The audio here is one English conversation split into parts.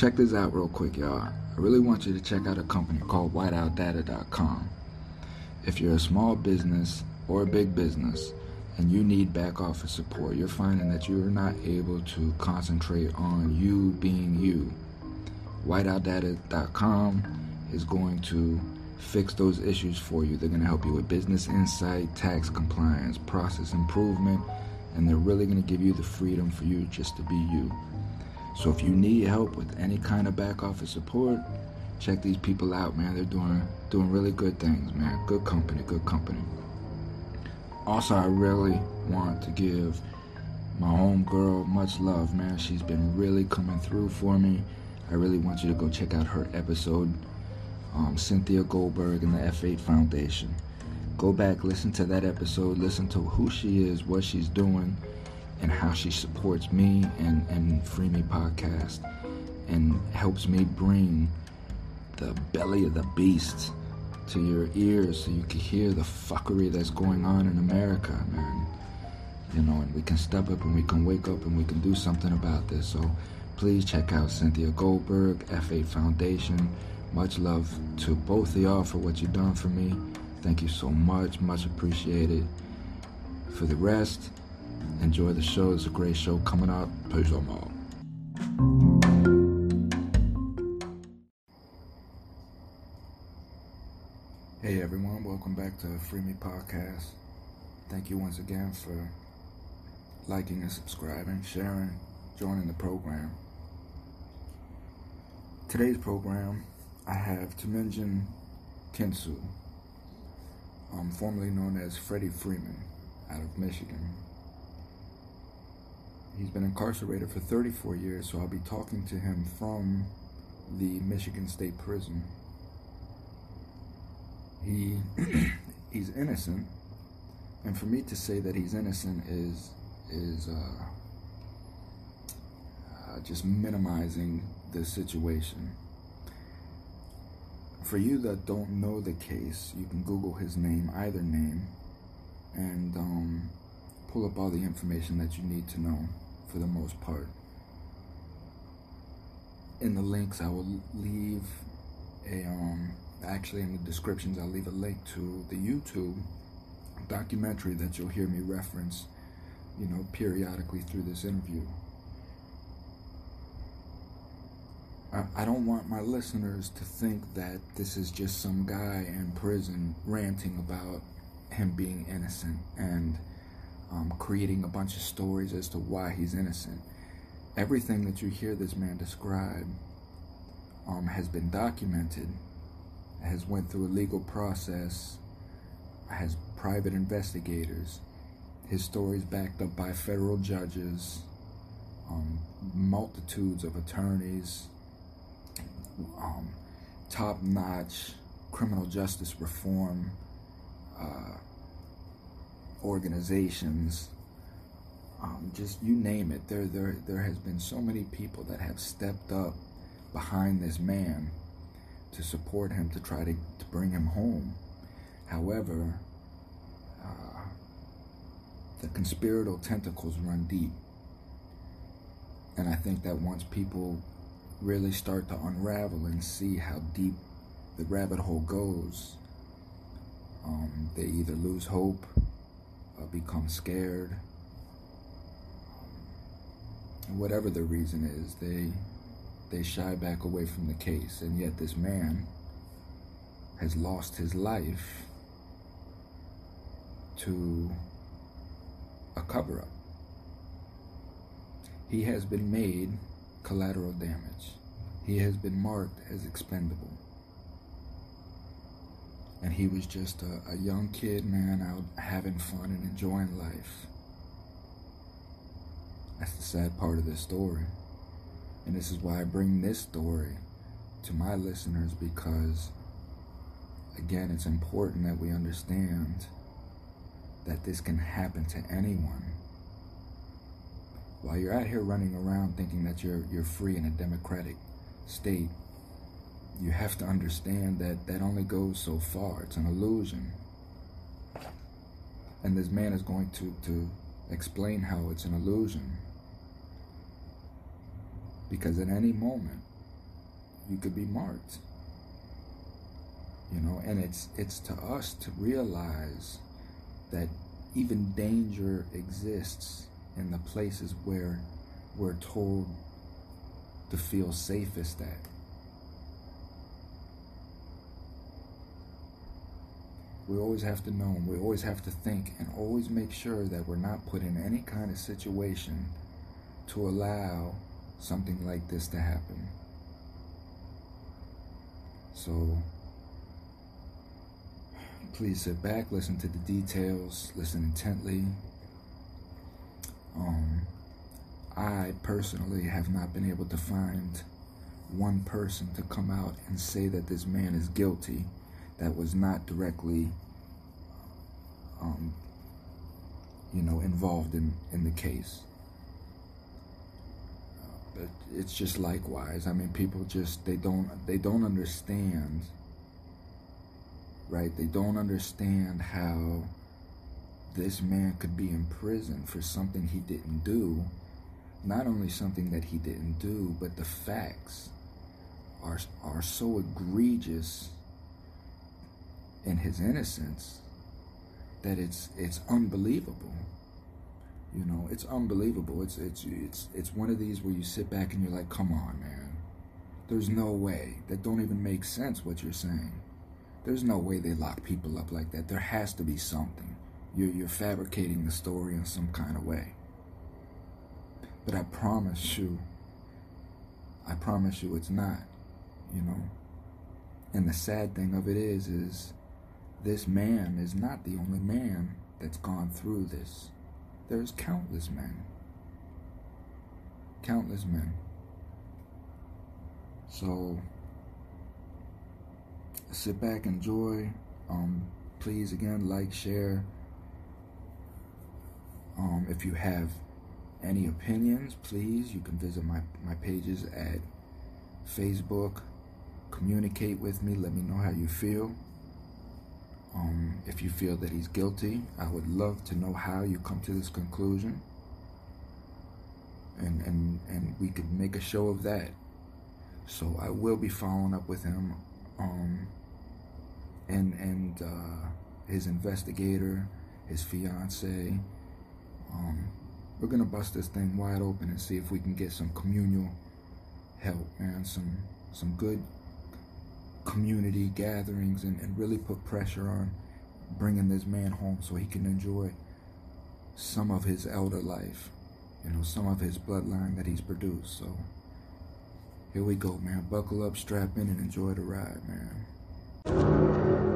check this out real quick, y'all. I really want you to check out a company called whiteoutdata.com. If you're a small business or a big business and you need back office support, you're finding that you're not able to concentrate on you being you. Whiteoutdata.com is going to fix those issues for you. They're going to help you with business insight, tax compliance, process improvement, and they're really going to give you the freedom for you just to be you. So if you need help with any kind of back office support, check these people out, man. They're doing doing really good things, man. Good company, good company. Also, I really want to give my home girl much love, man. She's been really coming through for me. I really want you to go check out her episode, um, Cynthia Goldberg and the F8 Foundation. Go back, listen to that episode, listen to who she is, what she's doing, and how she supports me and, and Free Me Podcast and helps me bring the belly of the beast to your ears so you can hear the fuckery that's going on in America, man. You know, and we can step up and we can wake up and we can do something about this. So please check out Cynthia Goldberg, F8 Foundation. Much love to both of y'all for what you've done for me. Thank you so much. Much appreciated. For the rest, enjoy the show. It's a great show coming up. Peace all. Hey everyone, welcome back to Free Me Podcast. Thank you once again for liking and subscribing, sharing, joining the program. Today's program, I have Temujin Kensu, um, formerly known as Freddie Freeman, out of Michigan. He's been incarcerated for 34 years, so I'll be talking to him from the Michigan State Prison. He he's innocent, and for me to say that he's innocent is is uh, uh, just minimizing the situation. For you that don't know the case, you can Google his name, either name, and um, pull up all the information that you need to know for the most part. In the links, I will leave a um, actually in the descriptions I'll leave a link to the YouTube documentary that you'll hear me reference, you know, periodically through this interview. I, I don't want my listeners to think that this is just some guy in prison ranting about him being innocent and um, creating a bunch of stories as to why he's innocent. Everything that you hear this man describe um, has been documented, has went through a legal process, has private investigators. His stories backed up by federal judges, um, multitudes of attorneys, um, top-notch criminal justice reform uh, organizations, um, just you name it. There, there, there has been so many people that have stepped up behind this man to support him to try to, to bring him home. However, uh, the conspiratorial tentacles run deep. And I think that once people really start to unravel and see how deep the rabbit hole goes, um, they either lose hope, uh, become scared, whatever the reason is, they they shy back away from the case. And yet, this man has lost his life to a cover up. He has been made collateral damage. He has been marked as expendable. And he was just a, a young kid, man, out having fun and enjoying life. That's the sad part of this story. And this is why I bring this story to my listeners because, again, it's important that we understand that this can happen to anyone. While you're out here running around thinking that you're you're free in a democratic state, you have to understand that that only goes so far. It's an illusion. And this man is going to, to explain how it's an illusion. Because at any moment, you could be marked. You know, and it's it's to us to realize that even danger exists in the places where we're told to feel safest at. We always have to know, and we always have to think, and always make sure that we're not put in any kind of situation to allow something like this to happen. So, please sit back, listen to the details, listen intently. Um, I personally have not been able to find one person to come out and say that this man is guilty that was not directly, um, you know, involved in, in the case. but it's just likewise. I mean, people just they don't they don't understand right? They don't understand how this man could be in prison for something he didn't do. Not only something that he didn't do, but the facts are, are so egregious in his innocence that it's it's unbelievable. You know, it's unbelievable. It's it's it's it's one of these where you sit back and you're like, "Come on, man. There's no way. That don't even make sense what you're saying." There's no way they lock people up like that. There has to be something. You're, you're fabricating the story in some kind of way. But I promise you, I promise you it's not, you know. And the sad thing of it is, is this man is not the only man that's gone through this. There's countless men. Countless men. So sit back, enjoy. Um, please, again, like, share. Um, if you have any opinions, please, you can visit my, my pages at Facebook. Communicate with me. Let me know how you feel. Um, if you feel that he's guilty, I would love to know how you come to this conclusion. And, and, and we could make a show of that. So I will be following up with him um, and and uh, his investigator, his fiance. Um, we're gonna bust this thing wide open and see if we can get some communal help and some some good community gatherings and, and really put pressure on bringing this man home so he can enjoy some of his elder life, you know, some of his bloodline that he's produced. So here we go, man. Buckle up, strap in, and enjoy the ride, man.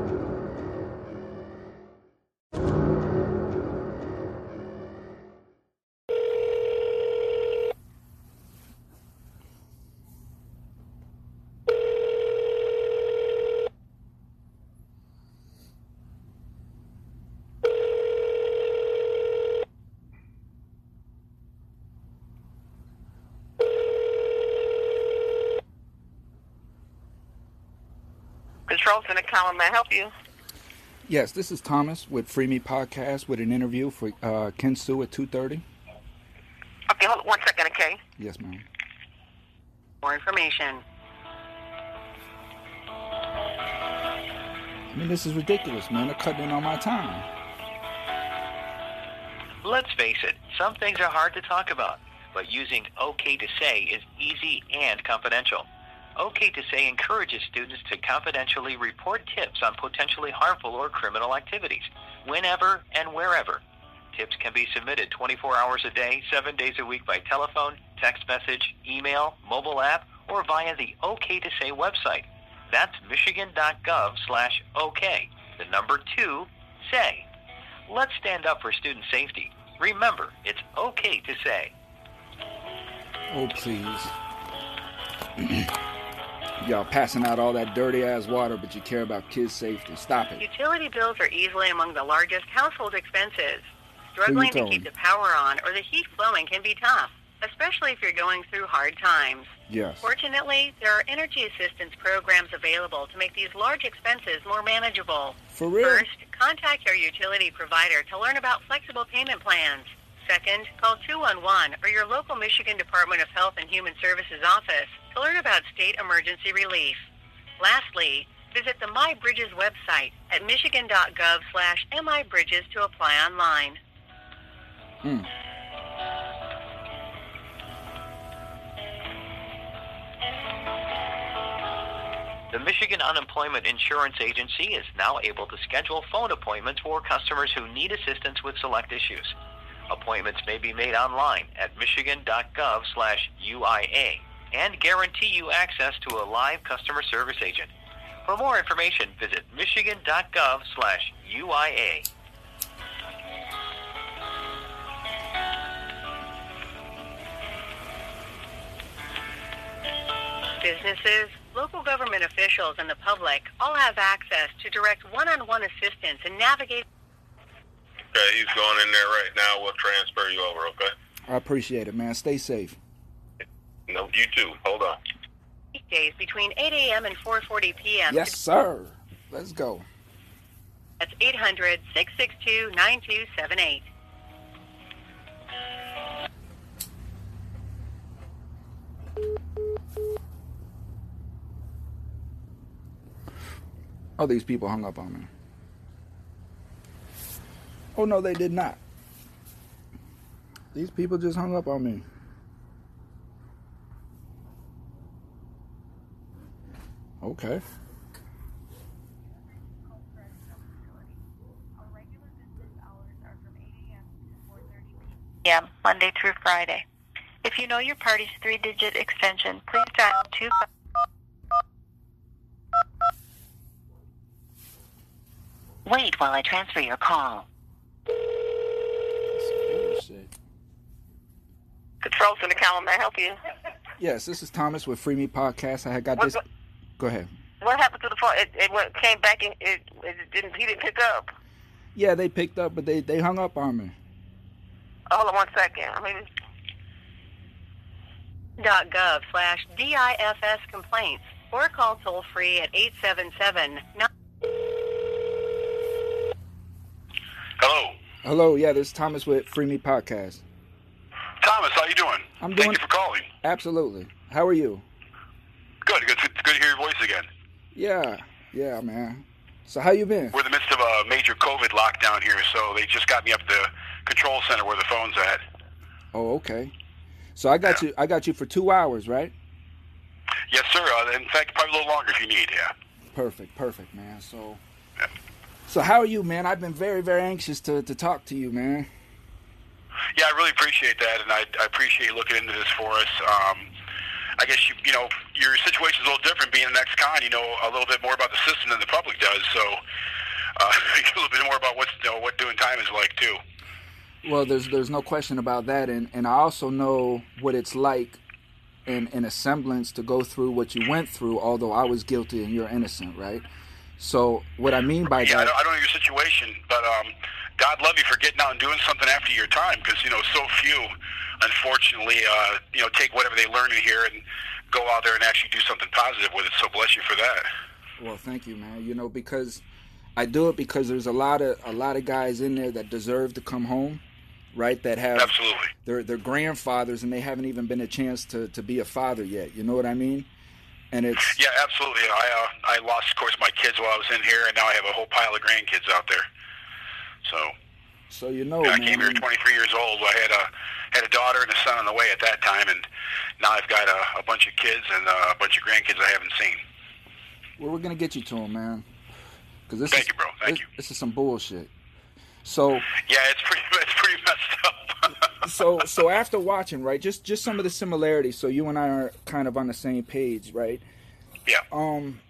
Charleston account. May I help you? Yes, this is Thomas with Free Me Podcast with an interview for uh, Kensu at 2.30. Okay, hold on one second, okay? Yes, ma'am. More information. I mean, this is ridiculous, man. They're cutting in on my time. Let's face it, some things are hard to talk about, but using OK to say is easy and confidential. OK to Say encourages students to confidentially report tips on potentially harmful or criminal activities, whenever and wherever. Tips can be submitted 24 hours a day, 7 days a week by telephone, text message, email, mobile app, or via the OK to Say website. That's michigan.gov slash OK, the number 2, say. Let's stand up for student safety. Remember, it's OK to say. Oh, please. Y'all passing out all that dirty ass water, but you care about kids' safety. Stop it. Utility bills are easily among the largest household expenses. Struggling to keep the power on or the heat flowing can be tough, especially if you're going through hard times. Yes. Fortunately, there are energy assistance programs available to make these large expenses more manageable. For real? First, contact your utility provider to learn about flexible payment plans. Second, call 211 or your local Michigan Department of Health and Human Services office to learn about state emergency relief. Lastly, visit the MyBridges website at michigan.gov slash mibridges to apply online. Mm. The Michigan Unemployment Insurance Agency is now able to schedule phone appointments for customers who need assistance with select issues. Appointments may be made online at michigan.gov/uia and guarantee you access to a live customer service agent. For more information, visit michigan.gov/uia. Businesses, local government officials, and the public all have access to direct one-on-one assistance and navigate. Okay, he's going in there right now. We'll transfer you over, okay? I appreciate it, man. Stay safe. No, you too. Hold on. Weekdays between 8 a.m. and 4:40 p.m. Yes, sir. Let's go. That's 800-662-9278. Oh, these people hung up on me. Oh, no, they did not. These people just hung up on me. Okay. Yeah, Monday through Friday. If you know your party's three-digit extension, please dial two. Wait while I transfer your call. Control Center, Callum, may I help you? Yes, this is Thomas with Free Me Podcast. I had got What- this. what- Go ahead. What happened to the phone? It, it went, came back and it, it didn't. He didn't pick up. Yeah, they picked up, but they, they hung up on me. Hold on one second. I mean, Dot .gov slash DIFS complaints or call toll free at 877 Hello, Hello, yeah, this is Thomas with Free Me Podcast. Thomas. How you doing? I'm doing. Thank you for calling. Absolutely. How are you? Good. Good. Good to hear your voice again. Yeah, yeah, man. So how you been? We're in the midst of a major COVID lockdown here, so they just got me up to the control center where the phone's at. Oh, okay. So I got Yeah. you. I got you for two hours, right? Yes, sir. Uh, in fact, probably a little longer if you need. Yeah. Perfect, perfect, man. So, Yeah. So how are you, man? I've been very, very anxious to to talk to you, man. Yeah, I really appreciate that, and I, I appreciate you looking into this for us. Um, I guess you, you know your situation's a little different being an ex-con. You know a little bit more about the system than the public does, so uh, a little bit more about what's you know, what doing time is like too. Well, there's there's no question about that, and and I also know what it's like, in in a semblance to go through what you went through. Although I was guilty and you're innocent, right? So what I mean by Yeah, I that, don't, I don't know your situation, but um, God love you for getting out and doing something after your time, because you know so few, unfortunately, uh, you know, take whatever they learn in here and go out there and actually do something positive with it. So bless you for that. Well, thank you, man. You know, because I do it because there's a lot of a lot of guys in there that deserve to come home, right? That have Absolutely. their their grandfathers and they haven't even been a chance to to be a father yet. You know what I mean? And it's Yeah, absolutely. I uh, I lost, of course, my kids while I was in here, and now I have a whole pile of grandkids out there. So so you know, I man. came here 23 years old. I had a had a daughter and a son on the way at that time, and now I've got a, a bunch of kids and uh, a bunch of grandkids I haven't seen. well, we're gonna get you to him, man. Because this Thank is you, bro. Thank this, you. this is some bullshit. So Yeah, it's pretty it's pretty messed up. so so after watching, right? Just just some of the similarities. So you and I are kind of on the same page, right? yeah. Um,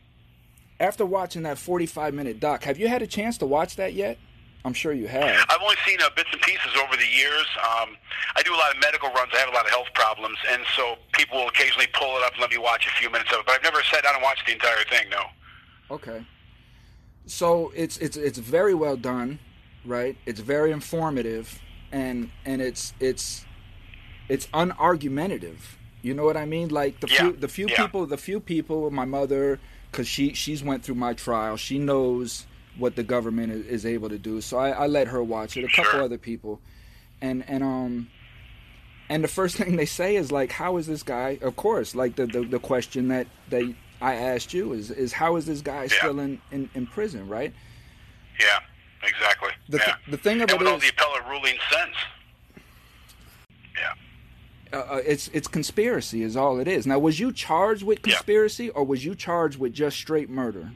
after watching that 45 minute doc, have you had a chance to watch that yet? I'm sure you have. I've only seen uh, bits and pieces over the years. Um, I do a lot of medical runs. I have a lot of health problems, and so people will occasionally pull it up and let me watch a few minutes of it. But I've never sat down and watched the entire thing. No. Okay. So it's it's it's very well done, right? It's very informative, and and it's it's it's unargumentative. You know what I mean? Like the Yeah, few the few yeah. people the few people, my mother, because she she's went through my trial. She knows what the government is, is able to do. So I, I let her watch it. A couple Sure. other people, and and um and the first thing they say is like how is this guy of course like the the, the question that that i asked you is is how is this guy Yeah. still in, in in prison right Yeah, exactly. the, yeah. th- the thing of and it all is the appellate ruling since. Yeah. uh, uh, it's it's conspiracy is all it is now was you charged with Yeah. conspiracy or was you charged with just straight murder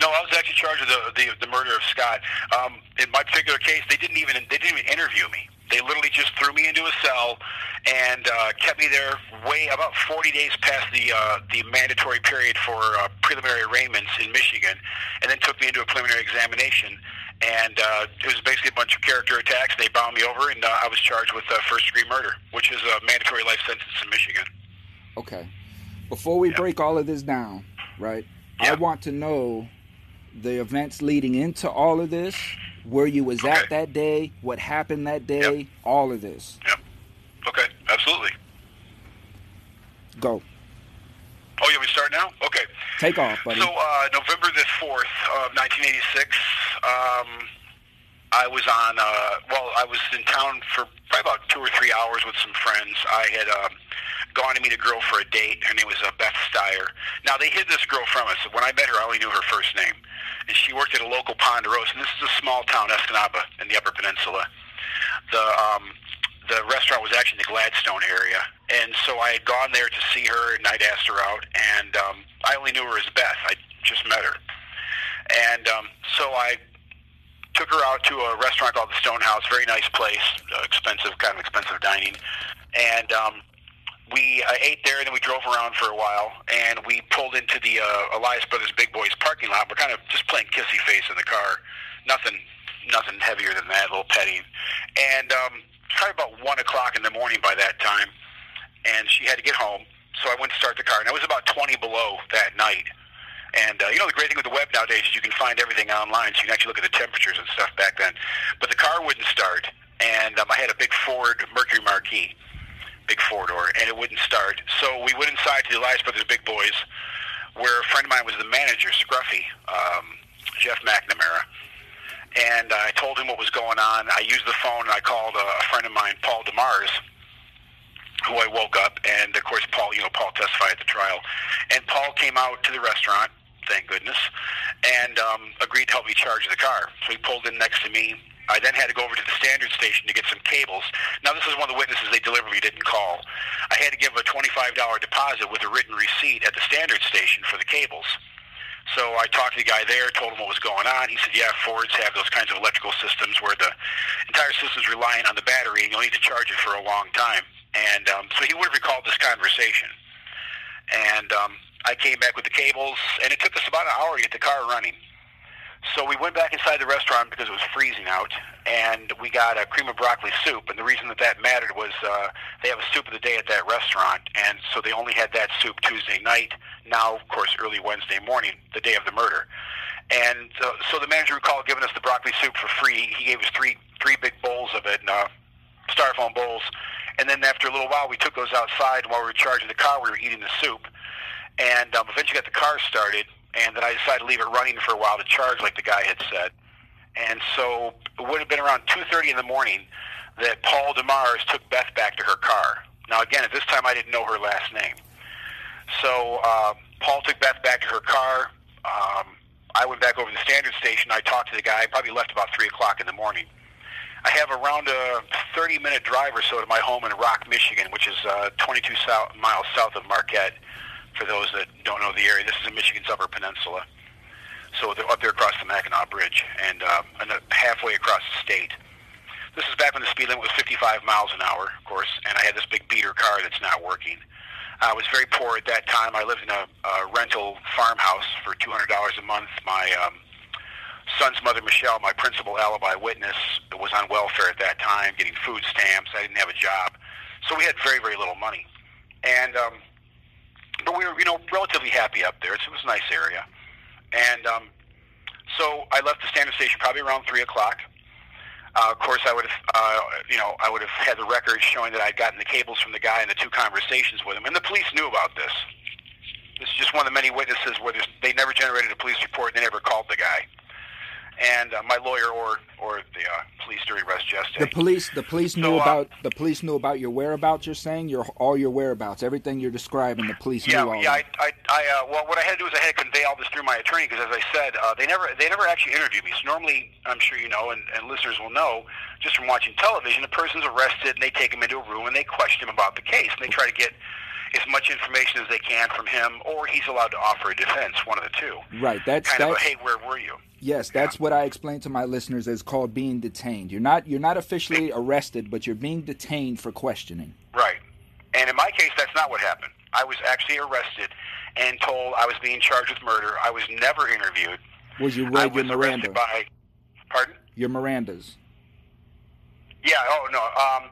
No, I was actually charged with the, the the murder of Scott. Um, in my particular case, they didn't even they didn't even interview me. They literally just threw me into a cell and uh, kept me there way about 40 days past the uh, the mandatory period for uh, preliminary arraignments in Michigan, and then took me into a preliminary examination. And uh, it was basically a bunch of character attacks. They bound me over, and uh, I was charged with uh, first degree murder, which is a mandatory life sentence in Michigan. Okay. Before we Yeah. break all of this down, right? I want to know the events leading into all of this, where you was at that day, what happened that day, all of this. Yep. Okay, absolutely. Go. Oh, me to start now? Okay. Take off, buddy. So uh, November the fourth of 1986, um, I was on. Uh, well, I was in town for probably about two or three hours with some friends. I had um, gone to meet a girl for a date. Her name was uh, Beth Steyer. Now they hid this girl from us. When I met her, I only knew her first name, and she worked at a local Ponderosa. And this is a small town, Escanaba, in the Upper Peninsula. The um, the restaurant was actually in the Gladstone area, and so I had gone there to see her, and I'd asked her out, and um, I only knew her as Beth. I just met her, and um, so I took her out to a restaurant called the Stonehouse, very nice place, uh, expensive, kind of expensive dining, and um, we uh, ate there, and then we drove around for a while, and we pulled into the uh, Elias Brothers Big Boys parking lot. We're kind of just playing kissy face in the car, nothing, nothing heavier than that, a little petting, and um, probably about one o'clock in the morning by that time, and she had to get home. So I went to start the car, and it was about 20 below that night. And uh, you know the great thing with the web nowadays is you can find everything online, so you can actually look at the temperatures and stuff back then. But the car wouldn't start, and um, I had a big Ford Mercury Marquis, big four door, and it wouldn't start. So we went inside to the Elias Brothers Big Boys, where a friend of mine was the manager, Scruffy, um, Jeff McNamara. And I told him what was going on. I used the phone and I called a, a friend of mine, Paul DeMars, who I woke up, and of course Paul, you know, Paul testified at the trial, and Paul came out to the restaurant, thank goodness, and um, agreed to help me charge the car. So he pulled in next to me. I then had to go over to the standard station to get some cables. Now this is one of the witnesses they deliberately didn't call. I had to give a $25 deposit with a written receipt at the standard station for the cables. So I talked to the guy there, told him what was going on. He said, yeah, Fords have those kinds of electrical systems where the entire system's relying on the battery and you'll need to charge it for a long time. And um, so he would have recalled this conversation. And um, I came back with the cables, and it took us about an hour to get the car running. So we went back inside the restaurant because it was freezing out, and we got a cream of broccoli soup. And the reason that that mattered was uh, they have a soup of the day at that restaurant, and so they only had that soup Tuesday night. Now, of course, early Wednesday morning, the day of the murder. And uh, so the manager recalled giving us the broccoli soup for free. He gave us three three big bowls of it, uh, styrofoam bowls. And then after a little while, we took those outside. While we were charging the car, we were eating the soup. And um, eventually got the car started, and then I decided to leave it running for a while to charge, like the guy had said. And so it would have been around 2.30 in the morning that Paul DeMars took Beth back to her car. Now, again, at this time, I didn't know her last name. So uh, Paul took Beth back to her car. Um, I went back over to the standard station. I talked to the guy. I probably left about 3 o'clock in the morning. I have around a 30-minute drive or so to my home in Rock, Michigan, which is uh, 22 south, miles south of Marquette. For those that don't know the area, this is in Michigan's Upper Peninsula. So they're up there across the Mackinac Bridge and, um, and uh, halfway across the state. This is back when the speed limit was 55 miles an hour, of course, and I had this big beater car that's not working. I was very poor at that time. I lived in a, a rental farmhouse for $200 a month. My um, son's mother, Michelle, my principal alibi witness, was on welfare at that time, getting food stamps. I didn't have a job, so we had very, very little money. And um, but we were, you know, relatively happy up there. It was a nice area, and um, so I left the standard station probably around three o'clock. Uh, of course, I would have, uh, you know, I would have had the records showing that I'd gotten the cables from the guy and the two conversations with him, and the police knew about this. This is just one of the many witnesses where they never generated a police report. And they never called the guy. And uh, my lawyer or or the uh, police during arrest yesterday. The police, the police knew uh, about the police knew about your whereabouts. You're saying your all your whereabouts, everything you're describing. The police Yeah, knew all. yeah. I. I, I, uh, well, what I had to do is I had to convey all this through my attorney because, as I said, uh, they never, they never actually interviewed me. So normally, I'm sure you know, and, and listeners will know, just from watching television, a person's arrested and they take him into a room and they question him about the case and they try to get as much information as they can from him, or he's allowed to offer a defense, one of the two. Right. That's Kind of a, that's hey, where were you? Yes. That's what I explained to my listeners as called being detained. You're not you're not officially arrested, but you're being detained for questioning. Right. And in my case, that's not what happened. I was actually arrested and told I was being charged with murder. I was never interviewed. Was you read your Miranda? by. Pardon? Your Mirandas. Yeah. Oh no. Um,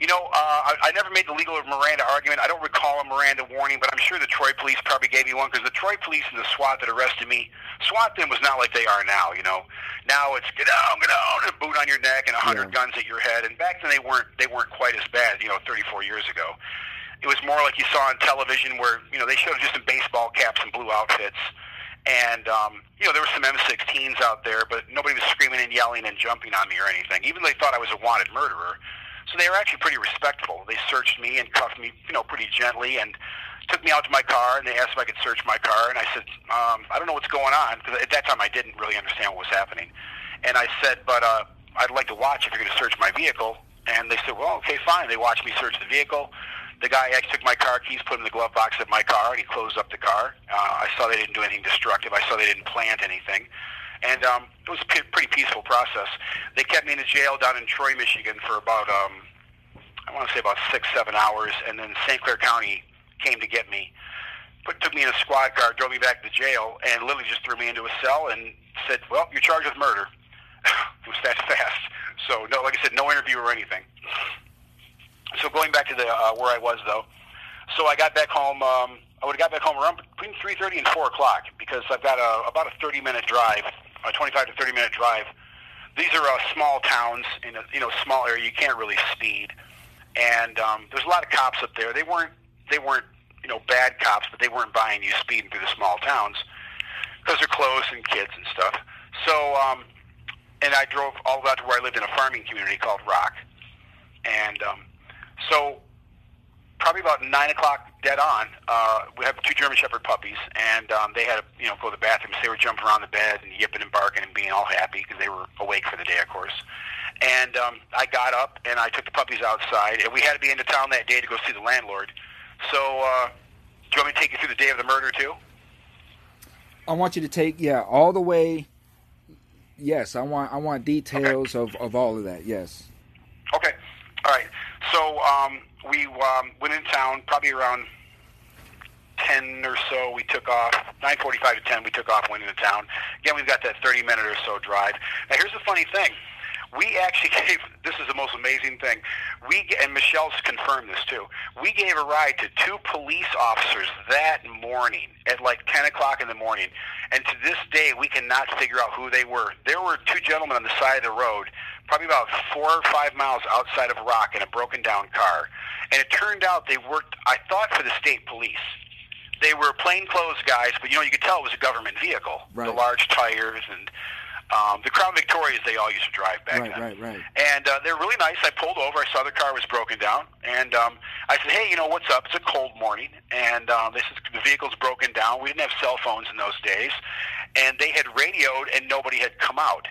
you know, uh, I, I never made the legal of Miranda argument. I don't recall a Miranda warning, but I'm sure the Troy police probably gave me one because the Troy police and the SWAT that arrested me, SWAT then was not like they are now. You know, now it's get down, get down, and a boot on your neck and a hundred Yeah. guns at your head. And back then they weren't they weren't quite as bad. You know, 34 years ago. It was more like you saw on television where you know they showed just in baseball caps and blue outfits. And um, you know there were some M16s out there, but nobody was screaming and yelling and jumping on me or anything. Even though they thought I was a wanted murderer, so they were actually pretty respectful. They searched me and cuffed me, you know, pretty gently, and took me out to my car. And they asked if I could search my car, and I said, um, I don't know what's going on because at that time I didn't really understand what was happening. And I said, but uh, I'd like to watch if you're going to search my vehicle. And they said, well, okay, fine. They watched me search the vehicle. The guy actually took my car keys, put them in the glove box of my car, and he closed up the car. Uh, I saw they didn't do anything destructive. I saw they didn't plant anything. And um, it was a pretty peaceful process. They kept me in a jail down in Troy, Michigan for about, um, I want to say about six, seven hours. And then St. Clair County came to get me, put, took me in a squad car, drove me back to jail, and literally just threw me into a cell and said, well, you're charged with murder. it was that fast. So, no, like I said, no interview or anything. So going back to the uh, where I was though, so I got back home. Um, I would have got back home around between three thirty and four o'clock because I've got a about a thirty minute drive, a twenty five to thirty minute drive. These are uh, small towns in a you know small area. You can't really speed, and um, there's a lot of cops up there. They weren't they weren't you know bad cops, but they weren't buying you speeding through the small towns because they're close and kids and stuff. So um, and I drove all the way out to where I lived in a farming community called Rock, and um, so probably about nine o'clock dead on, uh, we have two German Shepherd puppies, and um, they had to, you know, go to the bathroom. So they were jumping around the bed and yipping and barking and being all happy because they were awake for the day, of course. And um, I got up and I took the puppies outside, and we had to be into town that day to go see the landlord. So, uh, do you want me to take you through the day of the murder too? I want you to take yeah all the way. Yes, I want I want details of, of all of that. Yes. Okay. All right. So um, we um, went in town probably around ten or so. We took off nine forty-five to ten. We took off, went into town. Again, we've got that thirty-minute or so drive. Now, here's the funny thing. We actually gave. This is the most amazing thing. We and Michelle's confirmed this too. We gave a ride to two police officers that morning at like ten o'clock in the morning, and to this day we cannot figure out who they were. There were two gentlemen on the side of the road, probably about four or five miles outside of Rock, in a broken down car, and it turned out they worked. I thought for the state police. They were plainclothes guys, but you know you could tell it was a government vehicle. The large tires and um, the Crown Victorias they all used to drive back Right, then. right, right. And uh, they're really nice. I pulled over. I saw their car was broken down, and um, I said, "Hey, you know what's up? It's a cold morning, and um, this is the vehicle's broken down. We didn't have cell phones in those days, and they had radioed, and nobody had come out."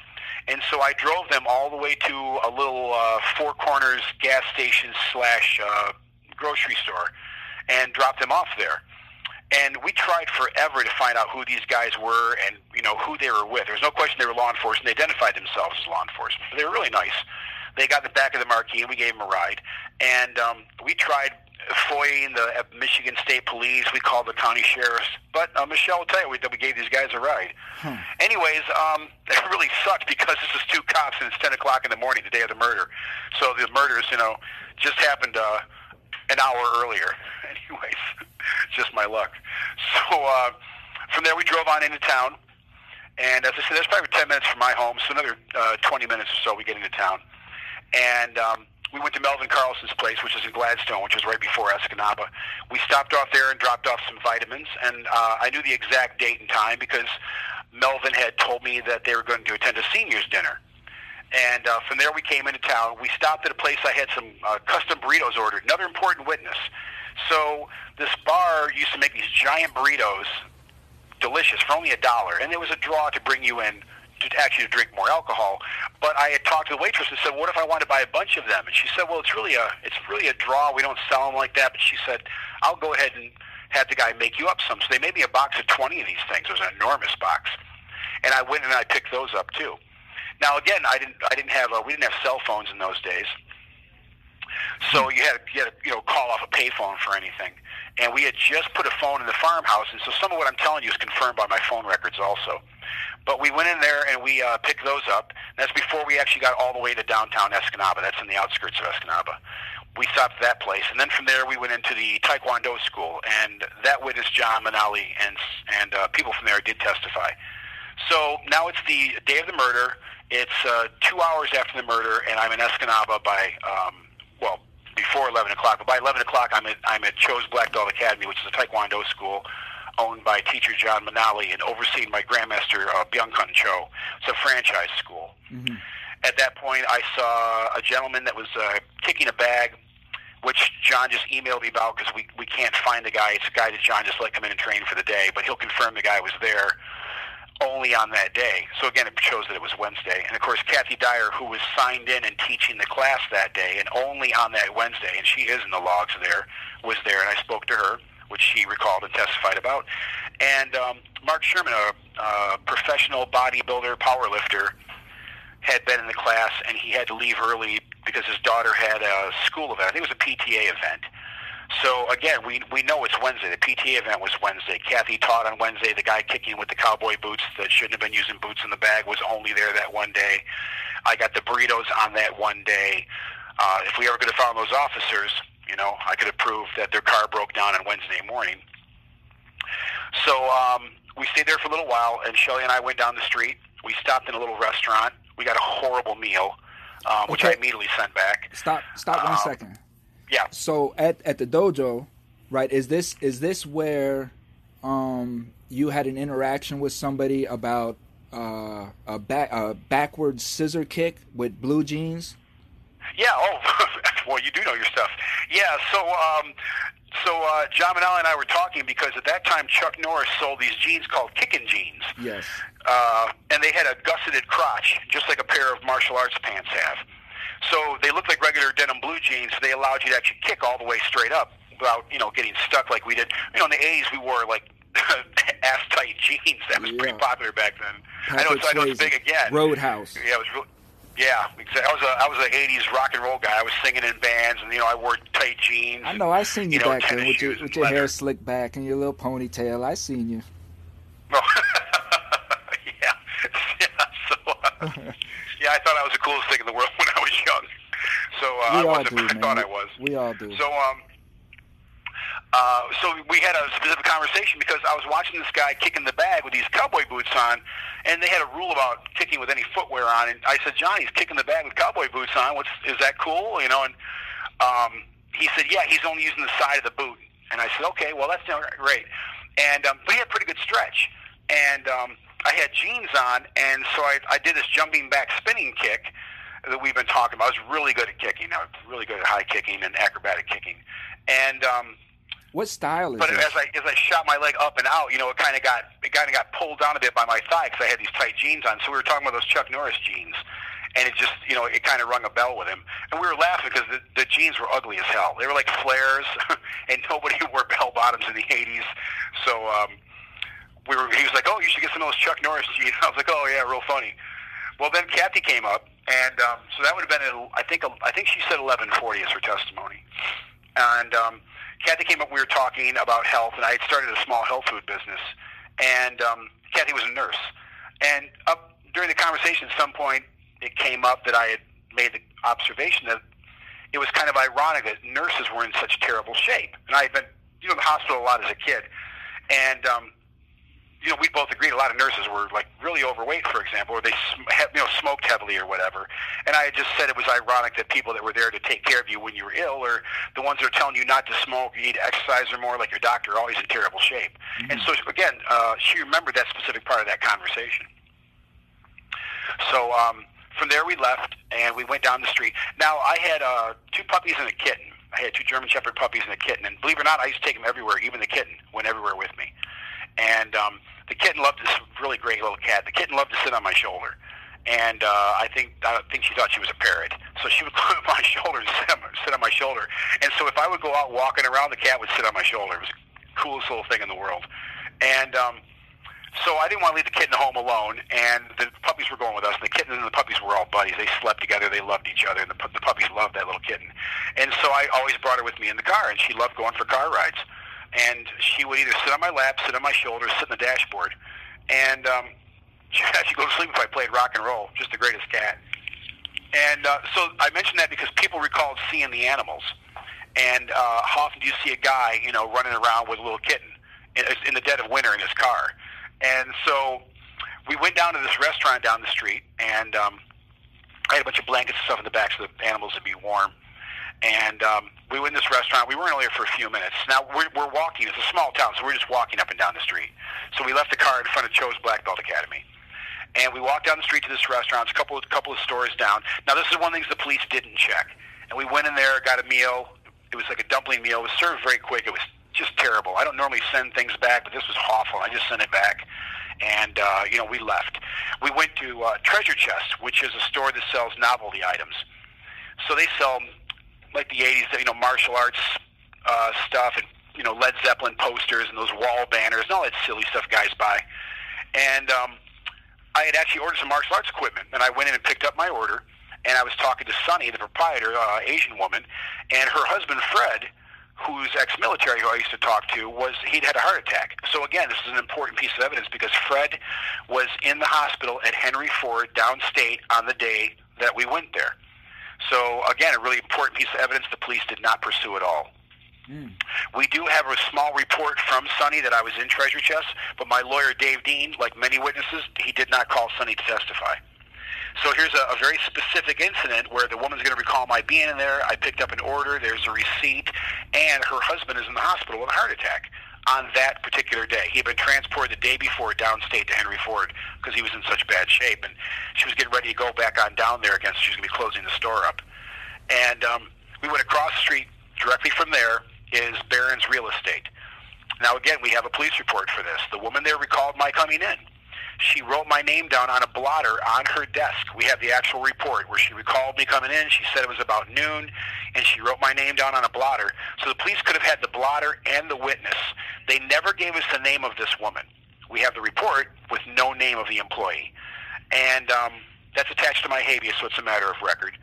And so I drove them all the way to a little uh, Four Corners gas station slash uh, grocery store, and dropped them off there. And we tried forever to find out who these guys were and you know who they were with. There was no question they were law enforcement. They identified themselves as law enforcement. They were really nice. They got in the back of the Marquis and we gave them a ride. And um, we tried FOIAing the uh, Michigan State Police. We called the county sheriffs. But uh, Michelle will tell you we, that we gave these guys a ride. Anyways, um, it really sucked because this is two cops and it's 10 o'clock in the morning, the day of the murder. So the murders, you know, just happened uh, an hour earlier. Anyways, just my luck. So uh, from there, we drove on into town. And as I said, that's probably 10 minutes from my home, so another uh, 20 minutes or so we get into town. And um, we went to Melvin Carlson's place, which is in Gladstone, which is right before Escanaba. We stopped off there and dropped off some vitamins, and uh, I knew the exact date and time because Melvin had told me that they were going to attend a seniors dinner. And uh, from there, we came into town. We stopped at a place. I had some uh, custom burritos ordered. Another important witness. So this bar used to make these giant burritos, delicious for only a dollar, and there was a draw to bring you in to actually to drink more alcohol. But I had talked to the waitress and said, "What if I want to buy a bunch of them?" And she said, "Well, it's really a it's really a draw. We don't sell them like that." But she said, "I'll go ahead and have the guy make you up some." So they made me a box of twenty of these things. It was an enormous box, and I went and I picked those up too. Now again, I didn't I didn't have uh, we didn't have cell phones in those days, so you had you had to, you know call off a payphone for anything. And we had just put a phone in the farmhouse, and so some of what I'm telling you is confirmed by my phone records also. But we went in there and we uh, picked those up. That's before we actually got all the way to downtown Escanaba. That's in the outskirts of Escanaba. We stopped at that place, and then from there we went into the Taekwondo school, and that witness John Manali and and uh, people from there did testify. So now it's the day of the murder. It's uh, two hours after the murder, and I'm in Escanaba by um, well before 11 o'clock. But by 11 o'clock, I'm at I'm at Cho's Black Belt Academy, which is a Taekwondo school owned by teacher John Manali and overseen by Grandmaster uh, Byung-Kun Cho. It's a franchise school. Mm-hmm. At that point, I saw a gentleman that was uh, kicking a bag, which John just emailed me about because we, we can't find the guy. It's a guy that John just let come in and train for the day, but he'll confirm the guy was there only on that day. So again, it shows that it was Wednesday. And of course, Kathy Dyer, who was signed in and teaching the class that day, and only on that Wednesday, and she is in the logs there, was there, and I spoke to her which she recalled and testified about. And um, Mark Sherman, a, a professional bodybuilder, powerlifter, had been in the class, and he had to leave early because his daughter had a school event. I think it was a PTA event. So again, we we know it's Wednesday. The PTA event was Wednesday. Kathy taught on Wednesday. The guy kicking with the cowboy boots that shouldn't have been using boots in the bag was only there that one day. I got the burritos on that one day. Uh, if we ever could have found those officers, you know, I could have proved that their car broke down on Wednesday morning. So um, we stayed there for a little while, and Shelly and I went down the street. We stopped in a little restaurant. We got a horrible meal, um, which Okay. I immediately sent back. Stop. Stop one Um, second. Yeah. So at at the dojo, right? Is this is this where um you had an interaction with somebody about uh, a back a backward scissor kick with blue jeans? Yeah. Oh, well, you do know your stuff. Yeah. So, um, so uh, John Manal and I were talking because at that time Chuck Norris sold these jeans called kicking jeans, Yes. uh, and they had a gusseted crotch, just like a pair of martial arts pants have. So they looked like regular denim blue jeans. They allowed you to actually kick all the way straight up without, you know, getting stuck like we did. You know, in the '80s we wore like ass tight jeans. That was pretty popular back then. I know Patrick it's I know it's big again. Roadhouse. Yeah, it was real. Yeah, exactly. I was a I was an '80s rock and roll guy. I was singing in bands, and you know I wore tight jeans. I know. I seen you, you know, back tennis with your with your hair slicked back and your little ponytail. I seen you. Oh. yeah, yeah. So uh, yeah, I thought I was the coolest thing in the world when I was young. So uh, I all wasn't. do, I man. thought I was. We all do. So um, uh, so we had a specific conversation because I was watching this guy kicking the bag with these cowboy boots on, and they had a rule about kicking with any footwear on. And I said, John, he's kicking the bag with cowboy boots on. What's is that cool? You know, and um, he said, yeah, he's only using the side of the boot. And I said, okay, well that's not great. And um, but he had pretty good stretch, and um, I had jeans on, and so I, I did this jumping back spinning kick that we've been talking about. I was really good at kicking. I was really good at high kicking and acrobatic kicking. And um, what style is but this? as I as I shot my leg up and out, you know, it kind of got it kind of got pulled down a bit by my thigh because I had these tight jeans on. So we were talking about those Chuck Norris jeans, and it just you know it kind of rung a bell with him. And we were laughing because the, the jeans were ugly as hell. They were like flares, and nobody wore bell bottoms in the '80s. So um, we were. He was like, "Oh, you should get some of those Chuck Norris jeans." I was like, "Oh yeah, real funny." Well, then Kathy came up, and um, so that would have been, at, I think, I think she said 11:40 as her testimony, and um, Kathy came up. We were talking about health, and I had started a small health food business, and um, Kathy was a nurse, and up during the conversation, at some point, it came up that I had made the observation that it was kind of ironic that nurses were in such terrible shape, and I had been, you know, the hospital a lot as a kid, and um, you know, we both agreed a lot of nurses were like really overweight, for example, or they you know smoked heavily or whatever. And I had just said it was ironic that people that were there to take care of you when you were ill, or the ones that are telling you not to smoke, you need to exercise or more, like your doctor, are always in terrible shape. And so again, uh, she remembered that specific part of that conversation. So um, from there we left and we went down the street. Now I had uh, two puppies and a kitten. I had two German Shepherd puppies and a kitten, and believe it or not, I used to take them everywhere. Even the kitten went everywhere with me. And um, the kitten loved this really great little cat. The kitten loved to sit on my shoulder, and uh, I think I think she thought she was a parrot. So she would on my shoulder and sit on, sit on my shoulder. And so if I would go out walking around, the cat would sit on my shoulder. It was the coolest little thing in the world. And um, so I didn't want to leave the kitten home alone, and the puppies were going with us. The kitten and the puppies were all buddies. They slept together. They loved each other, and the, the puppies loved that little kitten. And so I always brought her with me in the car, and she loved going for car rides. And she would either sit on my lap, sit on my shoulder, sit in the dashboard, and um, she'd actually go to sleep if I played rock and roll. Just the greatest cat. And uh, so I mentioned that because people recalled seeing the animals. And uh, how often do you see a guy, you know, running around with a little kitten in, in the dead of winter in his car? And so we went down to this restaurant down the street, and um, I had a bunch of blankets and stuff in the back so the animals would be warm. And um, we went in this restaurant. We weren't only there for a few minutes. Now we're, we're walking. It's a small town, so we're just walking up and down the street. So we left the car in front of Cho's Black Belt Academy, and we walked down the street to this restaurant. It's a couple of couple of stores down. Now this is one things the police didn't check. And we went in there, got a meal. It was like a dumpling meal. It was served very quick. It was just terrible. I don't normally send things back, but this was awful. I just sent it back, and uh, you know we left. We went to uh, Treasure Chest, which is a store that sells novelty items. So they sell like the '80s, you know, martial arts uh, stuff, and you know Led Zeppelin posters and those wall banners and all that silly stuff guys buy. And um, I had actually ordered some martial arts equipment, and I went in and picked up my order. And I was talking to Sunny, the proprietor, uh, Asian woman, and her husband Fred who's ex-military, who I used to talk to, was he'd had a heart attack. So again, this is an important piece of evidence because Fred was in the hospital at Henry Ford downstate on the day that we went there. So again, a really important piece of evidence the police did not pursue at all. Hmm. We do have a small report from Sonny that I was in Treasure Chest, but my lawyer Dave Dean, like many witnesses, he did not call Sonny to testify. So here's a, a very specific incident where the woman's going to recall my being in there. I picked up an order. There's a receipt, and her husband is in the hospital with a heart attack on that particular day. He had been transported the day before downstate to Henry Ford because he was in such bad shape, and she was getting ready to go back on down there again. So she was going to be closing the store up. And um, we went across the street directly from there is Barron's Real Estate. Now again, we have a police report for this. The woman there recalled my coming in. She wrote my name down on a blotter on her desk. We have the actual report where she recalled me coming in. She said it was about noon, and she wrote my name down on a blotter. So the police could have had the blotter and the witness. They never gave us the name of this woman. We have the report with no name of the employee. And um, that's attached to my habeas, so it's a matter of record.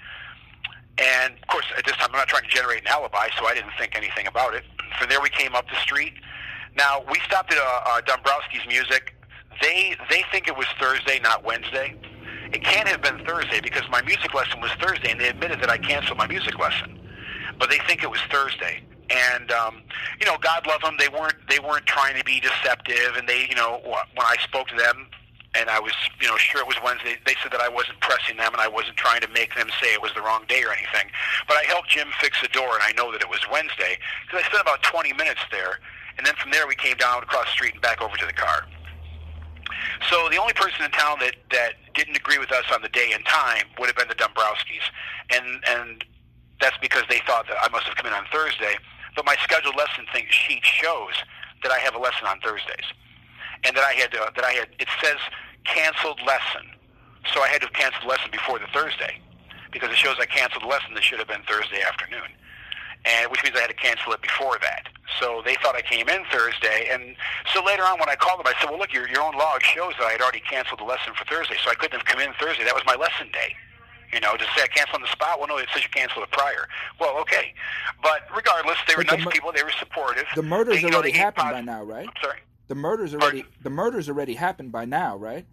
And of course, at this time, I'm not trying to generate an alibi, so I didn't think anything about it. From there, we came up the street. Now, we stopped at uh, uh, Dombrowski's Music. They they think it was Thursday, not Wednesday. It can't have been Thursday because my music lesson was Thursday, and they admitted that I canceled my music lesson. But they think it was Thursday. And um, you know, God love them. They weren't they weren't trying to be deceptive, and they you know when I spoke to them, and I was, you know, sure it was Wednesday. They said that I wasn't pressing them and I wasn't trying to make them say it was the wrong day or anything. But I helped Jim fix the door, and I know that it was Wednesday because I spent about 20 minutes there, and then from there we came down across the street and back over to the car. So the only person in town that that didn't agree with us on the day and time would have been the Dombrowskis, and and that's because they thought that I must have come in on Thursday. But my scheduled lesson thing sheet shows that I have a lesson on Thursdays. And that I had uh, that I had it says canceled lesson, so I had to have canceled the lesson before the Thursday. Because it shows I canceled the lesson that should have been Thursday afternoon, and which means I had to cancel it before that. So they thought I came in Thursday, and so later on when I called them, I said, "Well, look, your your own log shows that I had already canceled the lesson for Thursday, so I couldn't have come in Thursday. That was my lesson day." You know, to say I canceled on the spot. Well, no, it says you canceled it prior. Well, okay, but regardless, they were But the nice mur- people. They were supportive. The murder's They, you know, already happened by now, right? I'm sorry. The murder's Pardon? already the murder's already happened by now, right?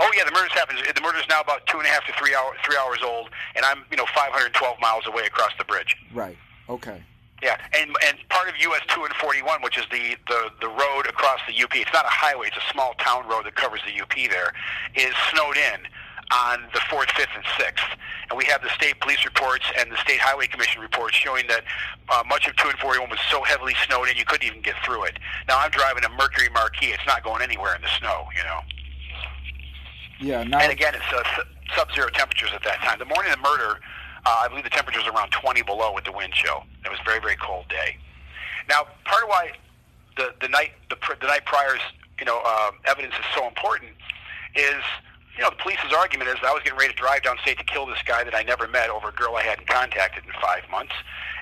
Oh yeah, the murder's happened. The murder's now about two and a half to three hour, three hours old, and I'm you know 512 miles away across the bridge. Right. Okay. Yeah, and and part of US two and forty one, which is the, the the road across the UP. It's not a highway; it's a small town road that covers the UP. There is snowed in on the fourth, fifth, and sixth, and we have the state police reports and the state highway commission reports showing that uh, much of two and forty one was so heavily snowed in you couldn't even get through it. Now I'm driving a Mercury Marquis; it's not going anywhere in the snow, you know. Yeah. Now, And again, it's uh, sub-zero temperatures at that time. The morning of the murder, uh, I believe the temperature was around 20 below with the wind chill. It was a very, very cold day. Now, part of why the the night the, the night prior's you know uh, evidence is so important is you know the police's argument is I was getting ready to drive downstate to kill this guy that I never met over a girl I hadn't contacted in five months,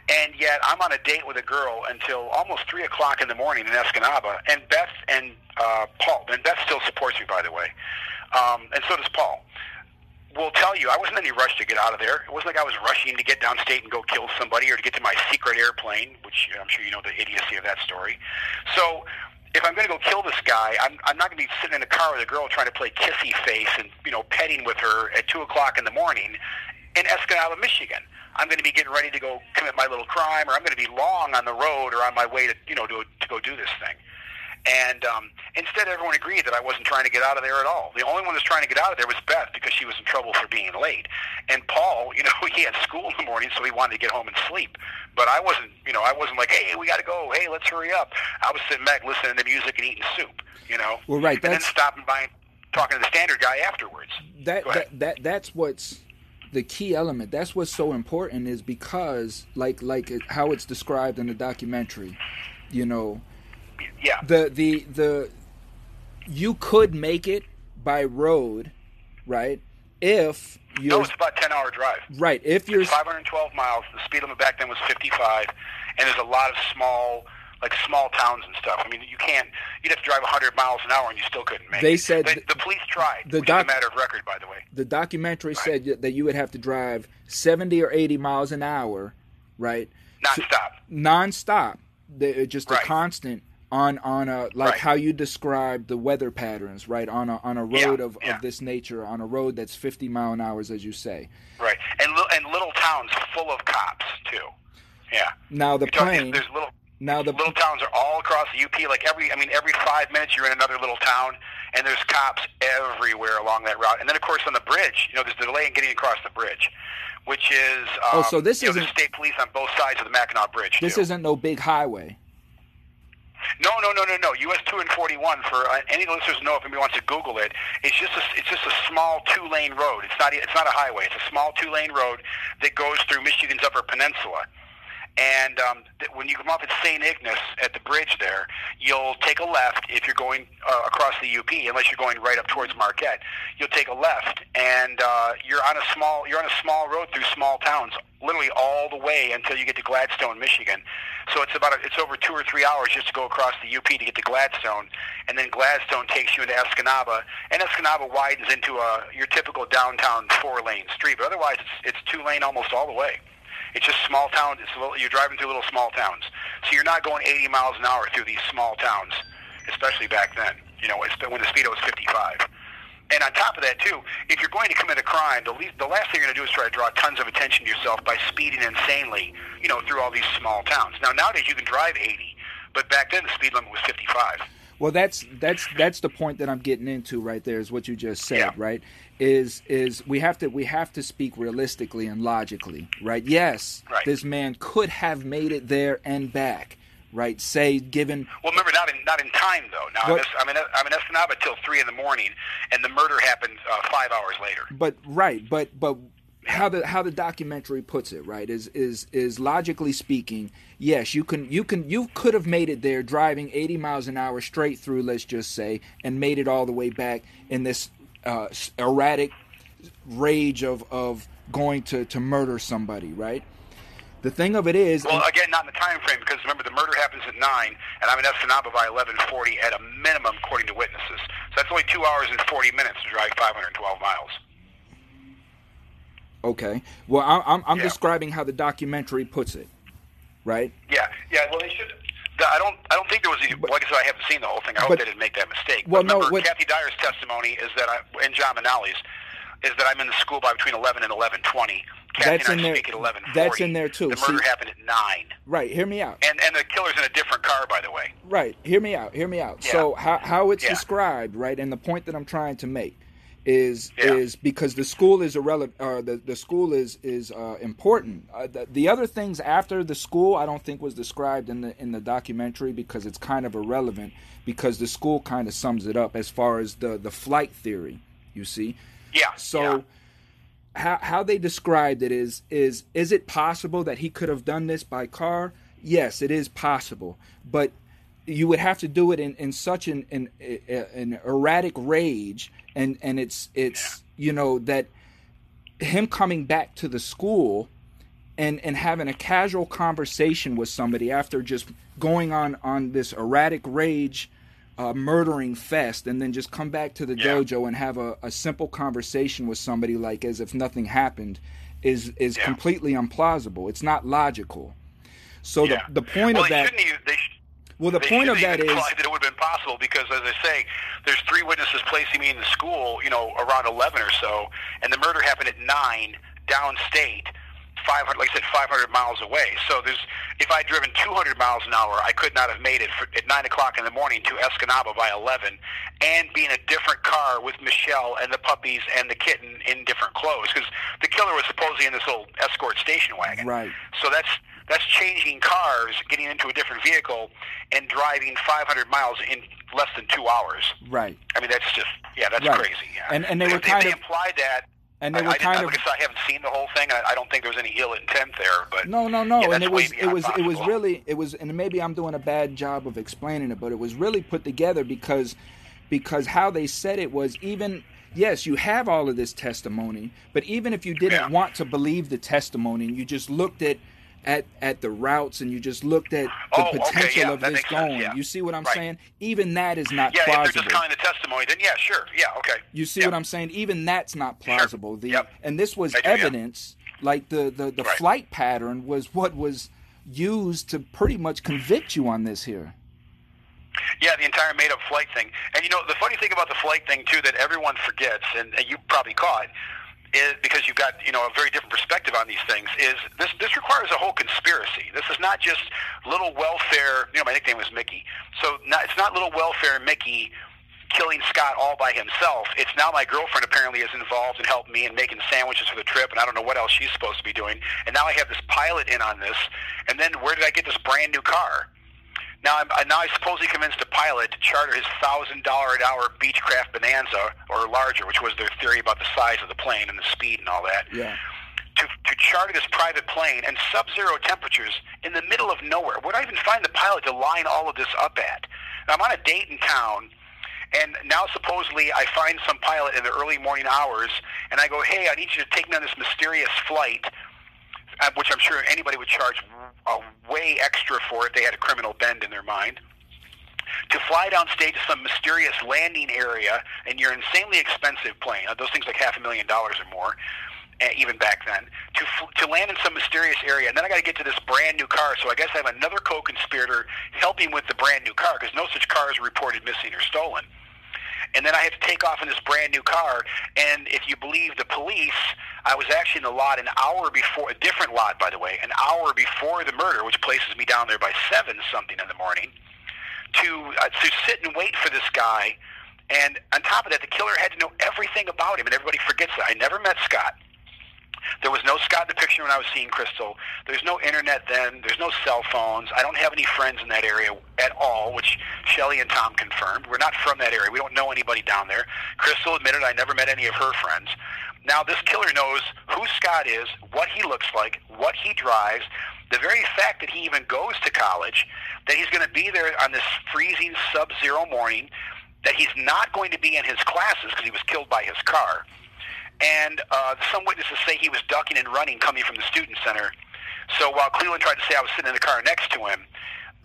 and yet I'm on a date with a girl until almost three o'clock in the morning in Escanaba, and Beth and uh, Paul and Beth still supports me by the way, um, and so does Paul will tell you I wasn't in any rush to get out of there. It wasn't like I was rushing to get downstate and go kill somebody or to get to my secret airplane, which I'm sure you know the idiocy of that story. So if I'm going to go kill this guy, I'm, I'm not going to be sitting in a car with a girl trying to play kissy face and you know petting with her at two o'clock in the morning in Escanaba, Michigan. I'm going to be getting ready to go commit my little crime, or I'm going to be long on the road or on my way to you know to, to go do this thing. And um, instead, everyone agreed that I wasn't trying to get out of there at all. The only one that's trying to get out of there was Beth because she was in trouble for being late. And Paul, you know, he had school in the morning, so he wanted to get home and sleep. But I wasn't, you know, I wasn't like, hey, we got to go. Hey, let's hurry up. I was sitting back listening to music and eating soup, you know. Well, right, And then stopping by and talking to the standard guy afterwards. that, that that that's what's the key element. That's what's so important is because like like how it's described in the documentary, you know, Yeah. the the the you could make it by road, right? If you no, it's about ten hour drive. Right. If you're It's 512 miles. The speed limit back then was 55, and there's a lot of small, like small towns and stuff. I mean, you can't. You'd have to drive 100 miles an hour, and you still couldn't make it. They it. said the, the police tried. the doc- matter of record, by the way. the documentary Right. said that- you would have to drive 70 or 80 miles an hour, right? Non-stop. nonstop. The, just a constant on on a like Right. how you describe the weather patterns, right? On a on a Yeah, road of, yeah. of this nature, on a road that's 50 mile an hours, as you say. Right, and li- and little towns full of cops too. Yeah. Now the You're talking- plane. There's little. Now the little towns are all across the UP. Like every, I mean, every five minutes you're in another little town, and there's cops everywhere along that route. And then, of course, on the bridge, you know, there's the delay in getting across the bridge, which is um, Oh, so this you know, there's isn't- state police on both sides of the Mackinac Bridge. this too. isn't no big highway. No, no, no, no, no. US two and forty one. For uh, any listeners know, if anybody wants to Google it, it's just a, it's just a small two lane road. It's not it's not a highway. It's a small two lane road that goes through Michigan's Upper Peninsula. And um, th- when you come off at St. Ignace at the bridge there, you'll take a left if you're going uh, across the UP, unless you're going right up towards Marquette. You'll take a left, and uh, you're on a small you're on a small road through small towns, literally all the way until you get to Gladstone, Michigan. So it's about a, it's over two or three hours just to go across the UP to get to Gladstone, and then Gladstone takes you into Escanaba, and Escanaba widens into a your typical downtown four lane street, but otherwise it's it's two lane almost all the way. It's just small towns. It's little, you're driving through little small towns, so you're not going 80 miles an hour through these small towns, especially back then. You know, when the speedo was 55. And on top of that, too, if you're going to commit a crime, the, least, the last thing you're going to do is try to draw tons of attention to yourself by speeding insanely, you know, through all these small towns. Now, nowadays you can drive 80, but back then the speed limit was 55. Well, that's that's that's the point that I'm getting into right there. Is what you just said, Yeah. right? Is is we have to we have to speak realistically and logically, right? Yes, Right. this man could have made it there and back, right? Say, given Well, remember, not in not in time though. Now What- I'm in I'm in Escanaba till three in the morning, and the murder happened uh, five hours later. but right but but how the how the documentary puts it right is is is logically speaking yes you can you can you could have made it there driving 80 miles an hour straight through let's just say and made it all the way back in this uh, erratic rage of of going to to murder somebody right the thing of it is Well, again, not in the time frame because remember the murder happens at nine, and I'm in Escanaba by 11:40 at a minimum, according to witnesses. So that's only two hours and 40 minutes to drive 512 miles. okay well I, i'm i'm Yeah. describing how the documentary puts it right Yeah, yeah. Well, they should. I don't. I don't think there was. A, like I said, I haven't seen the whole thing. I hope but- they didn't make that mistake. Well, but no, remember, what- Kathy Dyer's testimony is that I, and John Manali's is that I'm in the school by between 11 and 11:20. Kathy that's and in I there. speak at eleven. That's in there too. The murder See- happened at nine, Right. Hear me out. and and the killer's in a different car, by the way. Right. Hear me out. Hear me out. Yeah. So how how it's Yeah. described, right, and the point that I'm trying to make is Yeah. is because the school is irrelevant. Uh, the the school is is uh, important. Uh, the, the other things after the school, I don't think was described in the in the documentary because it's kind of irrelevant because the school kind of sums it up as far as the the flight theory. You see. Yeah. So yeah. how how they described it is is is it possible that he could have done this by car? Yes, it is possible, but you would have to do it in, in such an, an an erratic rage, and and it's it's you know that him coming back to the school and and having a casual conversation with somebody after just going on on this erratic rage uh, murdering fest and then just come back to the Yeah. dojo and have a, a simple conversation with somebody like as if nothing happened is is Yeah. completely implausible it's not logical so yeah. the, the point well, of that shouldn't even, they sh- well the they point of that is that it would have been possible because, as I say, there's three witnesses placing me in the school, you know, around 11 or so, and the murder happened at nine downstate. 500, like I said, 500 miles away. So there's, if I'd driven 200 miles an hour, I could not have made it for, at 9 o'clock in the morning to Escanaba by 11 and be in a different car with Michelle and the puppies and the kitten in different clothes. Because the killer was supposedly in this little escort station wagon. Right. So that's that's changing cars, getting into a different vehicle, and driving 500 miles in less than two hours. right I mean, that's just yeah, that's Right. crazy. Yeah. And- and they were if, kind they of- implied that. and they I, were I, didn't- kind of like I said, I haven't seen the whole thing. I, I don't think there was any ill intent there, but No, no, no. Yeah, and it was it was it was really it was and maybe I'm doing a bad job of explaining it, but it was really put together because because how they said it was even yes, you have all of this testimony, but even if you didn't Yeah. want to believe the testimony and you just looked at at at the routes and you just looked at the Oh, okay, potential yeah, of this going. yeah. You see what I'm Right. saying? Even that is not plausible. yeah, plausible. just calling the testimony, then yeah, sure, yeah, okay. You see Yeah. what I'm saying? Even that's not plausible. The Yep. and this was do, yeah. evidence. Like the the, the Right. flight pattern was what was used to pretty much convict you on this here. Yeah, the entire made-up flight thing. And you know, the funny thing about the flight thing too that everyone forgets, and, and you probably caught, is because you've got you know a very different perspective on these things. Is this this requires a whole conspiracy? This is not just little welfare. You know, my nickname was Mickey, so not, it's not little welfare Mickey killing Scott all by himself. It's now my girlfriend apparently is involved and helped me in making sandwiches for the trip, and I don't know what else she's supposed to be doing. And now I have this pilot in on this. And then where did I get this brand new car? Now I'm I- now I supposedly convinced a pilot to charter his thousand dollar an hour Beechcraft Bonanza or larger, which was their theory about the size of the plane and the speed and all that. Yeah. To, to charter this private plane and sub-zero temperatures in the middle of nowhere. Where do I even find the pilot to line all of this up at? Now, I'm on a date in town, and now supposedly I find some pilot in the early morning hours, and I go, "Hey, I need you to take me on this mysterious flight," uh, which I'm sure anybody would charge uh, way extra for if they had a criminal bend in their mind. To fly downstate to some mysterious landing area in your insanely expensive plane, uh, those things like half a million dollars or more, uh, even back then, to to land in some mysterious area, and then I got to get to this brand new car. So I guess I have another co-conspirator helping with the brand new car because no such cars are reported missing or stolen and then I had to take off in this brand new car. And if you believe the police, I was actually in the lot an hour before, a different lot, by the way, an hour before the murder, which places me down there by seven something in the morning, to uh, to sit and wait for this guy. And on top of that, the killer had to know everything about him, and everybody forgets that. I never met Scott. There was no Scott in the picture when I was seeing Crystal. There's no internet then. There's no cell phones. I don't have any friends in that area at all, which Shelly and Tom confirmed. We're not from that area. We don't know anybody down there. Crystal admitted I never met any of her friends. Now, this killer knows who Scott is, what he looks like, what he drives, the very fact that he even goes to college, that he's going to be there on this freezing sub-zero morning, that he's not going to be in his classes because he was killed by his car and uh, some witnesses say he was ducking and running coming from the student center. So while Cleveland tried to say I was sitting in the car next to him,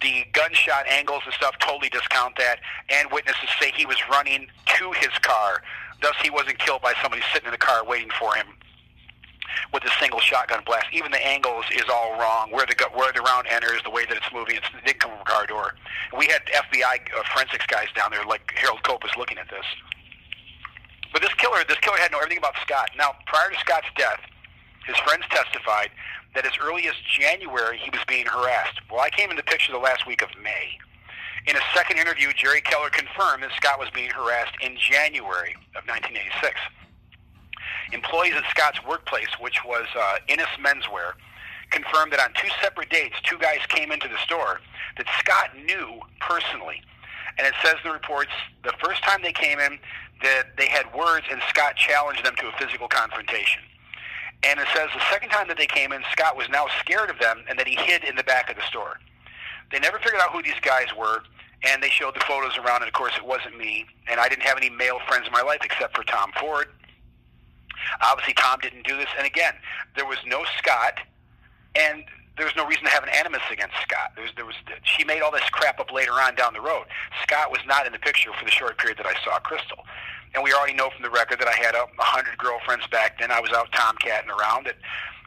the gunshot angles and stuff totally discount that, and witnesses say he was running to his car. Thus, he wasn't killed by somebody sitting in the car waiting for him with a single shotgun blast. Even the angles is all wrong. Where the where the round enters, the way that it's moving, it's, it did come from a car door. We had FBI uh, forensics guys down there, like Harold Cope, was looking at this. But this killer, this killer had know everything about Scott. Now, prior to Scott's death, his friends testified that as early as January he was being harassed. Well, I came in the picture the last week of May. In a second interview, Jerry Keller confirmed that Scott was being harassed in January of 1986. Employees at Scott's workplace, which was uh, Innis Menswear, confirmed that on two separate dates, two guys came into the store that Scott knew personally. And it says the reports the first time they came in that they had words and Scott challenged them to a physical confrontation. And it says the second time that they came in, Scott was now scared of them and that he hid in the back of the store. They never figured out who these guys were, and they showed the photos around, and of course it wasn't me, and I didn't have any male friends in my life except for Tom Ford. Obviously, Tom didn't do this, and again, there was no Scott, and there was no reason to have an animus against Scott. There was, there was, she made all this crap up later on down the road. Scott was not in the picture for the short period that I saw Crystal. And we already know from the record that I had a hundred girlfriends back then. I was out tomcatting around. That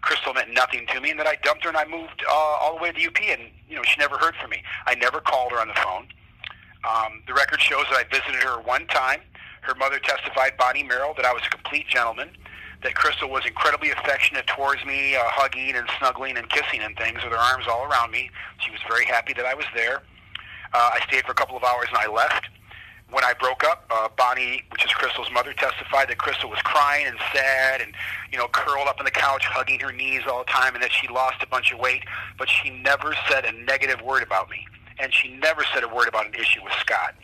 Crystal meant nothing to me, and that I dumped her and I moved uh, all the way to the UP, and you know she never heard from me. I never called her on the phone. Um, the record shows that I visited her one time. Her mother testified, Bonnie Merrill, that I was a complete gentleman. That Crystal was incredibly affectionate towards me, uh, hugging and snuggling and kissing and things with her arms all around me. She was very happy that I was there. Uh, I stayed for a couple of hours and I left when I broke up, uh, Bonnie, which is Crystal's mother, testified that Crystal was crying and sad and, you know, curled up on the couch, hugging her knees all the time, and that she lost a bunch of weight. But she never said a negative word about me. And she never said a word about an issue with Scott.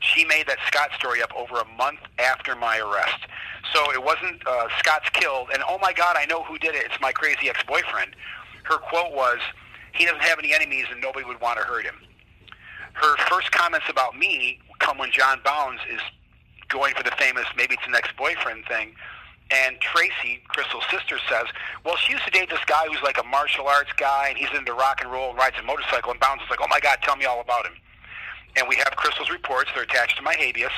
She made that Scott story up over a month after my arrest. So it wasn't uh, Scott's killed, and oh my God, I know who did it. It's my crazy ex-boyfriend. Her quote was, he doesn't have any enemies and nobody would want to hurt him. Her first comments about me come when John Bounds is going for the famous maybe it's an ex-boyfriend thing. And Tracy, Crystal's sister, says, well, she used to date this guy who's like a martial arts guy, and he's into rock and roll and rides a motorcycle. And Bounds is like, oh, my God, tell me all about him. And we have Crystal's reports. They're attached to my habeas.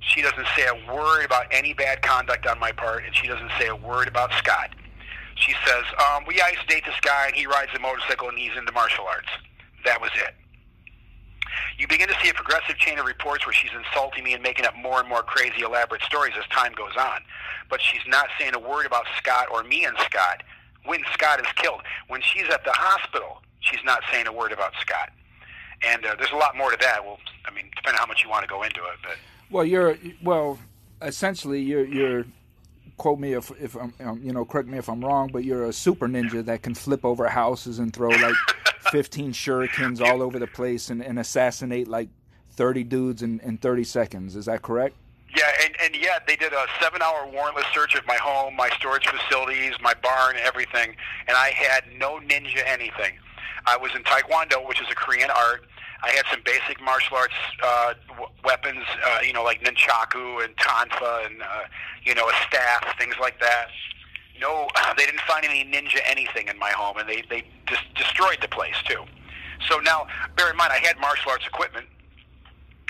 She doesn't say a word about any bad conduct on my part, and she doesn't say a word about Scott. She says, um, well, yeah, date this guy, and he rides a motorcycle, and he's into martial arts. That was it you begin to see a progressive chain of reports where she's insulting me and making up more and more crazy, elaborate stories as time goes on. But she's not saying a word about Scott or me and Scott when Scott is killed. When she's at the hospital, she's not saying a word about Scott. And uh, there's a lot more to that. Well, I mean, depending on how much you want to go into it. But well, you're well, essentially, you're you're quote me if if I'm um, you know correct me if I'm wrong, but you're a super ninja that can flip over houses and throw like 15 shurikens all over the place and, and assassinate like 30 dudes in, in 30 seconds. Is that correct? Yeah, and, and yeah, they did a seven-hour warrantless search of my home, my storage facilities, my barn, everything, and I had no ninja anything. I was in Taekwondo, which is a Korean art. I had some basic martial arts uh, w- weapons, uh, you know, like nunchaku and tonfa and, uh, you know, a staff, things like that no, they didn't find any ninja anything in my home, and they they just destroyed the place too. So now, bear in mind, I had martial arts equipment.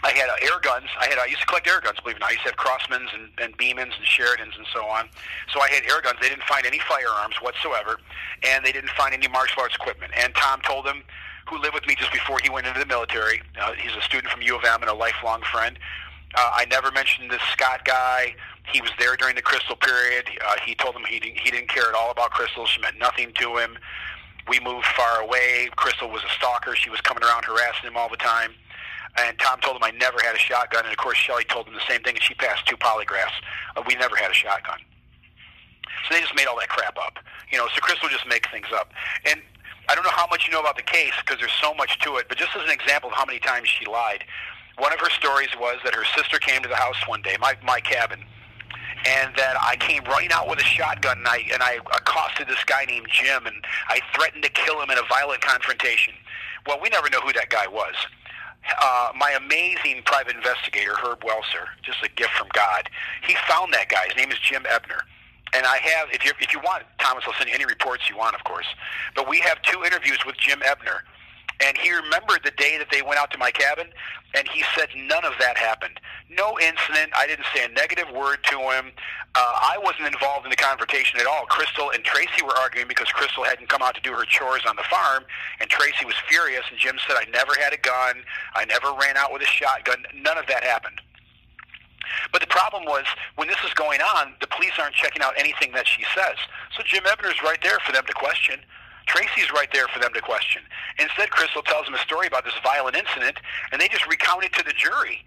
I had uh, air guns. I had I used to collect air guns. Believe it or not, I used to have Crosmans and, and Beemans and Sheridans and so on. So I had air guns. They didn't find any firearms whatsoever, and they didn't find any martial arts equipment. And Tom told them, who lived with me just before he went into the military. Uh, he's a student from U of M and a lifelong friend. Uh, I never mentioned this Scott guy. He was there during the crystal period. Uh, he told him he didn't, he didn't care at all about crystals. She meant nothing to him. We moved far away. Crystal was a stalker. She was coming around harassing him all the time. And Tom told him I never had a shotgun. And of course, Shelly told him the same thing, and she passed two polygraphs. Uh, we never had a shotgun. So they just made all that crap up. You know, so Crystal just makes things up. And I don't know how much you know about the case because there's so much to it, but just as an example of how many times she lied, one of her stories was that her sister came to the house one day, my, my cabin, and that I came running out with a shotgun and I, and I accosted this guy named Jim and I threatened to kill him in a violent confrontation. Well, we never know who that guy was. Uh, my amazing private investigator, Herb Welser, just a gift from God, he found that guy. His name is Jim Ebner. And I have, if you if you want, Thomas, I'll send you any reports you want, of course. But we have two interviews with Jim Ebner and he remembered the day that they went out to my cabin, and he said none of that happened. No incident. I didn't say a negative word to him. Uh, I wasn't involved in the confrontation at all. Crystal and Tracy were arguing because Crystal hadn't come out to do her chores on the farm, and Tracy was furious. And Jim said, "I never had a gun. I never ran out with a shotgun. None of that happened." But the problem was when this is going on, the police aren't checking out anything that she says. So Jim Ebner's right there for them to question. Tracy's right there for them to question. Instead, Crystal tells them a story about this violent incident, and they just recount it to the jury.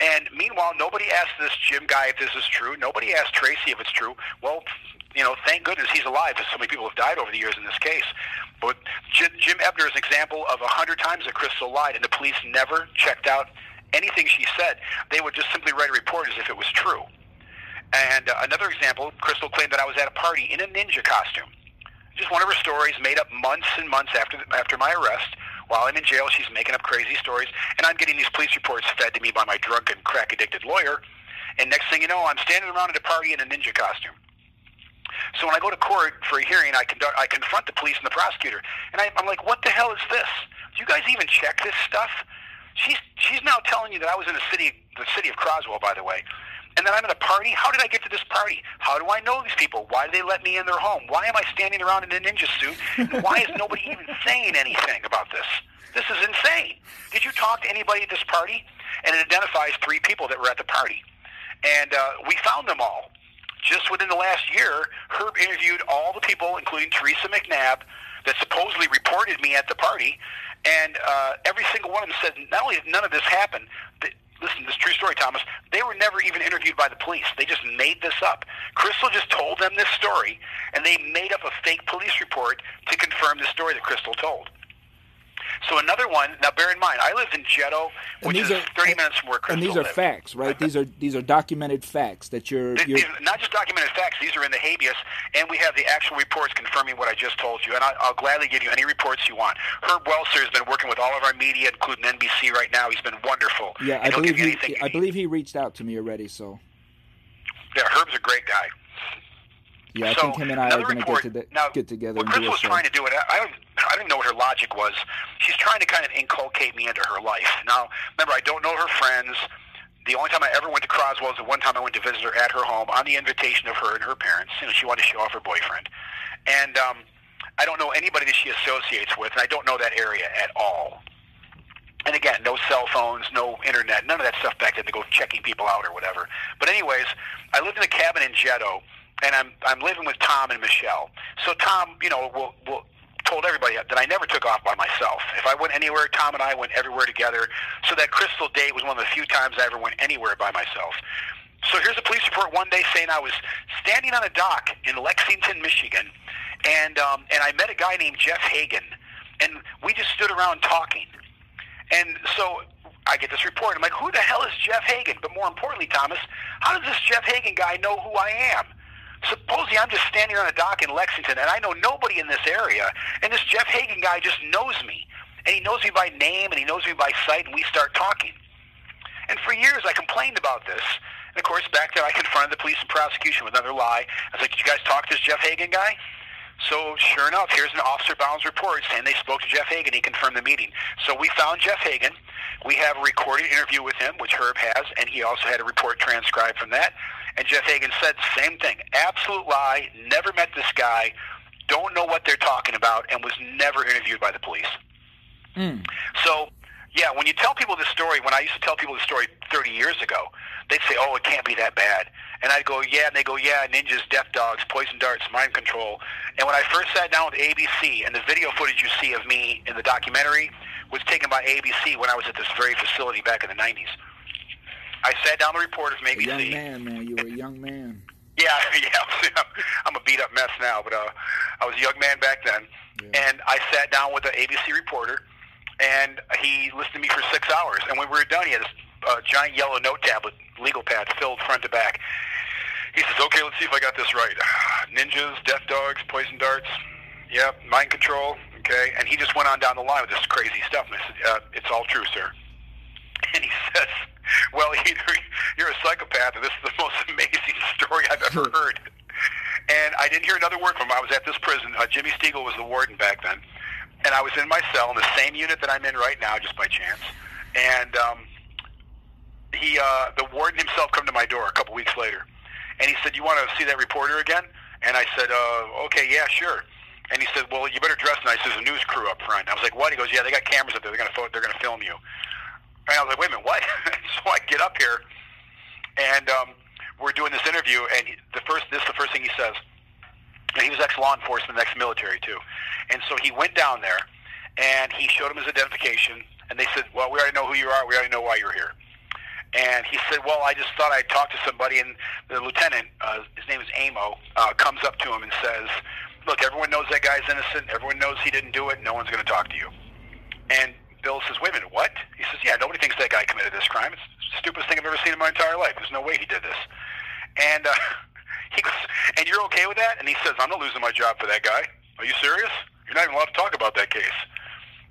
And meanwhile, nobody asked this Jim guy if this is true. Nobody asked Tracy if it's true. Well, you know, thank goodness he's alive because so many people have died over the years in this case. But Jim, Ebner is an example of a hundred times that Crystal lied, and the police never checked out anything she said. They would just simply write a report as if it was true. And uh, another example, Crystal claimed that I was at a party in a ninja costume. Just one of her stories made up months and months after after my arrest. While I'm in jail, she's making up crazy stories, and I'm getting these police reports fed to me by my drunken, crack-addicted lawyer. And next thing you know, I'm standing around at a party in a ninja costume. So when I go to court for a hearing, I conduct, I confront the police and the prosecutor, and I, I'm like, "What the hell is this? Do you guys even check this stuff?" She's she's now telling you that I was in the city the city of Croswell, by the way, and then I'm at a party. How did I get to this party? How do I know these people? Why did they let me in their home? Why am I standing around in a ninja suit? And why is nobody even saying anything about this? This is insane. Did you talk to anybody at this party? And it identifies three people that were at the party, and uh, we found them all. Just within the last year, Herb interviewed all the people, including Teresa McNabb, that supposedly reported me at the party, and uh, every single one of them said not only did none of this happen, listen, this true story, Thomas, they were never even interviewed by the police. They just made this up. Crystal just told them this story, and they made up a fake police report to confirm the story that Crystal told. So another one. Now, bear in mind, I live in Jeddo, which is are, 30 minutes from where Crystal And these are lived. facts, right? These are these are documented facts that you're. Th- you're These not just documented facts; these are in the habeas, and we have the actual reports confirming what I just told you. And I, I'll gladly give you any reports you want. Herb Welser has been working with all of our media, including NBC, right now. He's been wonderful. yeah, I believe he. I believe he reached out to me already. So Yeah, Herb's a great guy. Yeah, I so think him and I are going to get to now, get together What and do Crystal a was trying to do, and I, I don't, I don't know what her logic was. She's trying to kind of inculcate me into her life. Now, remember, I don't know her friends. The only time I ever went to Croswell is the one time I went to visit her at her home on the invitation of her and her parents. You know, she wanted to show off her boyfriend, and um, I don't know anybody that she associates with, and I don't know that area at all. And again, no cell phones, no internet, none of that stuff back then to go checking people out or whatever. But anyways, I lived in a cabin in Jeddo, and I'm I'm living with Tom and Michelle. So Tom, you know, will will told everybody that I never took off by myself. If I went anywhere, Tom and I went everywhere together. So that crystal date was one of the few times I ever went anywhere by myself. So here's a police report one day saying I was standing on a dock in Lexington, Michigan, and um, and I met a guy named Jeff Hagan, and we just stood around talking. And so I get this report. I'm like, who the hell is Jeff Hagan? But more importantly, Thomas, how does this Jeff Hagan guy know who I am? Supposing I'm just standing on a dock in Lexington and I know nobody in this area, and this Jeff Hagan guy just knows me. And he knows me by name and he knows me by sight, and we start talking. And for years I complained about this. And of course, back then I confronted the police and prosecution with another lie. I was like, did you guys talk to this Jeff Hagan guy? So sure enough, here's an Officer Bounds report saying they spoke to Jeff Hagan. He confirmed the meeting. So we found Jeff Hagan. We have a recorded interview with him, which Herb has, and he also had a report transcribed from that. And Jeff Hagan said the same thing. Absolute lie. Never met this guy. Don't know what they're talking about, and was never interviewed by the police. Hmm. So, yeah, when you tell people this story, when I used to tell people this story 30 years ago, they'd say, "Oh, it can't be that bad," and I'd go, "Yeah," and they go, "Yeah, ninjas, death dogs, poison darts, mind control." And when I first sat down with ABC, and the video footage you see of me in the documentary was taken by ABC when I was at this very facility back in the 90s. I sat down the reporter from A ABC. young man, man. You were a young man. Yeah, yeah. I'm a beat up mess now, but uh, I was a young man back then. And I sat down with the ABC reporter, and he listened to me for six hours. And when we were done, he had this uh, giant yellow note tablet, legal pad, filled front to back. He says, "Okay, let's see if I got this right. Ninjas, death dogs, poison darts. Yep, mind control. Okay." And he just went on down the line with this crazy stuff. And I said, uh, "It's all true, sir." And he says, "Well, either you're a psychopath, or this is the most amazing story I've ever heard." And I didn't hear another word from him. I was at this prison. Uh, Jimmy Stiegel was the warden back then, and I was in my cell in the same unit that I'm in right now, just by chance. And um, he, uh, the warden himself, come to my door a couple weeks later, and he said, "You want to see that reporter again?" And I said, uh, "Okay, yeah, sure." And he said, "Well, you better dress nice. There's a news crew up front." I was like, "What?" He goes, "Yeah, they got cameras up there. They're gonna, pho- they're gonna film you." And I was like, "Wait a minute, what?" so I get up here, and um, we're doing this interview, and he, the first this is the first thing he says. And he was ex law enforcement, ex military too, and so he went down there, and he showed him his identification, and they said, "Well, we already know who you are. We already know why you're here." And he said, "Well, I just thought I'd talk to somebody." And the lieutenant, uh, his name is Amo, uh, comes up to him and says, "Look, everyone knows that guy's innocent. Everyone knows he didn't do it. No one's going to talk to you." And Bill says, "Wait a minute, what?" He says, "Yeah, nobody thinks that guy committed this crime. It's the stupidest thing I've ever seen in my entire life. There's no way he did this." And uh, he goes, "And you're okay with that?" And he says, "I'm not losing my job for that guy. Are you serious? You're not even allowed to talk about that case."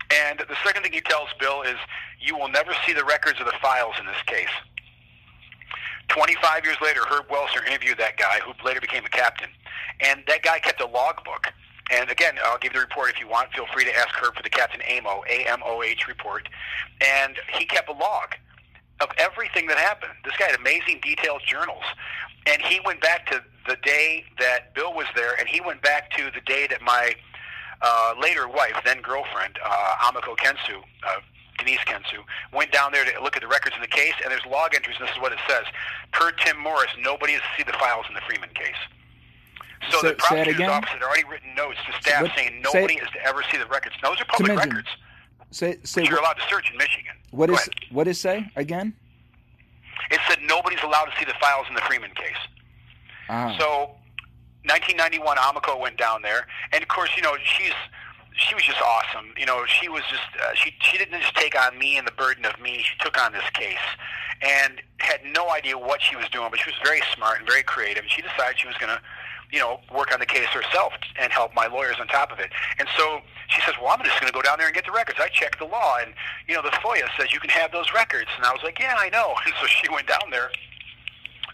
And the second thing he tells Bill is, "You will never see the records of the files in this case." 25 years later, Herb Welser interviewed that guy who later became a captain. And that guy kept a logbook. And again, I'll give the report if you want. Feel free to ask Herb for the Captain AMO, A-M-O-H report. And he kept a log of everything that happened. This guy had amazing detailed journals. And he went back to the day that Bill was there, and he went back to the day that my uh, later wife, then girlfriend, uh, Amiko Kensu, uh, Denise Kensu, went down there to look at the records in the case, and there's log entries, and this is what it says. Per Tim Morris, nobody has seen the files in the Freeman case. So, Say- the say prosecutor's again? office had already written notes to staff What- saying say- nobody is to ever see the records. Those are public records. Say say you're what, allowed to search in Michigan. what Go is ahead. what is say again? It said nobody's allowed to see the files in the Freeman case. Ah, So, 1991, Amico went down there, and of course, you know, she's she was just awesome. You know, she was just uh, she she didn't just take on me and the burden of me. She took on this case, and had no idea what she was doing, but she was very smart and very creative. And she decided she was going to, you know, work on the case herself and help my lawyers on top of it. And so she says, "Well, I'm just going to go down there and get the records." I checked the law, and you know, the FOIA says you can have those records. And I was like, "Yeah, I know." And so she went down there,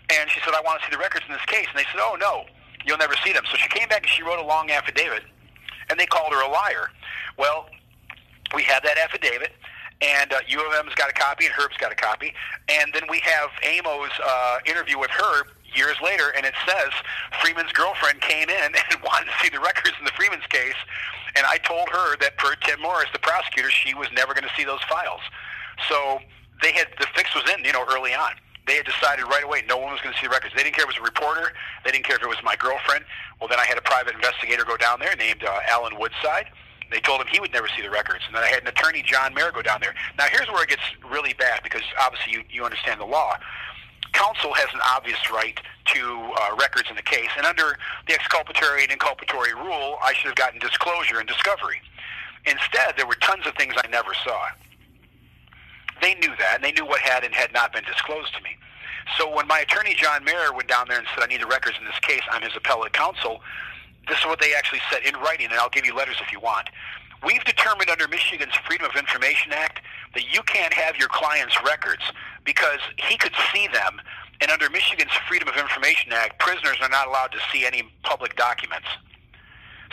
and she said, I want to see the records in this case. And they said, oh, no, you'll never see them. So she came back and she wrote a long affidavit, and they called her a liar. Well, we had that affidavit, and uh, U of M's got a copy, and Herb's got a copy. And then we have Amo's uh, interview with Herb years later, and it says Freeman's girlfriend came in and wanted to see the records in the Freeman's case. And I told her that per Tim Morris, the prosecutor, she was never going to see those files. So they had the fix was in, you know, early on. They had decided right away no one was going to see the records. They didn't care if it was a reporter. They didn't care if it was my girlfriend. Well, then I had a private investigator go down there named uh, Alan Woodside. They told him he would never see the records. And then I had an attorney, John Mayer, go down there. Now, here's where it gets really bad because obviously you, you understand the law. Counsel has an obvious right to uh, records in the case. And under the exculpatory and inculpatory rule, I should have gotten disclosure and discovery. Instead, there were tons of things I never saw. They knew that, and they knew what had and had not been disclosed to me. So when my attorney, John Mayer, went down there and said, I need the records in this case, I'm his appellate counsel, this is what they actually said in writing, and I'll give you letters if you want. We've determined under Michigan's Freedom of Information Act that you can't have your client's records because he could see them, and under Michigan's Freedom of Information Act, prisoners are not allowed to see any public documents.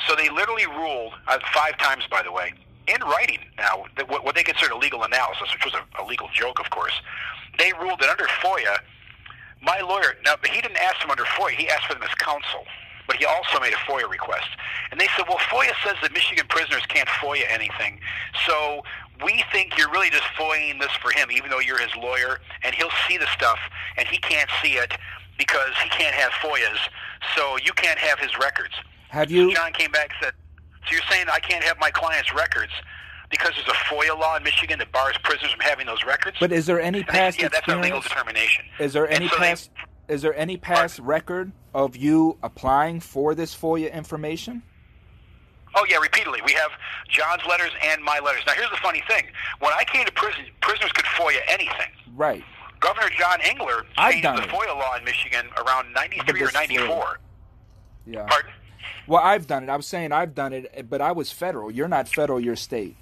So they literally ruled, uh, five times by the way, in writing now, that what, what they considered a legal analysis, which was a, a legal joke, of course, they ruled that under FOIA, my lawyer, now he didn't ask them under FOIA, he asked for them as counsel, but he also made a FOIA request. And they said, well, FOIA says that Michigan prisoners can't FOIA anything, so we think you're really just FOIAing this for him, even though you're his lawyer, and he'll see the stuff, and he can't see it because he can't have FOIAs, so you can't have his records. have you? John came back and said, "So you're saying I can't have my client's records because there's a FOIA law in Michigan that bars prisoners from having those records?" But is there any they past said, yeah, that's a legal determination. Is there any so they- past? Is there any past record of you applying for this FOIA information? Oh yeah, repeatedly. We have John's letters and my letters. Now here's the funny thing: when I came to prison, prisoners could FOIA anything. Right. Governor John Engler changed the it. FOIA law in Michigan around '93 or '94. Yeah. Pardon? Well, I've done it. I was saying I've done it, but I was federal. You're not federal. You're state.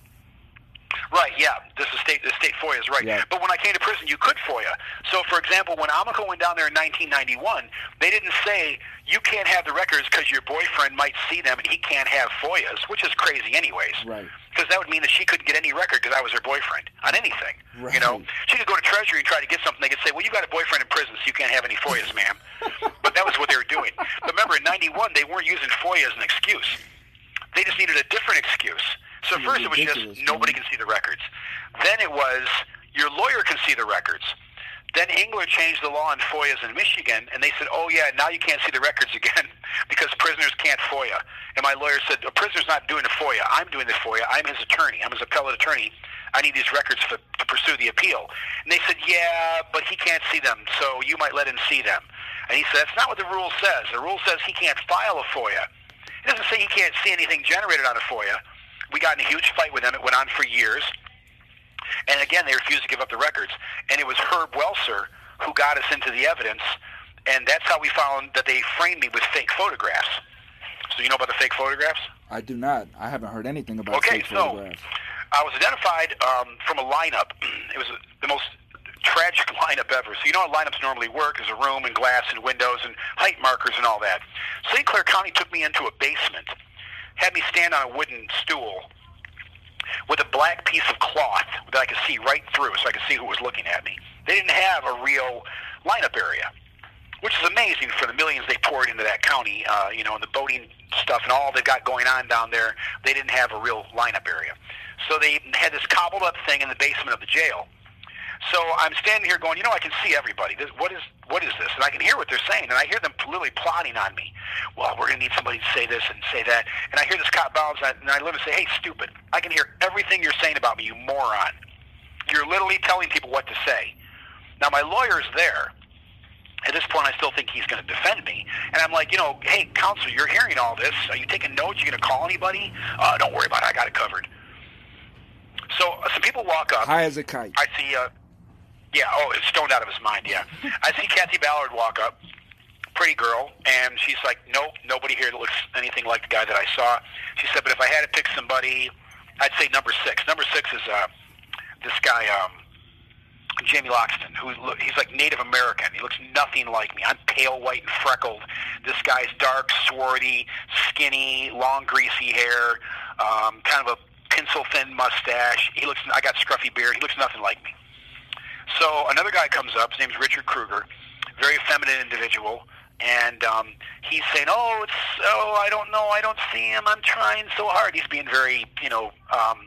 Right, yeah. This is state the state FOIA is right. Yeah. But when I came to prison you could FOIA. So for example, when Amico went down there in 1991, they didn't say you can't have the records because your boyfriend might see them and he can't have FOIAs, which is crazy anyways. Right. Because that would mean that she couldn't get any record because I was her boyfriend on anything. Right. You know, she could go to Treasury and try to get something. They could say, "Well, you got a boyfriend in prison, so you can't have any FOIAs, ma'am." but that was what they were doing. But remember, in '91, they weren't using FOIA as an excuse. They just needed a different excuse. So It's first it was just nobody can see the records. Then it was your lawyer can see the records. then Engler changed the law on FOIAs in Michigan, and they said, "Oh yeah, now you can't see the records again because prisoners can't FOIA." And my lawyer said, "A prisoner's not doing the FOIA. I'm doing the FOIA. I'm his attorney. I'm his appellate attorney. I need these records for, to pursue the appeal." And they said, "Yeah, but he can't see them, so you might let him see them." And he said, "That's not what the rule says. The rule says he can't file a FOIA. It doesn't say he can't see anything generated on a FOIA." We got in a huge fight with them. It went on for years. And again, they refused to give up the records. And it was Herb Welser who got us into the evidence, and that's how we found that they framed me with fake photographs. So you know about the fake photographs? I do not. I haven't heard anything about Okay, fake so photographs. I was identified um, from a lineup. It was the most tragic lineup ever. So you know how lineups normally work? There's a room and glass and windows and height markers and all that. St. Clair County took me into a basement, had me stand on a wooden stool with a black piece of cloth that I could see right through so I could see who was looking at me. They didn't have a real lineup area, which is amazing for the millions they poured into that county, uh, you know, and the boating stuff and all they've got going on down there. They didn't have a real lineup area. So they had this cobbled up thing in the basement of the jail. So I'm standing here going, you know, I can see everybody. This, what is what is this? And I can hear what they're saying, and I hear them literally plotting on me. Well, we're going to need somebody to say this and say that. And I hear this cop bounce, and I, literally say, hey, stupid. I can hear everything you're saying about me, you moron. You're literally telling people what to say. Now, my lawyer's there. At this point, I still think he's going to defend me. And I'm like, you know, hey, counsel, you're hearing all this. Are you taking notes? You going to call anybody? Uh, don't worry about it. I got it covered. So uh, some people walk up. High as a kite. I see, uh, yeah, oh, it's stoned out of his mind, yeah. I see Kathy Ballard walk up, pretty girl, and she's like, nope, nobody here that looks anything like the guy that I saw. She said, but if I had to pick somebody, I'd say number six. Number six is uh, this guy, um, Jamie Loxton, who he's like Native American. He looks nothing like me. I'm pale white and freckled. This guy's dark, swarthy, skinny, long, greasy hair, um, kind of a pencil thin mustache. He looks. I got scruffy beard. He looks nothing like me. So another guy comes up. His name's Richard Kruger, very feminine individual, and um, he's saying, "Oh, it's oh, I don't know, I don't see him. I'm trying so hard." He's being very, you know, um,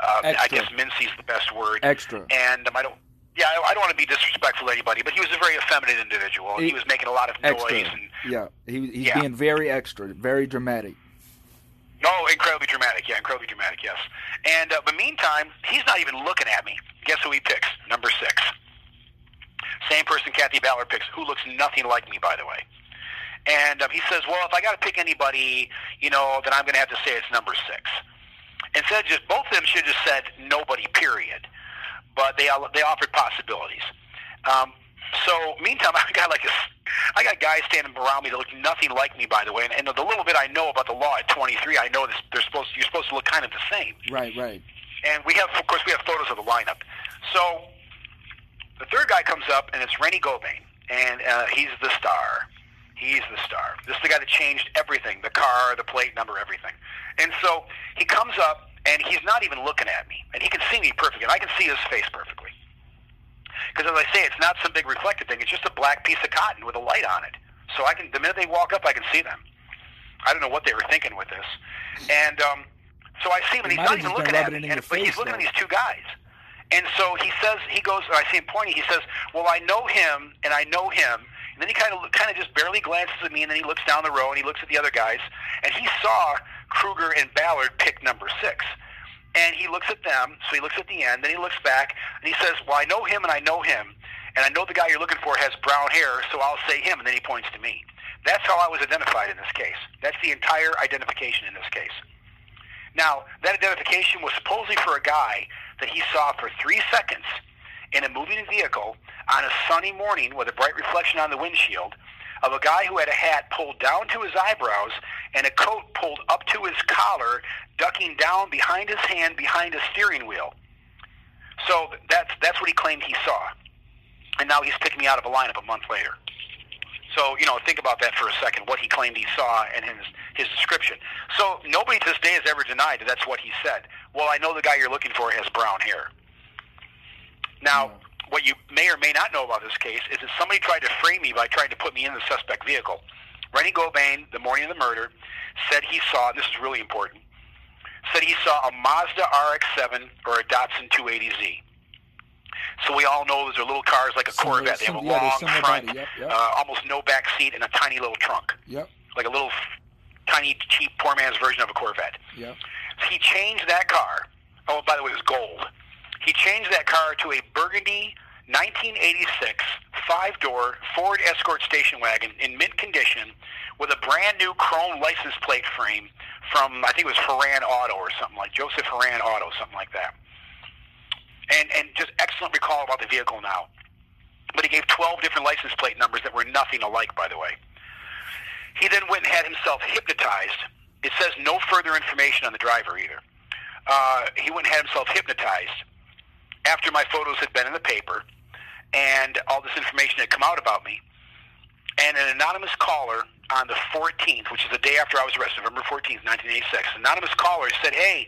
uh, I guess mincy's the best word. Extra. And um, I don't. Yeah, I, I don't want to be disrespectful to anybody, but he was a very effeminate individual. he, He- was making a lot of noise Extra. and Yeah, he, he's Yeah. being very extra, very dramatic. Oh, incredibly dramatic. Yeah, incredibly dramatic. Yes. And uh, but meantime, he's not even looking at me. Guess who he picks? Number six. Same person Kathy Ballard picks, who looks nothing like me, by the way. And um, he says, "Well, if I got to pick anybody, you know, then I'm going to have to say it's number six. Instead, just both of them should have just said nobody. Period. But they they offered possibilities. Um, so meantime, I got like a, I got guys standing around me that look nothing like me, by the way. And, and the little bit I know about the law at 23, I know this, they're supposed you're supposed to look kind of the same. Right, right. And we have, of course, we have photos of the lineup. So the third guy comes up, and it's Rennie Gobain, and uh, he's the star. He's the star. This is the guy that changed everything: the car, the plate number, everything. And so he comes up, and he's not even looking at me, and he can see me perfectly, and I can see his face perfectly. Because as I say, it's not some big reflective thing; it's just a black piece of cotton with a light on it. So I can, the minute they walk up, I can see them. I don't know what they were thinking with this, and um, so I see him, and he's not even looking at me, and, but he's face, looking at these two guys. And so he says, he goes, and I see him pointing. He says, "Well, I know him, and I know him." And then he kind of, kind of just barely glances at me, and then he looks down the row and he looks at the other guys, and he saw Kruger and Ballard pick number six. And he looks at them, so he looks at the end, then he looks back, and he says, "Well, I know him, and I know him, and I know the guy you're looking for has brown hair, so I'll say him." And then he points to me. That's how I was identified in this case. That's the entire identification in this case. Now, that identification was supposedly for a guy that he saw for three seconds in a moving vehicle on a sunny morning with a bright reflection on the windshield of a guy who had a hat pulled down to his eyebrows and a coat pulled up to his collar, ducking down behind his hand behind a steering wheel. So that's that's what he claimed he saw. And now he's picking me out of a lineup a month later. So, you know, think about that for a second, what he claimed he saw and his, his description. So nobody to this day has ever denied that that's what he said. Well, I know the guy you're looking for has brown hair. Now, what you may or may not know about this case is that somebody tried to frame me by trying to put me in the suspect vehicle. Rennie Gobain, the morning of the murder, said he saw, and this is really important, said he saw a Mazda RX-7 or a Datsun 280Z. So we all know those are little cars like a Corvette. They have a yeah, long front. Yep, yep. Uh, almost no back seat, and a tiny little trunk, Yep. like a little tiny, cheap, poor man's version of a Corvette. Yep. He changed that car. Oh, by the way, it was gold. He changed that car to a burgundy 1986 five-door Ford Escort station wagon in mint condition with a brand new chrome license plate frame from I think it was Haran Auto or something like Joseph Haran Auto, something like that. And and just excellent recall about the vehicle now. But he gave 12 different license plate numbers that were nothing alike, by the way. He then went and had himself hypnotized. It says no further information on the driver either. Uh, he went and had himself hypnotized after my photos had been in the paper and all this information had come out about me. And an anonymous caller on the 14th, which is the day after I was arrested, November 14th, 1986, an anonymous caller said, hey,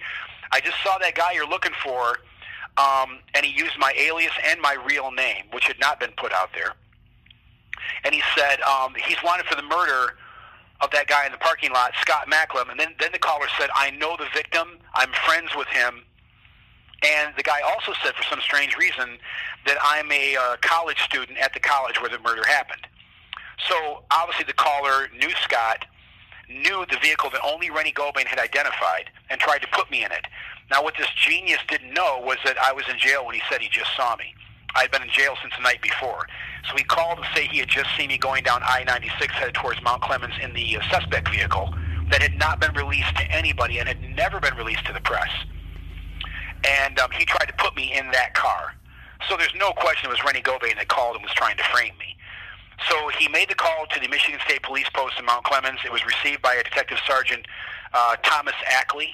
I just saw that guy you're looking for, um, and he used my alias and my real name, which had not been put out there. And he said um, he's wanted for the murder of that guy in the parking lot, Scott Macklem. And then, then the caller said, I know the victim. I'm friends with him. And the guy also said, for some strange reason, that I'm a uh, college student at the college where the murder happened. So obviously the caller knew Scott, knew the vehicle that only Rennie Gobain had identified, and tried to put me in it. Now, what this genius didn't know was that I was in jail when he said he just saw me. I had been in jail since the night before. So he called to say he had just seen me going down I-96 headed towards Mount Clemens in the uh, suspect vehicle that had not been released to anybody and had never been released to the press. And um, he tried to put me in that car. So there's no question it was Rennie Gobain that called and was trying to frame me. So he made the call to the Michigan State Police Post in Mount Clemens. It was received by a Detective Sergeant uh, Thomas Ackley,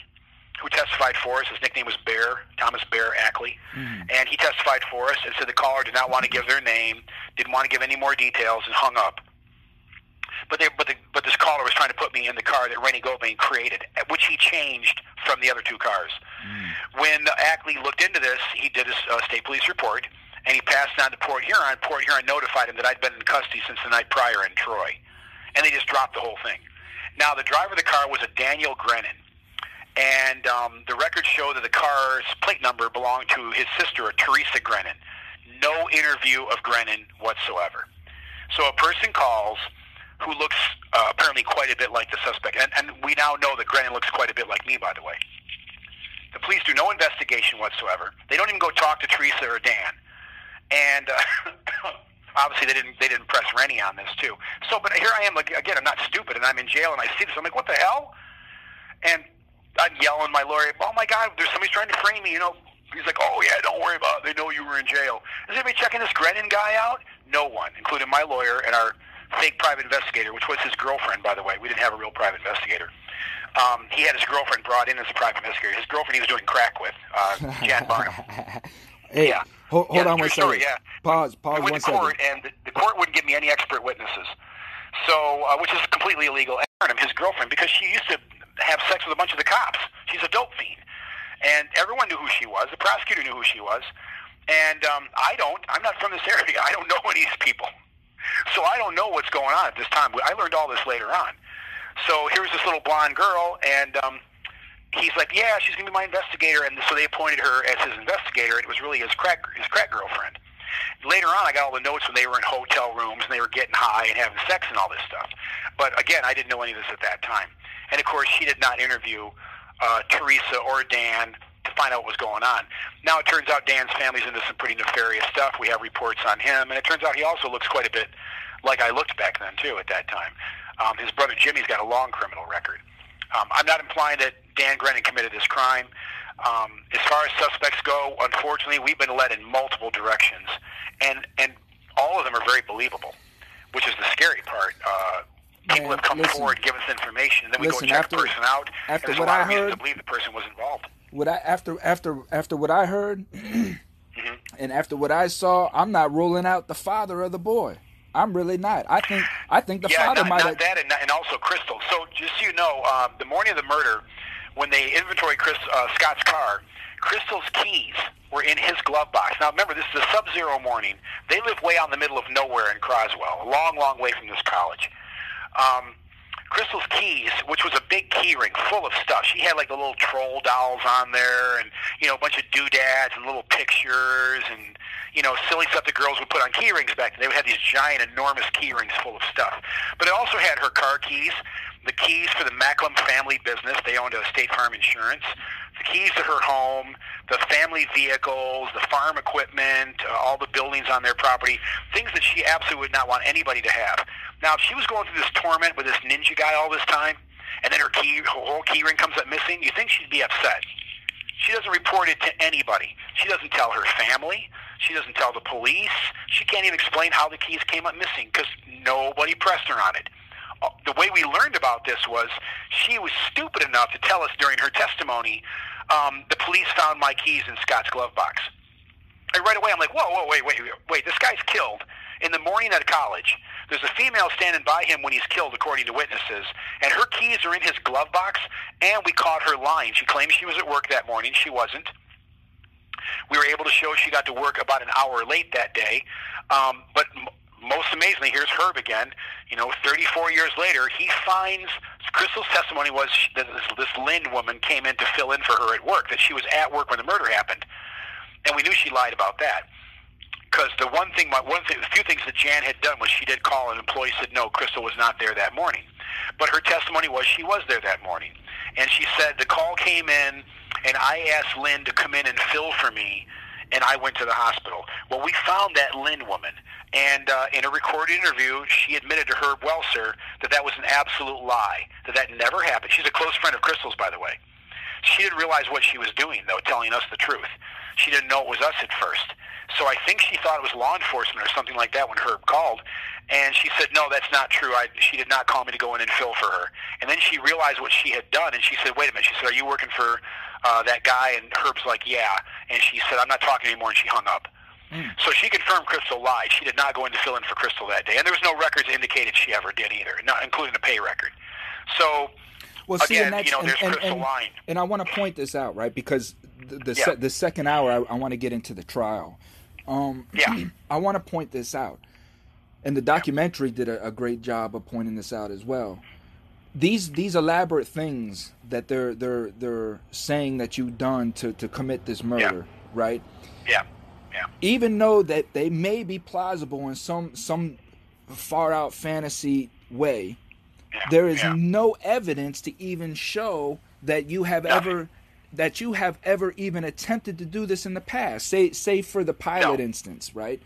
who testified for us. His nickname was Bear, Thomas Bear Ackley. And he testified for us and said the caller did not want to give their name, didn't want to give any more details, and hung up. But they, but the, but this caller was trying to put me in the car that Rennie Gobain created, which he changed from the other two cars. When Ackley looked into this, he did a uh, state police report, and he passed on to Port Huron. Port Huron notified him that I'd been in custody since the night prior in Troy, and they just dropped the whole thing. Now, the driver of the car was a Daniel Grennan, and um, the records show that the car's plate number belonged to his sister, Teresa Grennan. No interview of Grennan whatsoever. So a person calls who looks uh, apparently quite a bit like the suspect, and, and we now know that Grennan looks quite a bit like me, by the way. The police do no investigation whatsoever. They don't even go talk to Teresa or Dan, and uh, obviously they didn't they didn't press Rennie on this too. So, but here I am like, again. I'm not stupid, and I'm in jail, and I see this. I'm like, what the hell? And I'm yelling my lawyer. Oh my God! There's somebody's trying to frame me. You know. He's like, oh yeah, don't worry about it. They know you were in jail. Is anybody checking this Grennan guy out? No one, including my lawyer and our fake private investigator, which was his girlfriend, by the way. We didn't have a real private investigator. Um, he had his girlfriend brought in as a private investigator. His girlfriend he was doing crack with, uh, Jan Barnum. Hey, Yeah. hold, hold Yeah, on one story, second. yeah. Pause. Pause we went one to court, second. and the, the court wouldn't give me any expert witnesses. So, uh, which is completely illegal. Barnum, his girlfriend, because she used to have sex with a bunch of the cops. She's a dope fiend, and everyone knew who she was. The prosecutor knew who she was, and um, I don't. I'm not from this area. I don't know any of these people, so I don't know what's going on at this time. I learned all this later on. So here's this little blonde girl, and um, he's like, "Yeah, she's gonna be my investigator," and so they appointed her as his investigator. It was really his crack his crack girlfriend. Later on, I got all the notes when they were in hotel rooms and they were getting high and having sex and all this stuff. But again, I didn't know any of this at that time. And of course, she did not interview uh, Teresa or Dan to find out what was going on. Now it turns out Dan's family's into some pretty nefarious stuff. We have reports on him, and it turns out he also looks quite a bit like I looked back then too. At that time, um, his brother Jimmy's got a long criminal record. Um, I'm not implying that Dan Grennan committed this crime. Um, as far as suspects go, unfortunately, we've been led in multiple directions, and and all of them are very believable, which is the scary part. Uh, people Man, have come listen. forward, give us information, and then we Listen, go check after- the person out. after and there's what a lot I heard- to believe the person was involved. What I after after after what I heard Mm-hmm. and after what I saw, I'm not ruling out the father of the boy. I'm really not. I think I think the yeah, father not, might not have. that, and, and also Crystal. So just so you know, um, the morning of the murder, when they inventory Chris uh, Scott's car, Crystal's keys were in his glove box. Now remember, this is a sub-zero morning. They live way out in the middle of nowhere in Croswell, a long, long way from this college. Um, Crystal's keys, which was a big key ring full of stuff. She had like the little troll dolls on there, and you know a bunch of doodads and little pictures, and you know, silly stuff the girls would put on key rings back then. They would have these giant, enormous key rings full of stuff. But it also had her car keys, the keys for the Macklem family business. They owned a State Farm Insurance. The keys to her home, the family vehicles, the farm equipment, uh, all the buildings on their property, things that she absolutely would not want anybody to have. Now, if she was going through this torment with this ninja guy all this time, and then her key, her whole key ring comes up missing, you think she'd be upset. She doesn't report it to anybody. She doesn't tell her family. She doesn't tell the police. She can't even explain how the keys came up missing because nobody pressed her on it. The way we learned about this was she was stupid enough to tell us during her testimony, um, the police found my keys in Scott's glove box. And right away, I'm like, whoa, whoa, wait, wait, wait. This guy's killed in the morning at college. There's a female standing by him when he's killed, according to witnesses, and her keys are in his glove box. And we caught her lying. She claimed she was at work that morning. She wasn't. We were able to show she got to work about an hour late that day. Um, but most amazingly, here's Herb again. You know, 34 years later, he finds Crystal's testimony was that this, this Lynn woman came in to fill in for her at work, that she was at work when the murder happened. And we knew she lied about that. Because the one thing, one thing, the few things that Jan had done was she did call, and employee said no, Crystal was not there that morning. But her testimony was she was there that morning, and she said the call came in, and I asked Lynn to come in and fill for me, and I went to the hospital. Well, we found that Lynn woman, and uh, in a recorded interview, she admitted to Herb Welser that that was an absolute lie, that that never happened. She's a close friend of Crystal's, by the way. She didn't realize what she was doing, though, telling us the truth. She didn't know it was us at first. So I think she thought it was law enforcement or something like that when Herb called. And she said, no, that's not true. I, she did not call me to go in and fill for her. And then she realized what she had done, and she said, wait a minute. She said, are you working for uh, that guy? And Herb's like, yeah. And she said, I'm not talking anymore, and she hung up. So she confirmed Crystal lied. She did not go in to fill in for Crystal that day. And there was no records indicated she ever did either, not including a pay record. So Well, see, Again, and that's you know, and, there's and, Crystal and, and I want to point this out, right? Because the the, Yeah. se- the second hour, I, I want to get into the trial. Um, Yeah. I want to point this out, and the documentary did a, a great job of pointing this out as well. These these elaborate things that they're they're they're saying that you've done to to commit this murder, right? yeah, yeah, even though that they may be plausible in some some far out fantasy way, yeah. there is yeah. no evidence to even show that you have Nothing. ever that you have ever even attempted to do this in the past. Say say for the pilot No. instance, right?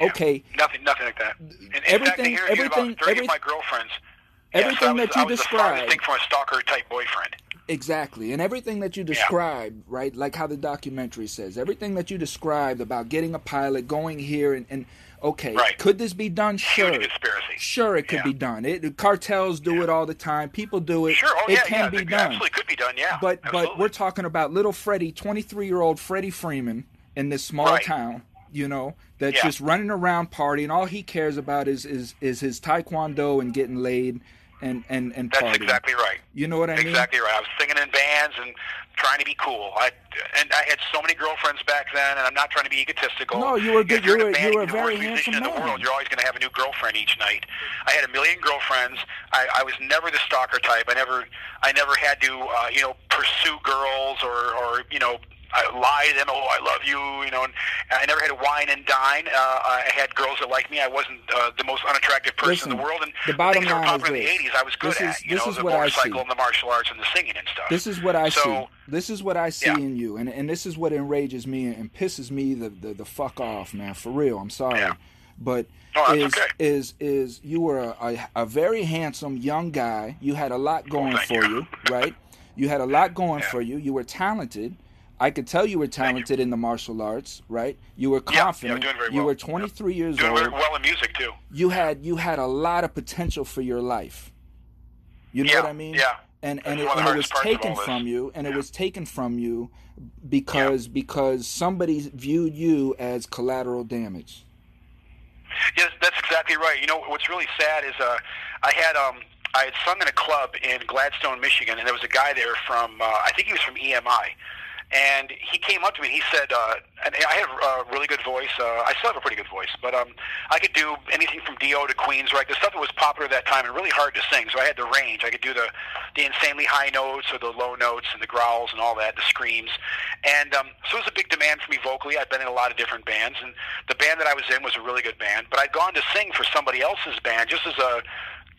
Yeah. Okay, Nothing, nothing like that. And in fact, Everything- everything- about every- of my girlfriends. Everything yes, was, that you I was the described- farthest thing from a stalker type boyfriend. Exactly. And everything that you described, right? Like how the documentary says, everything that you described about getting a pilot, going here and, and okay, Right. could this be done? Sure. Conspiracy. Sure, it could Yeah. be done. It cartels do Yeah. it all the time. People do it. Sure. Oh, it yeah, can yeah. be it done. Absolutely could be done. Yeah. But but we're talking about little Freddie, 23-year-old Freddie Freeman in this small Right. town, you know, that's Yeah. just running around partying. All he cares about is is is his taekwondo and getting laid and and and That's exactly right. You know what I mean? Exactly right. I was singing in bands and trying to be cool. I and I had so many girlfriends back then, and I'm not trying to be egotistical. No, you were good- you were- band, you were a very handsome in the man. world. You're always going to have a new girlfriend each night. I had a million girlfriends. I, I was never the stalker type. I never, I never had to, uh, you know, pursue girls or, or you know. I lie to them. Oh, I love you. You know, and I never had a wine and dine. Uh, I had girls that liked me. I wasn't uh, the most unattractive person Listen, in the world. And the bottom things that were line is in the this. '80s, I was good This at. is- you this know, is the what I see. and the martial arts and the singing and stuff. This is what I so, see. This is what I see Yeah. in you, and and this is what enrages me and pisses me the the, the fuck off, man. For real, I'm sorry, Yeah. but No, is okay. is is you were a, a, a very handsome young guy. You had a lot going Oh, for you. you, right? You had a lot going Yeah. for you. You were talented. I could tell you were talented in the martial arts, right? You were confident. Yeah, yeah, doing very You well. were 23 years doing old. very well in music too. You had you had a lot of potential for your life. You know Yeah, what I mean? yeah. And and it, one of the and it was hardest parts of taken from you, and it was taken from you because because somebody viewed you as collateral damage. Yes, that's exactly right. You know what's really sad is uh, I had um I had sung in a club in Gladstone, Michigan, and there was a guy there from uh, I think he was from EMI, And he came up to me and he said, uh, and I have a really good voice. Uh, I still have a pretty good voice, but um, I could do anything from Dio to Queens, right? The stuff that was popular at that time and really hard to sing. So I had the range. I could do the the insanely high notes or the low notes and the growls and all that, the screams. And um, so it was a big demand for me vocally. I'd been in a lot of different bands, and the band that I was in was a really good band. But I'd gone to sing for somebody else's band just as a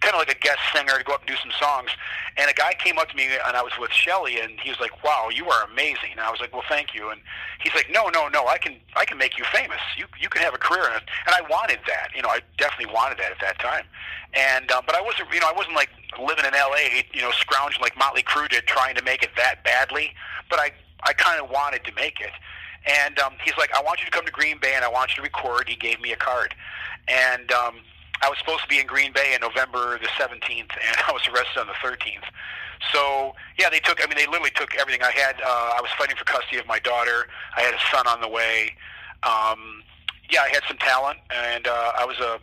kind of like a guest singer to go up and do some songs. And a guy came up to me, and I was with Shelly, and he was like, "Wow, you are amazing." And I was like, "Well, thank you." And he's like, "No, no, no, I can, I can make you famous. You, you can have a career in it." And I wanted that. You know, I definitely wanted that at that time. And um, but I wasn't, you know, I wasn't like living in L.A., you know, scrounging like Motley Crue did, trying to make it that badly. But I, I kind of wanted to make it. And um, he's like, "I want you to come to Green Bay, and I want you to record." He gave me a card, and um, I was supposed to be in Green Bay in November the 17th, and I was arrested on the 13th. So yeah, they took. I mean, they literally took everything I had. Uh, I was fighting for custody of my daughter. I had a son on the way. Um, yeah, I had some talent, and uh, I was a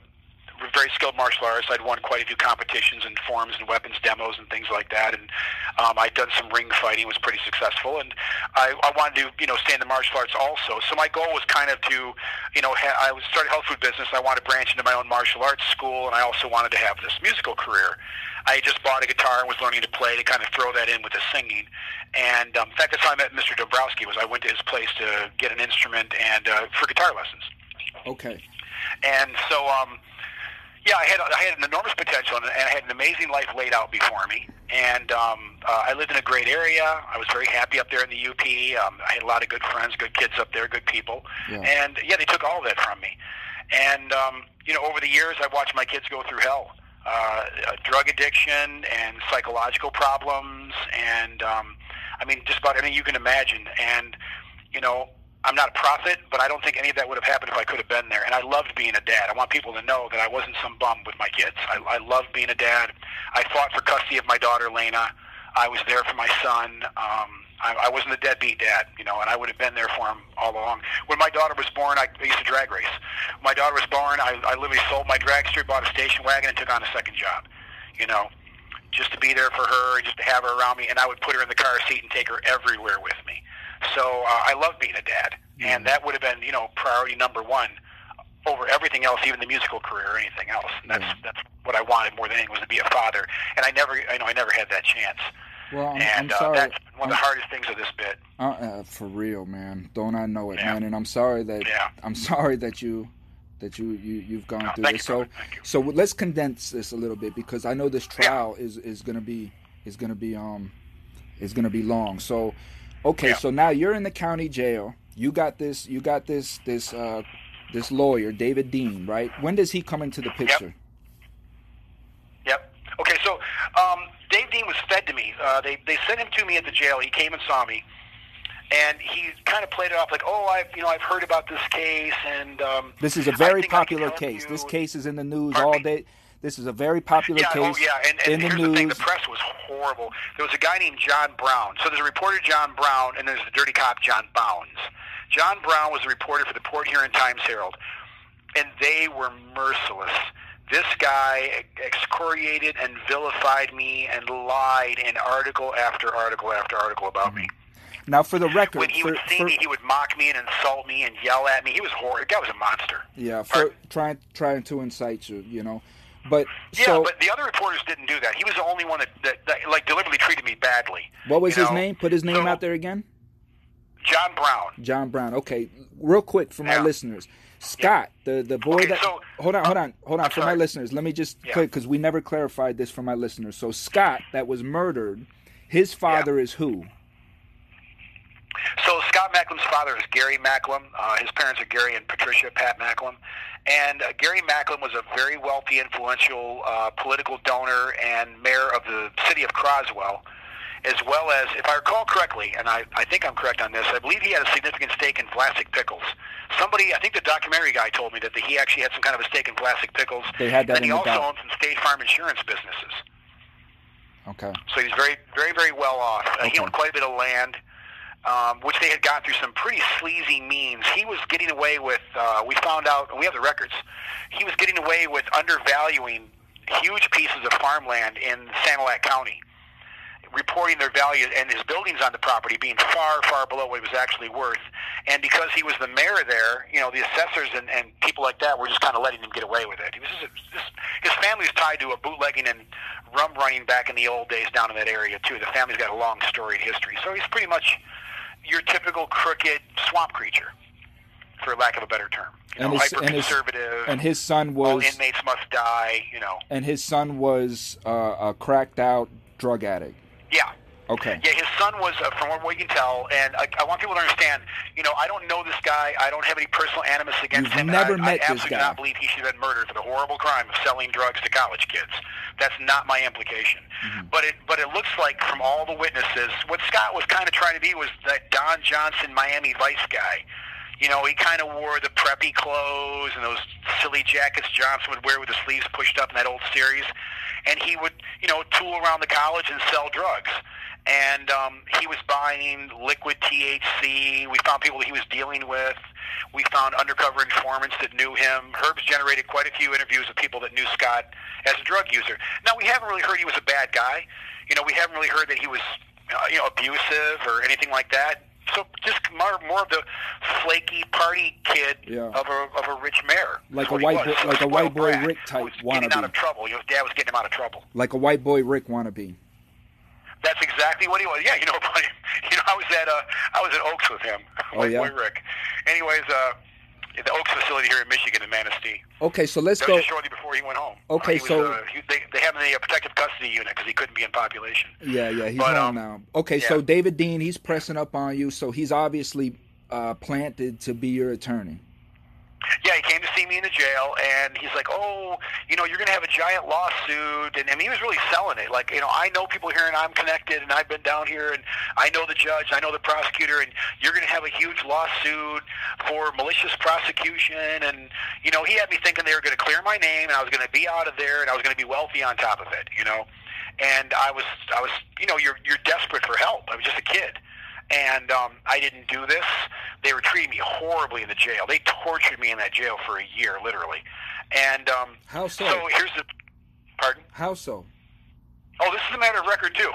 very skilled martial artist. I'd won quite a few competitions and forms and weapons demos and things like that. And um, I'd done some ring fighting, was pretty successful. And I, I wanted to, you know, stay in the martial arts also. So my goal was kind of to, you know, ha- I was started health food business. I wanted to branch into my own martial arts school, and I also wanted to have this musical career. I had just bought a guitar and was learning to play to kind of throw that in with the singing. And um, in fact, that's how I met Mr. Dombrowski. Was I went to his place to get an instrument and uh, for guitar lessons. Okay. And so, um, yeah, I had I had an enormous potential and I had an amazing life laid out before me. And um, uh, I lived in a great area. I was very happy up there in the UP. Um, I had a lot of good friends, good kids up there, good people. Yeah. And yeah, they took all of that from me. And um, you know, over the years, I watched my kids go through hell. Uh, uh, drug addiction and psychological problems, and um, I mean, just about anything you can imagine. And you know, I'm not a prophet, but I don't think any of that would have happened if I could have been there. And I loved being a dad. I want people to know that I wasn't some bum with my kids. I, I loved being a dad. I fought for custody of my daughter, Lena. I was there for my son. Um, I, I wasn't a deadbeat dad, you know, and I would have been there for him all along. When my daughter was born, I used to drag race. My daughter was born, I, I literally sold my dragster, bought a station wagon, and took on a second job, you know, just to be there for her, just to have her around me. And I would put her in the car seat and take her everywhere with me. So uh, I love being a dad, and that would have been, you know, priority number one over everything else, even the musical career or anything else. And that's that's what I wanted more than anything was to be a father, and I never, I know, I never had that chance. Well, I'm, and I'm sorry. uh, that's one of the I'm- hardest things of this bit. Uh, uh, for real, man. Don't I know it, Yeah. man? And I'm sorry that Yeah. I'm sorry that you that you you you've gone No, through this. so. So let's condense this a little bit because I know this trial is is gonna be is gonna be um is gonna be long. So okay, Yeah. so now you're in the county jail. You got this. You got this this uh this lawyer David Dean, right? When does he come into the picture? Yep. yep. Okay, so um, Dave Dean was fed to me. Uh, they they sent him to me at the jail. He came and saw me, and he kind of played it off like, "Oh, I've you know I've heard about this case, and um, This is a very think I can popular case. you." This case is in the news Pardon all me? day. This is a very popular yeah, oh, case oh yeah, and, and in the here's news. the thing: the press was horrible. There was a guy named John Brown. So there's a reporter John Brown, and there's the dirty cop John Bounds. John Brown was a reporter for the Port Huron Times Herald, and they were merciless. This guy excoriated and vilified me and lied in article after article after article about me. Mm-hmm. Now, for the record, When he for, would see for- me, he would mock me and insult me and yell at me. He was horrible. Guy was a monster. yeah, for Pardon? trying trying to incite you, you know. But Yeah, so, but the other reporters didn't do that. He was the only one that, that, that like deliberately treated me badly. what was his know? name? Put his name So, out there again. John Brown. John Brown. Okay, real quick for my Yeah. listeners. Scott, the the boy Okay, that so- hold on, hold on, hold on. I'm for my listeners, let me just Yeah. because we never clarified this for my listeners. So Scott, that was murdered, his father is who? So Scott Macklem's father is Gary Macklem. Uh, his parents are Gary and Patricia Pat Macklem. And uh, Gary Macklem was a very wealthy, influential uh, political donor and mayor of the city of Croswell, as well as, if I recall correctly, and I, I think I'm correct on this, I believe he had a significant stake in Vlasic Pickles. Somebody, I think the documentary guy told me that the, he actually had some kind of a stake in Vlasic Pickles. They had that and he the also doc. owned some State Farm insurance businesses. Okay. So he's very, very, very well off. Uh, Okay. He owned quite a bit of land, um, which they had gone through some pretty sleazy means. He was getting away with. Uh, we found out, and we have the records. He was getting away with undervaluing huge pieces of farmland in Sanilac County. reporting their value and his buildings on the property being far, far below what it was actually worth. And because he was the mayor there, you know, the assessors and, and people like that were just kind of letting him get away with it. He was just, just his family was tied to a bootlegging and rum running back in the old days down in that area too. The family's got a long storied history, so he's pretty much your typical crooked swamp creature, for lack of a better term. You And know, his- hyper and his- conservative. And his son was. all inmates must die. You know. and his son was uh, a cracked out drug addict. Yeah. Okay. Yeah, his son was, uh, from what we can tell, and I, I want people to understand. You know, I don't know this guy. I don't have any personal animus against You've him. never I, met I this absolutely guy. do not believe he should have been murdered for the horrible crime of selling drugs to college kids. That's not my implication. Mm-hmm. But it, but it looks like from all the witnesses, what Scott was kind of trying to be was that Don Johnson Miami Vice guy. You know, he kind of wore the preppy clothes and those silly jackets Johnson would wear with the sleeves pushed up in that old series. And he would, you know, tool around the college and sell drugs. And um, he was buying liquid THC. We found people that he was dealing with. We found undercover informants that knew him. Herb's generated quite a few interviews with people that knew Scott as a drug user. Now, we haven't really heard he was a bad guy. You know, we haven't really heard that he was, uh, you know, abusive or anything like that. So just more, more of the flaky party kid Yeah. of a of a rich mayor. Like a white boy- like a white boy Rick type was getting wannabe. out of trouble. His dad was getting him out of trouble. Like a white boy Rick wannabe. That's exactly what he was. Yeah, you know, you know, I was at uh, I was at Oaks with him. Oh, White yeah? boy Rick. Anyways, uh, the Oaks facility here in Michigan, in Manistee. Okay, so let's That go. was just shortly before he went home. Okay, was, so- uh, he, they they have him in a protective custody unit because he couldn't be in population. Yeah, yeah, he's But, home um, now. Okay, yeah. so David Dean, he's pressing up on you, so he's obviously uh, planted to be your attorney. Yeah, he came to see me in the jail, and he's like, "Oh, you know, you're going to have a giant lawsuit," and I he was really selling it. Like, you know, I know people here, and I'm connected, and I've been down here, and I know the judge, I know the prosecutor, and you're going to have a huge lawsuit for malicious prosecution, and you know, he had me thinking they were going to clear my name, and I was going to be out of there, and I was going to be wealthy on top of it, you know. And I was, I was, you know, you're you're desperate for help. I was just a kid and um, I didn't do this. They were treating me horribly in the jail. They tortured me in that jail for a year, literally. And um, How so? so here's the pardon. How so? Oh, this is a matter of record too.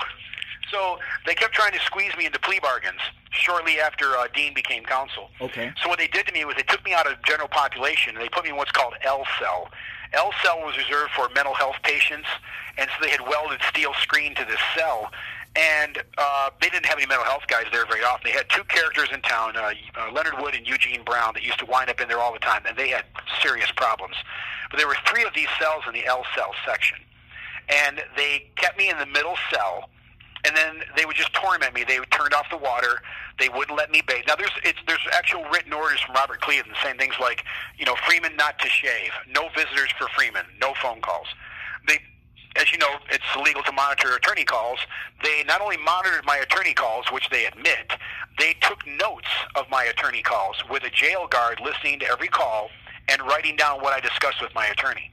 So they kept trying to squeeze me into plea bargains shortly after uh, Dean became counsel. Okay. So what they did to me was they took me out of general population and they put me in what's called L cell. L cell was reserved for mental health patients, and so they had welded steel screen to this cell. And uh, they didn't have any mental health guys there very often. They had two characters in town, uh, uh, Leonard Wood and Eugene Brown, that used to wind up in there all the time, and they had serious problems. But there were three of these cells in the L cell section, and they kept me in the middle cell and then they would just torment me. They would turn off the water. They wouldn't let me bathe. Now there's it's there's actual written orders from Robert Cleveland saying things like, you know, Freeman not to shave, no visitors for Freeman, no phone calls. They as you know, it's illegal to monitor attorney calls. They not only monitored my attorney calls, which they admit, they took notes of my attorney calls with a jail guard listening to every call and writing down what I discussed with my attorney.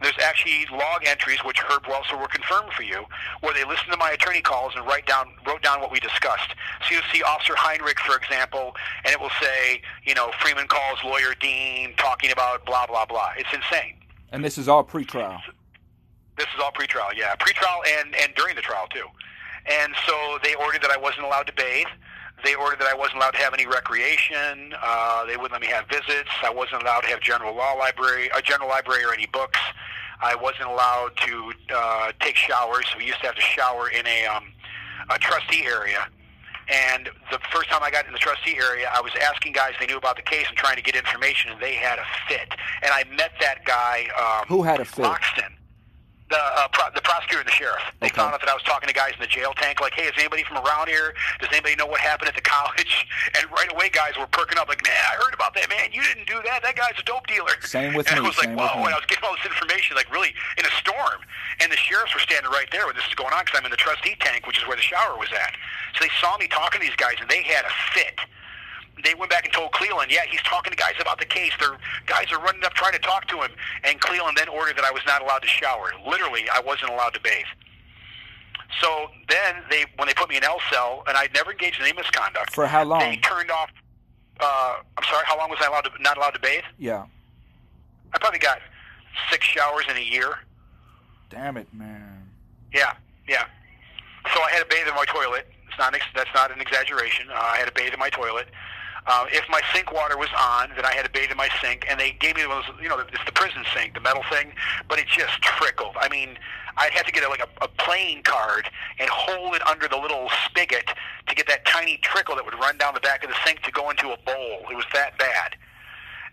There's actually log entries, which Herb Welser will confirm for you, where they listen to my attorney calls and write down wrote down what we discussed. So you'll see Officer Heinrich, for example, and it will say, you know, Freeman calls lawyer Dean talking about blah blah blah. It's insane. And this is all pretrial. This is all pretrial, yeah, pretrial and and during the trial too. And so they ordered that I wasn't allowed to bathe. They ordered that I wasn't allowed to have any recreation. Uh, they wouldn't let me have visits. I wasn't allowed to have general law library, a general library, or any books. I wasn't allowed to uh, take showers. We used to have to shower in a um, a trustee area. And the first time I got in the trustee area, I was asking guys they knew about the case and trying to get information, and they had a fit. And I met that guy. Um, Who had a fit? Loxton. The, uh, pro- the prosecutor and the sheriff. They Okay. found out that I was talking to guys in the jail tank, like, hey, is anybody from around here? Does anybody know what happened at the college? And right away, guys were perking up, like, man, I heard about that, man. You didn't do that. That guy's a dope dealer. Same with and me, I was like, same whoa. And I was getting all this information, like, really in a storm. And the sheriffs were standing right there when this is going on because I'm in the trustee tank, which is where the shower was at. So they saw me talking to these guys, and they had a fit they went back and told Cleveland, yeah, he's talking to guys about the case. Their guys are running up trying to talk to him. And Cleveland then ordered that I was not allowed to shower. Literally, I wasn't allowed to bathe. So then they, when they put me in L cell, and I'd never engaged in any misconduct. For how long? They turned off. Uh, I'm sorry. How long was I allowed to not allowed to bathe? Yeah. I probably got six showers in a year. Damn it, man. Yeah, yeah. so I had to bathe in my toilet. It's not an ex- that's not an exaggeration. Uh, I had to bathe in my toilet. Uh, if my sink water was on, then I had to bathe in my sink, and they gave me those, you know, it's the prison sink, the metal thing, but it just trickled. I mean, I had to get a, like a, a playing card and hold it under the little spigot to get that tiny trickle that would run down the back of the sink to go into a bowl. It was that bad,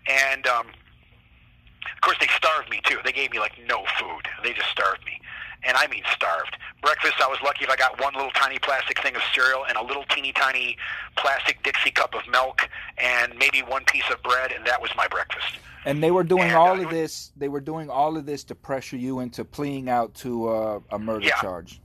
and um, of course they starved me too. They gave me like no food. They just starved me and I mean starved. Breakfast, I was lucky if I got one little tiny plastic thing of cereal and a little teeny tiny plastic Dixie cup of milk and maybe one piece of bread, and that was my breakfast. And they were doing And, all uh, of this. They were doing all of this to pressure you into pleading out to uh, a murder Yeah. charge.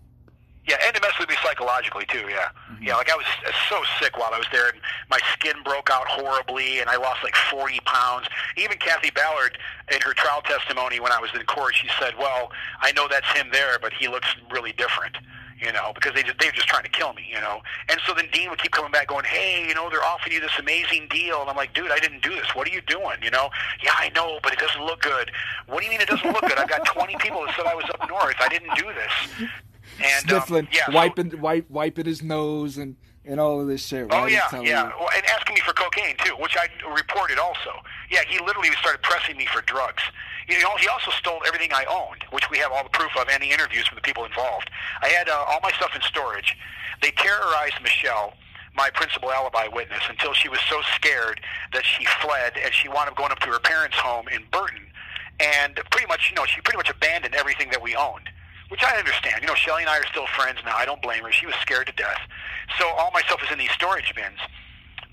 Yeah, and it messed with me psychologically too. Yeah, mm-hmm. yeah. Like I was so sick while I was there, and my skin broke out horribly, and I lost like 40 pounds. Even Kathy Ballard, in her trial testimony when I was in court, she said, "Well, I know that's him there, but he looks really different." You know, because they just, they were just trying to kill me, you know. And so then Dean would keep coming back going, hey, you know, they're offering you this amazing deal. And I'm like, dude, I didn't do this. What are you doing? You know, yeah, I know, but it doesn't look good. What do you mean it doesn't look good? I've got 20 people that said I was up north. I didn't do this. And, um, Sniffling, yeah, so- wiping, wipe, wiping his nose, and and all of this shit. Right? Oh yeah, yeah, you. and asking me for cocaine too, which I reported also. Yeah, he literally started pressing me for drugs. You know, he also stole everything I owned, which we have all the proof of and the interviews from the people involved. I had uh, all my stuff in storage. They terrorized Michelle, my principal alibi witness, until she was so scared that she fled and she wound up going up to her parents' home in Burton, and pretty much, you know, she pretty much abandoned everything that we owned which I understand. You know, Shelly and I are still friends now. I don't blame her. She was scared to death. So all my stuff is in these storage bins.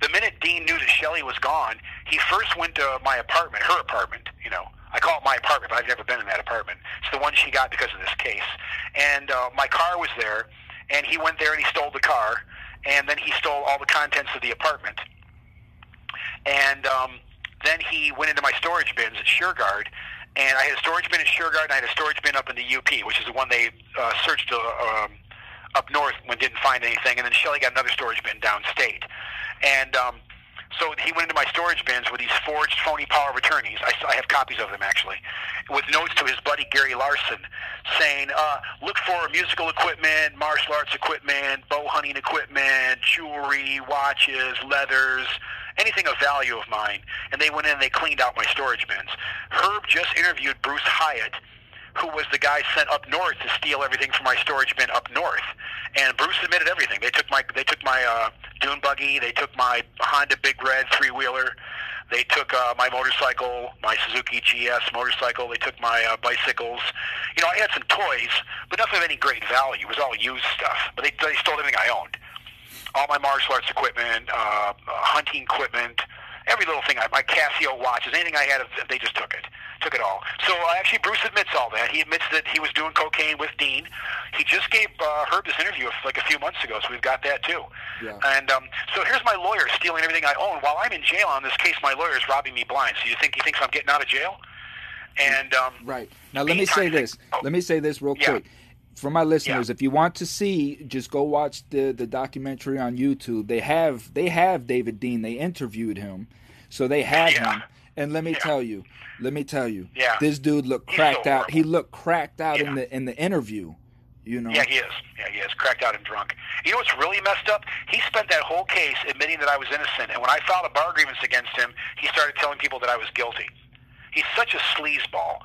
The minute Dean knew that Shelly was gone, he first went to my apartment, her apartment, you know. I call it my apartment, but I've never been in that apartment. It's the one she got because of this case. And uh, my car was there, and he went there and he stole the car, and then he stole all the contents of the apartment. And um, then he went into my storage bins at SureGuard, and I had a storage bin at SureGuard, and I had a storage bin up in the UP, which is the one they uh, searched uh, um, up north when didn't find anything, and then Shelley got another storage bin downstate. And um, so he went into my storage bins with these forged phony power of attorneys. I, I have copies of them actually, with notes to his buddy Gary Larson, saying, uh, "Look for musical equipment, martial arts equipment, bow hunting equipment, jewelry, watches, leathers." Anything of value of mine, and they went in and they cleaned out my storage bins. Herb just interviewed Bruce Hyatt, who was the guy sent up north to steal everything from my storage bin up north. And Bruce admitted everything. They took my they took my uh, dune buggy, they took my Honda Big Red three wheeler, they took uh, my motorcycle, my Suzuki GS motorcycle. They took my uh, bicycles. You know, I had some toys, but nothing of any great value. It was all used stuff. But they, they stole everything I owned. All my martial arts equipment, uh, hunting equipment, every little thing. I, my Casio watches, anything I had, they just took it. Took it all. So uh, actually, Bruce admits all that. He admits that he was doing cocaine with Dean. He just gave uh, Herb this interview like a few months ago, so we've got that too. Yeah. And um, so here's my lawyer stealing everything I own. While I'm in jail on this case, my lawyer is robbing me blind. So you think he thinks I'm getting out of jail? And um, Right. Now let me say this. oh. Let me say this real Yeah. quick. For my listeners, Yeah. if you want to see, just go watch the the documentary on YouTube. They have they have David Dean. They interviewed him, so they have Yeah. him. And let me Yeah. tell you, let me tell you, Yeah. this dude looked cracked so out. He looked cracked out in the in the interview. You know. Yeah, he is. Yeah, he is. Cracked out and drunk. You know what's really messed up? He spent that whole case admitting that I was innocent, and when I filed a bar grievance against him, he started telling people that I was guilty. He's such a sleazeball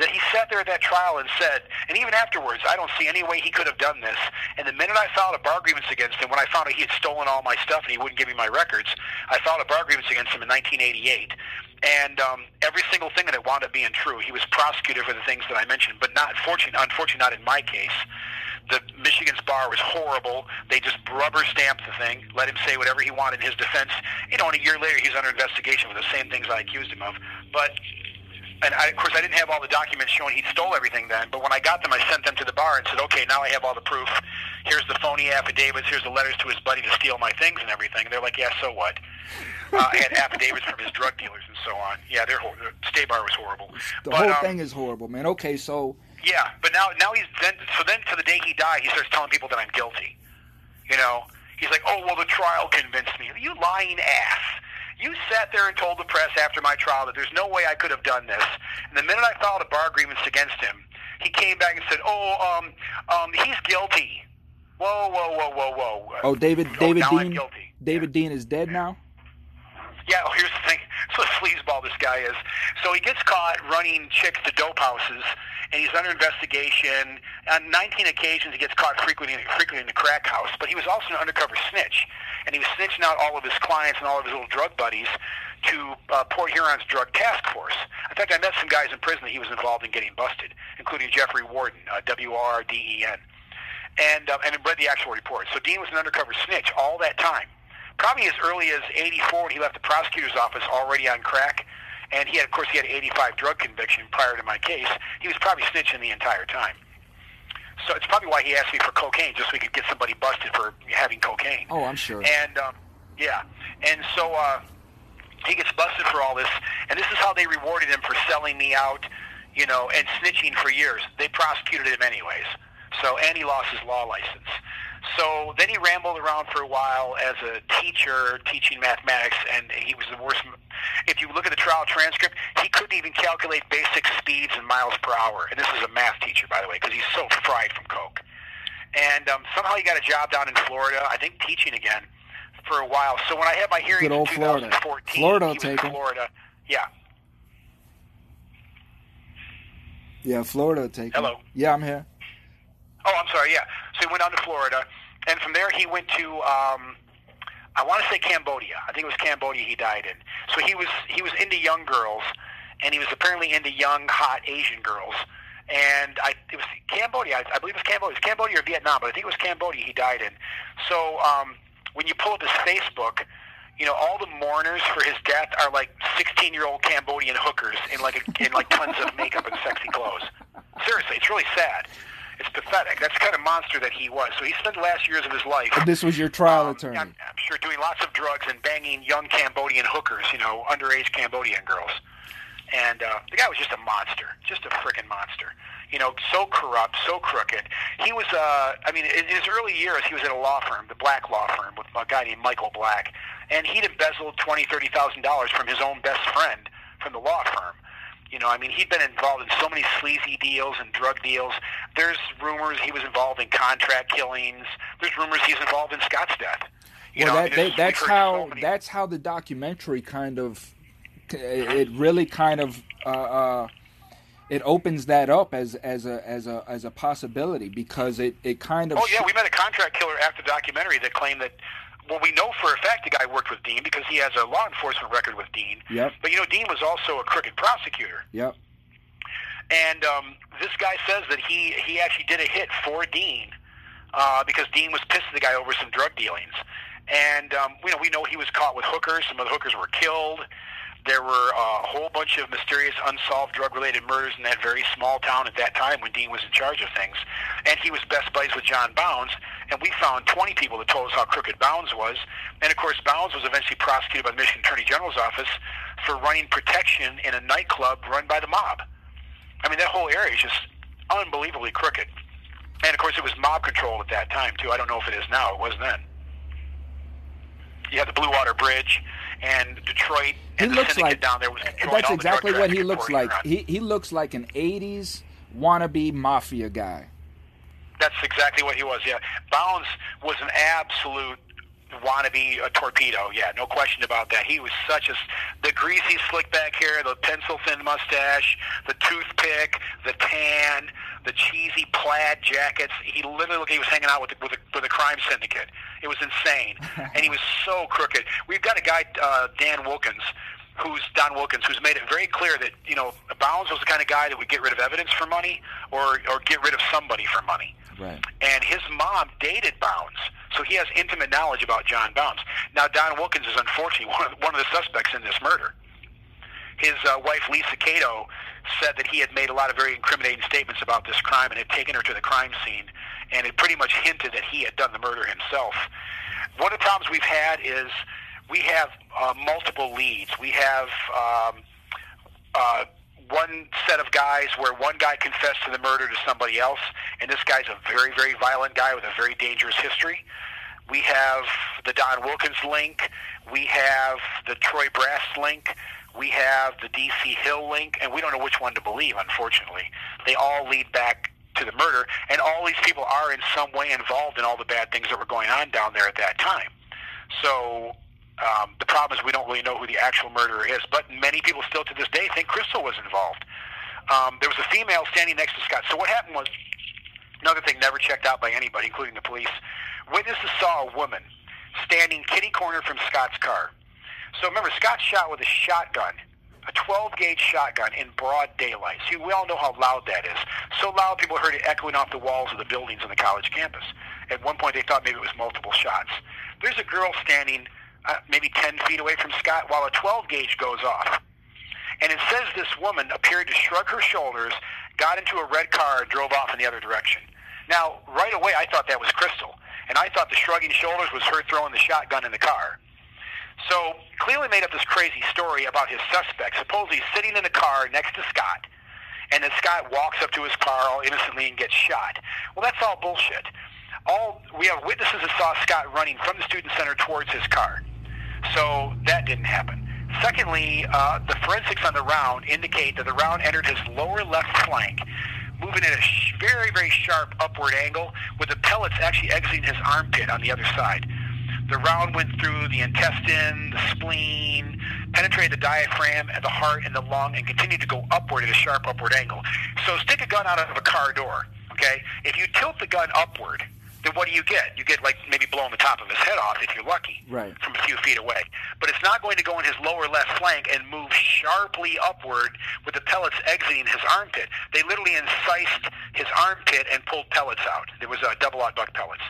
that he sat there at that trial and said, and even afterwards, I don't see any way he could have done this. And the minute I filed a bar grievance against him, when I found out he had stolen all my stuff and he wouldn't give me my records, I filed a bar grievance against him in 1988. And um, every single thing that it wound up being true. He was prosecuted for the things that I mentioned, but not fortunately, unfortunately, not in my case. The Michigan's bar was horrible. They just rubber stamped the thing, let him say whatever he wanted in his defense. You know, and a year later, he's under investigation for the same things I accused him of. But and I, of course, I didn't have all the documents showing he stole everything then. But when I got them, I sent them to the bar and said, "Okay, now I have all the proof. Here's the phony affidavits. Here's the letters to his buddy to steal my things and everything." And they're like, "Yeah, so what?" Uh, I had affidavits from his drug dealers and so on. Yeah, their the State Bar was horrible. The but, whole um, thing is horrible, man. Okay, so yeah, but now now he's then so then to the day he died, he starts telling people that I'm guilty. You know, he's like, "Oh well, the trial convinced me." You lying ass! You sat there and told the press after my trial that there's no way I could have done this. And the minute I filed a bar grievance against him, he came back and said, "Oh, um, um, he's guilty." Whoa, whoa, whoa, whoa, whoa. Oh, David Oh, David now I'm Dean. guilty. David Dean is dead now. Yeah, well, here's the thing. So sleazeball this guy is. So he gets caught running chicks to dope houses, and he's under investigation. On 19 occasions, he gets caught frequenting, frequenting the crack house. But he was also an undercover snitch, and he was snitching out all of his clients and all of his little drug buddies to uh, Port Huron's drug task force. In fact, I met some guys in prison that he was involved in getting busted, including Jeffrey Warden, uh, W-R-D-E-N, and uh, and read the actual report. So Dean was an undercover snitch all that time probably as early as 84 when he left the prosecutor's office already on crack. And he had, of course, he had an 85 drug conviction prior to my case. He was probably snitching the entire time. So it's probably why he asked me for cocaine, just so we could get somebody busted for having cocaine. Oh, I'm sure. And um, yeah, and so uh, he gets busted for all this, and this is how they rewarded him for selling me out, you know, and snitching for years. They prosecuted him anyways. So and he lost his law license. So then he rambled around for a while as a teacher teaching mathematics, and he was the worst. If you look at the trial transcript, he couldn't even calculate basic speeds in miles per hour. And this is a math teacher, by the way, because he's so fried from coke. And um, somehow he got a job down in Florida, I think teaching again for a while. So when I had my hearing in Florida. 2014, Florida he was take in. Florida. Yeah. Yeah, Florida take him. Hello. Yeah, I'm here. Oh, I'm sorry. Yeah. So he went down to Florida, and from there he went to um, I want to say Cambodia. I think it was Cambodia he died in. So he was he was into young girls, and he was apparently into young hot Asian girls. And I it was Cambodia. I, I believe it was Cambodia. It was Cambodia or Vietnam, but I think it was Cambodia he died in. So um, when you pull up his Facebook. You know, all the mourners for his death are like 16-year-old Cambodian hookers in like a, in like tons of makeup and sexy clothes. Seriously, it's really sad. It's pathetic. That's the kind of monster that he was. So he spent the last years of his life. And this was your trial um, attorney. I'm, I'm sure doing lots of drugs and banging young Cambodian hookers, you know, underage Cambodian girls. And uh, the guy was just a monster, just a freaking monster. You know, so corrupt, so crooked. He was, uh, I mean, in his early years, he was at a law firm, the Black Law Firm, with a guy named Michael Black, and he'd embezzled twenty, thirty thousand dollars from his own best friend from the law firm. You know, I mean, he'd been involved in so many sleazy deals and drug deals. There's rumors he was involved in contract killings. There's rumors he's involved in Scott's death. You well, know, I mean, that, it's- that's how so that's how the documentary kind of it really kind of uh, uh, it opens that up as as a as a as a possibility because it it kind of Oh yeah, we met a contract killer after the documentary that claimed that. Well, we know for a fact the guy worked with Dean because he has a law enforcement record with Dean. Yep. But you know, Dean was also a crooked prosecutor, yep and um, this guy says that he he actually did a hit for Dean uh, because Dean was pissed at the guy over some drug dealings, and um, you know we know he was caught with hookers. Some of the hookers were killed. There were a whole bunch of mysterious unsolved drug-related murders in that very small town at that time when Dean was in charge of things. And he was best buddies with John Bounds, and we found 20 people that told us how crooked Bounds was. And of course, Bounds was eventually prosecuted by the Michigan Attorney General's office for running protection in a nightclub run by the mob. I mean, that whole area is just unbelievably crooked. And of course, it was mob controlled at that time too. I don't know if it is now. It was then. You had the Blue Water Bridge and Detroit, he and the looks like down there was controlling that's exactly what he looks like. He he looks like an 80s wannabe mafia guy. That's exactly what he was. Yeah, Bounds was an absolute wannabe a torpedo. Yeah, no question about that. He was such a the greasy slick back hair, the pencil thin mustache, the toothpick, the tan, the cheesy plaid jackets. He literally looked like he was hanging out with the, with, the, with a crime syndicate. It was insane, and he was so crooked. We've got a guy, uh, Dan Wilkins. Who's Don Wilkins? Who's made it very clear that you know Bounds was the kind of guy that would get rid of evidence for money, or or get rid of somebody for money right and his mom dated Bounds, so he has intimate knowledge about John Bounds. Now, Don Wilkins is unfortunately one of, one of the suspects in this murder. His uh, wife, Lisa Cato, said that he had made a lot of very incriminating statements about this crime and had taken her to the crime scene and had pretty much hinted that he had done the murder himself. One of the problems we've had is we have uh, multiple leads. We have um, uh, one set of guys where one guy confessed to the murder to somebody else, and this guy's a very, very violent guy with a very dangerous history. We have the Don Wilkins link. We have the Troy Brass link. We have the DC Hill link, and we don't know which one to believe, unfortunately. They all lead back to the murder, and all these people are in some way involved in all the bad things that were going on down there at that time. So um, the problem is we don't really know who the actual murderer is, but many people still to this day think Crystal was involved. Um, there was a female standing next to Scott. So what happened was another thing never checked out by anybody, including the police. Witnesses saw a woman standing kitty corner from Scott's car. So remember, Scott shot with a shotgun, a 12 gauge shotgun in broad daylight. See, we all know how loud that is. So loud people heard it echoing off the walls of the buildings on the college campus. At one point, they thought maybe it was multiple shots. There's a girl standing uh, maybe 10 feet away from Scott while a 12 gauge goes off. And it says this woman appeared to shrug her shoulders, got into a red car, and drove off in the other direction. Now, right away, I thought that was Crystal. And I thought the shrugging shoulders was her throwing the shotgun in the car. So clearly made up this crazy story about his suspect, supposedly sitting in the car next to Scott, and then Scott walks up to his car all innocently and gets shot. Well, that's all bullshit. All we have witnesses that saw Scott running from the student center towards his car. So that didn't happen. Secondly, uh, the forensics on the round indicate that the round entered his lower left flank, moving at a sh- very, very sharp upward angle, with the pellets actually exiting his armpit on the other side. The round went through the intestine, the spleen, penetrated the diaphragm and the heart and the lung, and continued to go upward at a sharp upward angle. So stick a gun out of a car door. Okay, if you tilt the gun upward, then what do you get? You get like maybe blowing the top of his head off if you're lucky, Right. from a few feet away. But it's not going to go in his lower left flank and move sharply upward with the pellets exiting his armpit. They literally incised his armpit and pulled pellets out. There was uh, double aught buck pellets.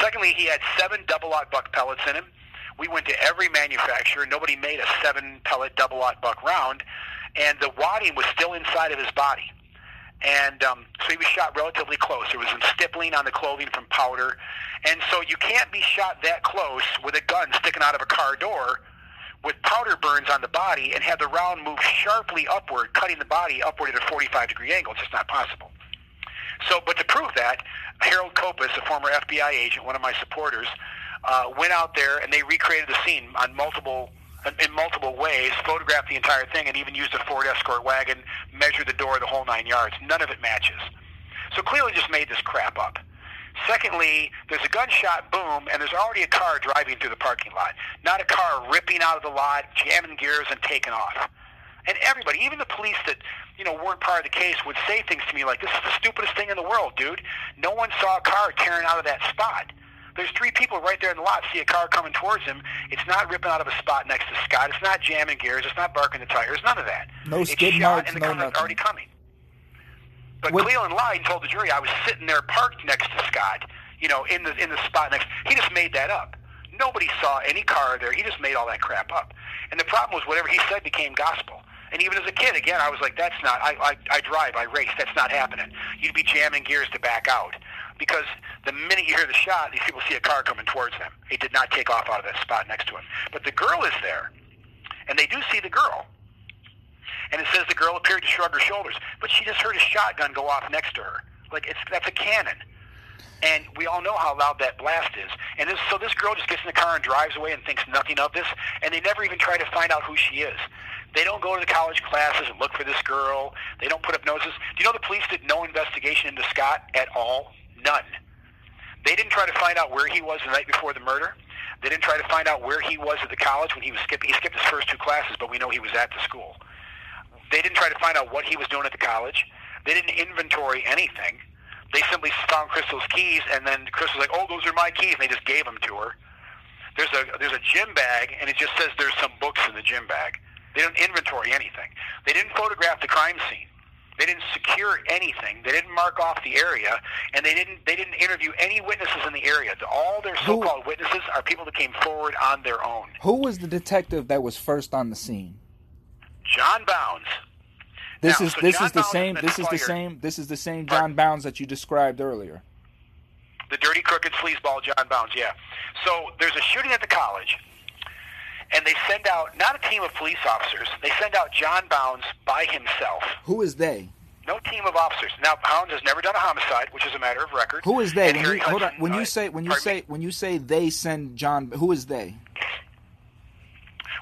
Secondly, he had seven double aught buck pellets in him. We went to every manufacturer. Nobody made a seven pellet double aught buck round, and the wadding was still inside of his body. And um, so he was shot relatively close. There was some stippling on the clothing from powder. And so you can't be shot that close with a gun sticking out of a car door with powder burns on the body and have the round move sharply upward, cutting the body upward at a 45 degree angle. It's just not possible. So, but to prove that, Harold Copus, a former FBI agent, one of my supporters, uh, went out there and they recreated the scene on multiple in multiple ways, photographed the entire thing, and even used a Ford Escort wagon, measured the door, the whole nine yards. None of it matches. So clearly, just made this crap up. Secondly, there's a gunshot boom, and there's already a car driving through the parking lot. Not a car ripping out of the lot, jamming gears, and taking off. And everybody, even the police that you know weren't part of the case, would say things to me like, "This is the stupidest thing in the world, dude. No one saw a car tearing out of that spot." There's three people right there in the lot. See a car coming towards him. It's not ripping out of a spot next to Scott. It's not jamming gears. It's not barking the tires. None of that. No it's skid shot, marks, and the no car's nothing. already coming. But What- Cleland lied and told the jury I was sitting there parked next to Scott. You know, in the in the spot next. He just made that up. Nobody saw any car there. He just made all that crap up. And the problem was whatever he said became gospel. And even as a kid, again, I was like, "That's not. I, I I drive. I race. That's not happening. You'd be jamming gears to back out." Because the minute you hear the shot, these people see a car coming towards them. It did not take off out of that spot next to him. But the girl is there, and they do see the girl. And it says the girl appeared to shrug her shoulders, but she just heard a shotgun go off next to her. Like it's that's a cannon. And we all know how loud that blast is. And this, so this girl just gets in the car and drives away and thinks nothing of this. And they never even try to find out who she is. They don't go to the college classes and look for this girl. They don't put up notices. Do you know the police did no investigation into Scott at all? None. They didn't try to find out where he was the night before the murder. They didn't try to find out where he was at the college when he was skipping. He skipped his first two classes, but we know he was at the school. They didn't try to find out what he was doing at the college. They didn't inventory anything. They simply found Crystal's keys, and then Crystal's like, "Oh, those are my keys," and they just gave them to her. There's a there's a gym bag, and it just says there's some books in the gym bag. They didn't inventory anything. They didn't photograph the crime scene. They didn't secure anything. They didn't mark off the area, and they didn't they didn't interview any witnesses in the area. All their so-called witnesses are people that came forward on their own. Who was the detective that was first on the scene? John Bounds. This Now, is so this John is the Bounds same this is the same this is the same John Bounds that you described earlier. the dirty, crooked sleazeball John Bounds. Yeah. So there's a shooting at the college, and they send out not a team of police officers. They send out John Bounds by himself. Who is they? No team of officers. Now Bounds has never done a homicide, which is a matter of record. Who is they? When you, hold on. When uh, you say when you say me? when you say they send John, who is they?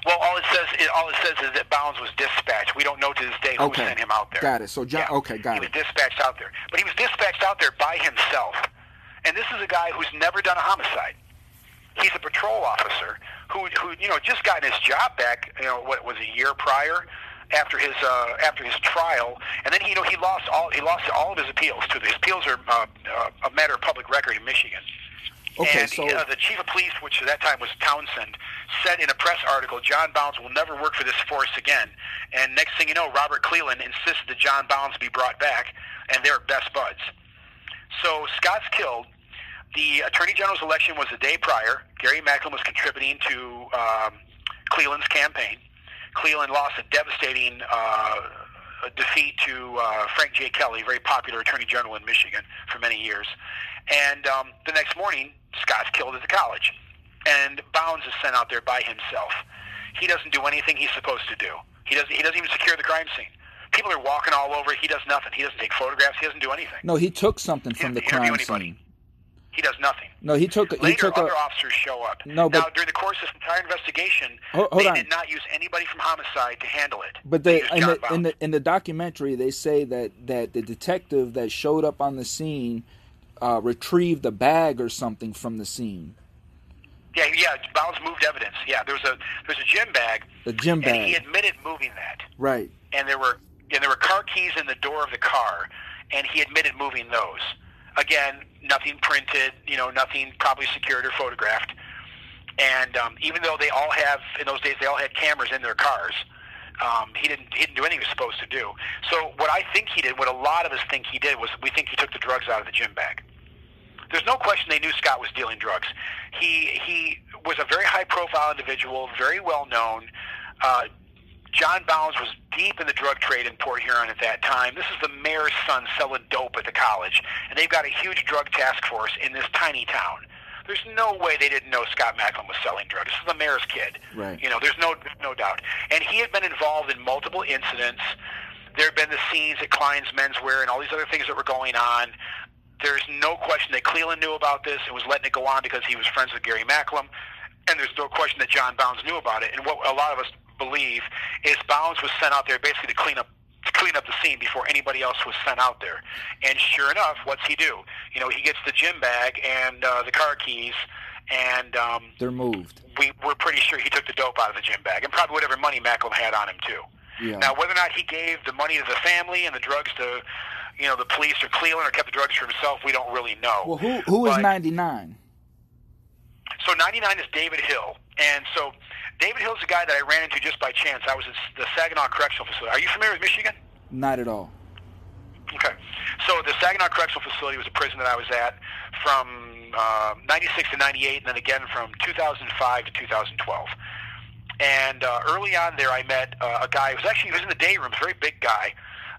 Well, all it says it, all it says is that Bounds was dispatched. We don't know to this day who Okay. sent him out there. Got it. So John. Yeah. Okay, got he it. He was dispatched out there, but he was dispatched out there by himself. And this is a guy who's never done a homicide. He's a patrol officer who, who you know, just gotten his job back. You know, what was a year prior after his uh, after his trial, and then he, you know he lost all he lost all of his appeals. To his appeals are uh, uh, a matter of public record in Michigan. Okay, and so uh, the chief of police, which at that time was Townsend, said in a press article, John Bounds will never work for this force again. And next thing you know, Robert Cleland insisted that John Bounds be brought back, and they're best buds. So Scott's killed. The Attorney General's election was the day prior. Gary Macklem was contributing to um, Cleland's campaign. Cleland lost a devastating uh, defeat to uh, Frank J. Kelly, very popular Attorney General in Michigan for many years. And um, the next morning, Scott's killed at the college, and Bounds is sent out there by himself. He doesn't do anything he's supposed to do. He doesn't. He doesn't even secure the crime scene. People are walking all over. He does nothing. He doesn't take photographs. He doesn't do anything. no, he took something He from the crime scene. He does nothing. No, he took. He Later, took a. other officers show up. No, but- now during the course of this entire investigation, Hold- hold they on. did not use anybody from homicide to handle it. But they used in the, in the in the documentary they say that that the detective that showed up on the scene uh, retrieved a bag or something from the scene, Yeah, yeah. Bounds moved evidence. Yeah, there was a there was a gym bag, the gym bag. and he admitted moving that. Right. And there were and there were car keys in the door of the car, and he admitted moving those. Again, nothing printed. You know, nothing probably secured or photographed. And um, even though they all have in those days, they all had cameras in their cars. Um, he didn't. He didn't do anything he was supposed to do. So what I think he did, what a lot of us think he did, was we think he took the drugs out of the gym bag. There's no question they knew Scott was dealing drugs. He he was a very high profile individual, very well known. Uh, John Bounds was deep in the drug trade in Port Huron at that time. This is the mayor's son selling dope at the college, and they've got a huge drug task force in this tiny town. There's no way they didn't know Scott Macklem was selling drugs. This is the mayor's kid. Right. You know, there's no no doubt. And he had been involved in multiple incidents. There had been the scenes at Klein's Menswear and all these other things that were going on. There's no question that Cleland knew about this and was letting it go on because he was friends with Gary Macklem. And there's no question that John Bounds knew about it. And what a lot of us believe is Bounds was sent out there basically to clean up to clean up the scene before anybody else was sent out there. And sure enough, what's he do? You know, he gets the gym bag and uh, the car keys, and um, They're moved. we we're pretty sure he took the dope out of the gym bag and probably whatever money Macklem had on him too. Yeah. Now, whether or not he gave the money to the family and the drugs to, you know, the police or Cleland or kept the drugs for himself, we don't really know. Well, who who is But- 99? So 99 is David Hill, and so David Hill's a guy that I ran into just by chance. I was at the Saginaw Correctional Facility. Are you familiar with Michigan? Not at all. Okay. So the Saginaw Correctional Facility was a prison that I was at from uh, 96 to 98, and then again from 2005 to 2012. And uh, early on there, I met uh, a guy who was actually he was in the day room, a very big guy,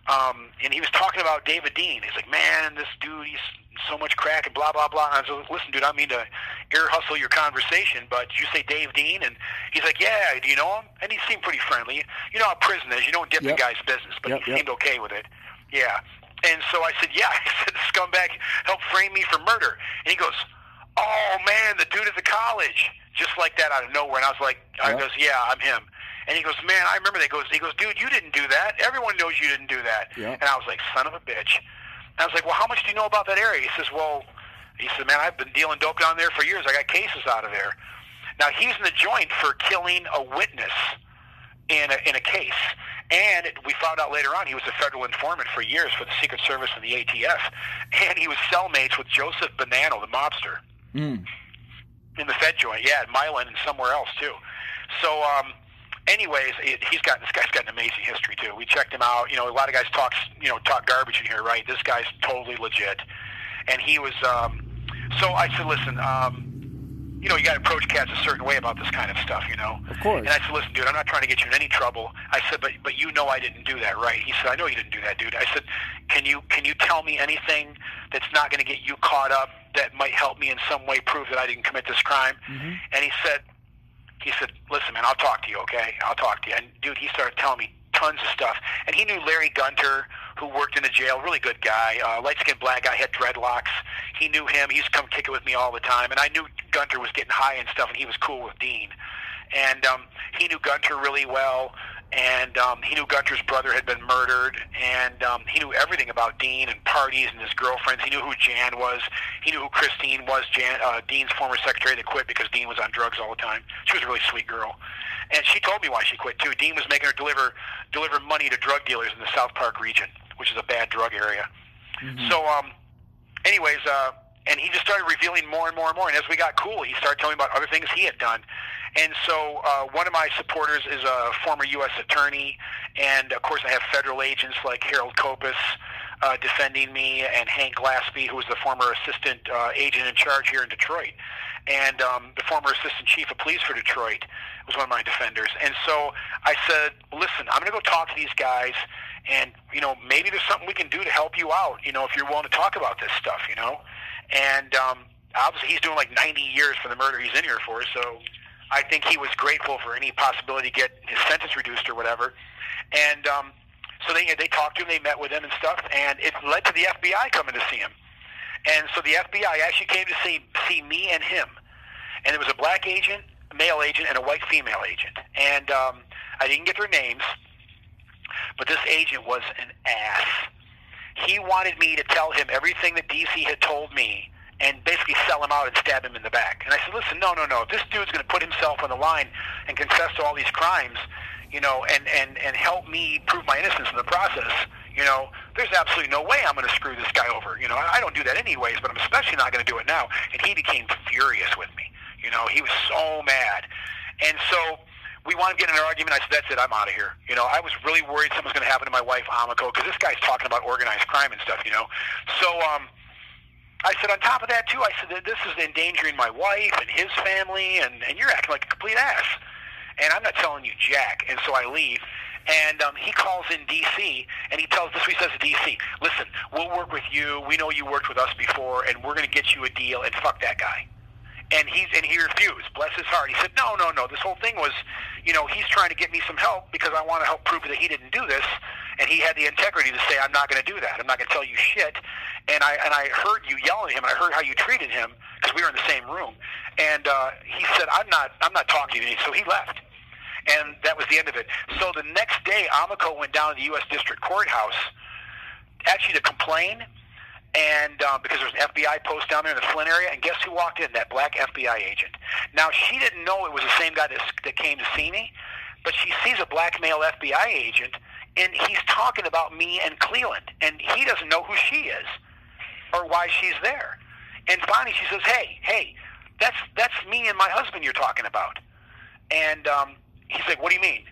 um, and he was talking about David Dean. He's like, "Man, this dude, he's so much crack and blah blah blah." And I was like, "Listen, dude, I mean to ear hustle your conversation, but you say Dave Dean?" And he's like, "Yeah, do you know him?" And he seemed pretty friendly. You know how prison is. You don't dip Yep. in guys' business, but Yep, he yep. seemed okay with it. Yeah. And so I said, "Yeah." I said, scumbag helped frame me for murder." And he goes, "Oh man, the dude at the college." Just like that out of nowhere, and I was like, "I goes, yeah, I'm him." And he goes, "Man, I remember that." He goes, "He goes, dude, you didn't do that. Everyone knows you didn't do that." Yeah. And I was like, "Son of a bitch." And I was like, "Well, how much do you know about that area?" He says, "Well," he said, "Man, I've been dealing dope down there for years. I got cases out of there." Now he's in the joint for killing a witness in a, in a case. And we found out later on he was a federal informant for years for the Secret Service and the ATF. And he was cellmates with Joseph Bonanno, the mobster, Mm. in the Fed joint. Yeah, at Milan and somewhere else too. So, um, anyways, it, he's got this guy's got an amazing history too. We checked him out. You know, a lot of guys talk you know talk garbage in here, right? This guy's totally legit. And he was. Um, so I said, listen. Um, you know, you got to approach cats a certain way about this kind of stuff, you know. Of course. And I said, listen, dude, I'm not trying to get you in any trouble. I said, but but you know I didn't do that, right? He said, I know you didn't do that, dude. I said, can you can you tell me anything that's not going to get you caught up that might help me in some way prove that I didn't commit this crime? Mhm. And he said, he said, listen, man, I'll talk to you, okay? I'll talk to you. And dude, he started telling me tons of stuff. And he knew Larry Gunter, who worked in the jail, really good guy, uh, light-skinned black guy, had dreadlocks. He knew him. He used to come kick it with me all the time. And I knew Gunter was getting high and stuff, and he was cool with Dean. And um, he knew Gunter really well, and um, he knew Gunter's brother had been murdered, and um, he knew everything about Dean and parties and his girlfriends. He knew who Jan was. He knew who Christine was, Jan, uh, Dean's former secretary that quit because Dean was on drugs all the time. She was a really sweet girl, and she told me why she quit too. Dean was making her deliver deliver money to drug dealers in the South Park region, which is a bad drug area. Mm-hmm. So, um, anyways, uh, and he just started revealing more and more and more. And as we got cool, he started telling me about other things he had done. And so uh, one of my supporters is a former U.S. attorney, and of course I have federal agents like Harold Copus uh, defending me, and Hank Glaspie, who was the former assistant uh, agent in charge here in Detroit, and um, the former assistant chief of police for Detroit was one of my defenders. And so I said, listen, I'm going to go talk to these guys, and you know maybe there's something we can do to help you out. You know if you're willing to talk about this stuff, you know. And um, obviously he's doing like 90 years for the murder he's in here for, so I think he was grateful for any possibility to get his sentence reduced or whatever. And um, so they they talked to him, they met with him and stuff, and it led to the FBI coming to see him. And so the FBI actually came to see see me and him, and there was a black agent, a male agent, and a white female agent. And um, I didn't get their names, but this agent was an ass. He wanted me to tell him everything that DC had told me and basically sell him out and stab him in the back. And I said, listen, no, no, no. If this dude's going to put himself on the line and confess to all these crimes, you know, and, and, and help me prove my innocence in the process, you know, there's absolutely no way I'm going to screw this guy over. You know, I don't do that anyways, but I'm especially not going to do it now. And he became furious with me. You know, he was so mad. And so we wound up getting in an argument. I said, that's it, I'm out of here. You know, I was really worried something was going to happen to my wife, Amiko, because this guy's talking about organized crime and stuff, you know. So, um, I said, on top of that, too, I said, this is endangering my wife and his family, and, and you're acting like a complete ass. And I'm not telling you jack. And so I leave. And um, he calls in D.C. and he tells this. He says to D.C., "Listen, we'll work with you. We know you worked with us before, and we're going to get you a deal. And fuck that guy." And he's and he refused. Bless his heart. He said, "No, no, no. This whole thing was, you know, he's trying to get me some help because I want to help prove that he didn't do this." And he had the integrity to say, "I'm not going to do that. I'm not going to tell you shit." And I and I heard you yell at him, and I heard how you treated him because we were in the same room. And uh, he said, "I'm not. I'm not talking to you." So he left, and that was the end of it. So the next day, Amiko went down to the U.S. District Courthouse, actually to complain. And um, because there's an FBI post down there in the Flint area, and guess who walked in? That black FBI agent. Now she didn't know it was the same guy that, that came to see me, but she sees a black male FBI agent and he's talking about me and Cleland, and he doesn't know who she is or why she's there. And finally, she says, "Hey, hey, that's that's me and my husband you're talking about." And um, he's like, "What do you mean?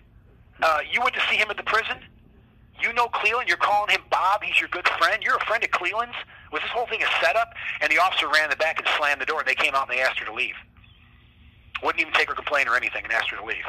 Uh, you went to see him at the prison? You know Cleland? You're calling him Bob? He's your good friend. You're a friend of Cleland's? Was this whole thing a setup?" And the officer ran in the back and slammed the door. And they came out and they asked her to leave. Wouldn't even take her complaint or anything, and asked her to leave.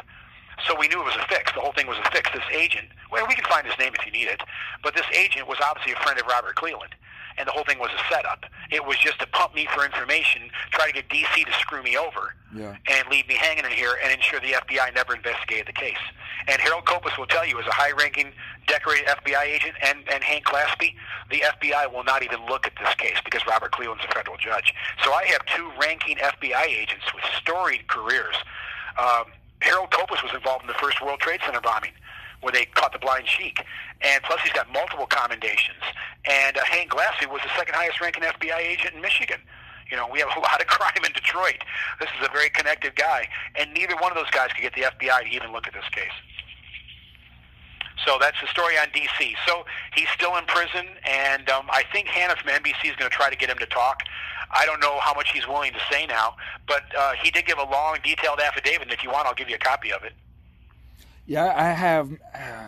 So we knew it was a fix. The whole thing was a fix. This agent, well, we can find his name if you need it, but this agent was obviously a friend of Robert Cleland, and the whole thing was a setup. It was just to pump me for information, try to get DC to screw me over, yeah. and leave me hanging in here, and ensure the FBI never investigated the case. And Harold Copus will tell you, as a high-ranking, decorated FBI agent, and, and Hank Glaspie, the FBI will not even look at this case because Robert Cleland's a federal judge. So I have two ranking FBI agents with storied careers. Um, Harold Copus was involved in the first World Trade Center bombing, where they caught the blind sheik. And plus, he's got multiple commendations. And uh, Hank Glaspie was the second highest ranking FBI agent in Michigan. You know, we have a lot of crime in Detroit. This is a very connected guy, and neither one of those guys could get the FBI to even look at this case. So that's the story on DC. So he's still in prison, and um, I think Hannah from NBC is going to try to get him to talk. I don't know how much he's willing to say now, but uh, he did give a long, detailed affidavit. And if you want, I'll give you a copy of it. Yeah, I have. Uh,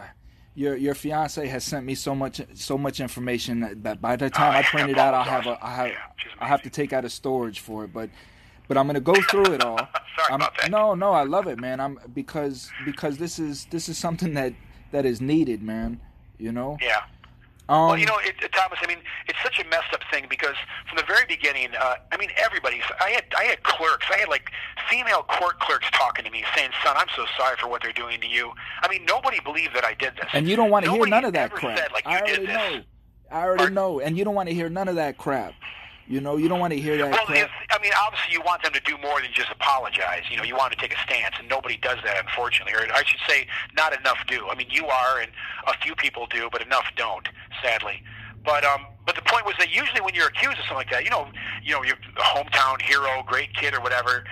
your your fiance has sent me so much so much information that by the time Oh, I print it out, I'll have a I have Yeah, I have to take out a storage for it. But but I'm gonna go through it all. Sorry I'm- about that. No, no, I love it, man. I'm because because this is this is something that that is needed, man. You know. Yeah. Um, well, you know, it, Thomas. I mean, it's such a messed up thing because from the very beginning, uh, I mean, everybody. I had I had clerks. I had like female court clerks talking to me, saying, "Son, I'm so sorry for what they're doing to you." I mean, nobody believed that I did this. and you don't want to hear none of that crap. Said, like, I already know. I already Pardon? know, and you don't want to hear none of that crap. You know, you don't want to hear that Well, crap. I mean, obviously, you want them to do more than just apologize. You know, you want to take a stance, and nobody does that, unfortunately. Or I should say, not enough do. I mean, you are, and a few people do, but enough don't, sadly. But um, but the point was that usually when you're accused of something like that, you know, you know, you're hometown hero, great kid, or whatever.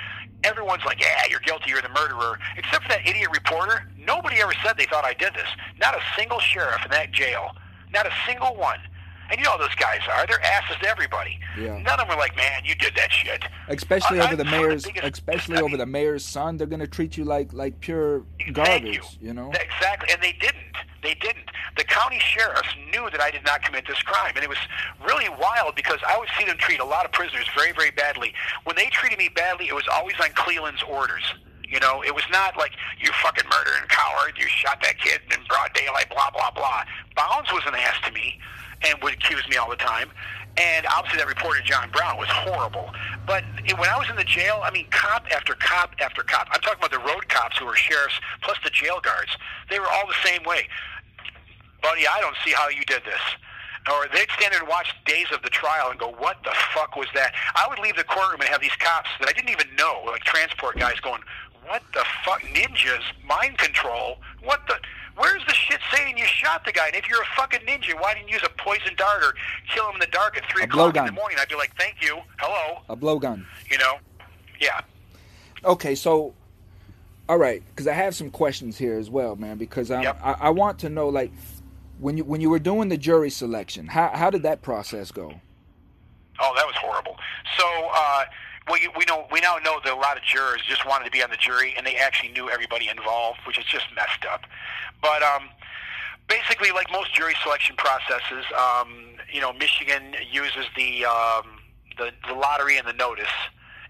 Everyone's like, yeah, you're guilty, you're the murderer. Except for that idiot reporter, nobody ever said they thought I did this. Not a single sheriff in that jail. Not a single one. And you know those guys are. They're asses to everybody. Yeah. None of them are like, man, you did that shit. Especially I- over the mayor's, biggest- especially I over mean- the mayor's son, they're gonna treat you like like pure garbage. you. You know. Exactly, and they didn't. They didn't. The county sheriffs knew that I did not commit this crime, and it was really wild because I would see them treat a lot of prisoners very, very badly. When they treated me badly, it was always on Cleland's orders. You know, it was not like you fucking murdering coward, you shot that kid in broad daylight, blah blah blah. Bounds was an ass to me, and would accuse me all the time. And obviously, that reporter John Brown was horrible. But it, when I was in the jail, I mean, cop after cop after cop. I'm talking about the road cops who were sheriffs, plus the jail guards. They were all the same way. Buddy, I don't see how you did this. Or they'd stand there and watch days of the trial and go, what the fuck was that? I would leave the courtroom and have these cops that I didn't even know, like transport guys, going, what the fuck? Ninjas? Mind control? What the? Where's the shit saying you shot the guy? And if you're a fucking ninja, why didn't you use a poison dart or kill him in the dark at 3 A o'clock in the morning? I'd be like, thank you. Hello. A blowgun. You know? Yeah. Okay, so all right, because I have some questions here as well, man. Because I'm, Yep. I, I want to know, like, when you when you were doing the jury selection, how how did that process go? Oh, that was horrible. So, uh, we we know we now know that a lot of jurors just wanted to be on the jury, and they actually knew everybody involved, which is just messed up. But um, basically, like most jury selection processes, um, you know, Michigan uses the um, the the lottery and the notice.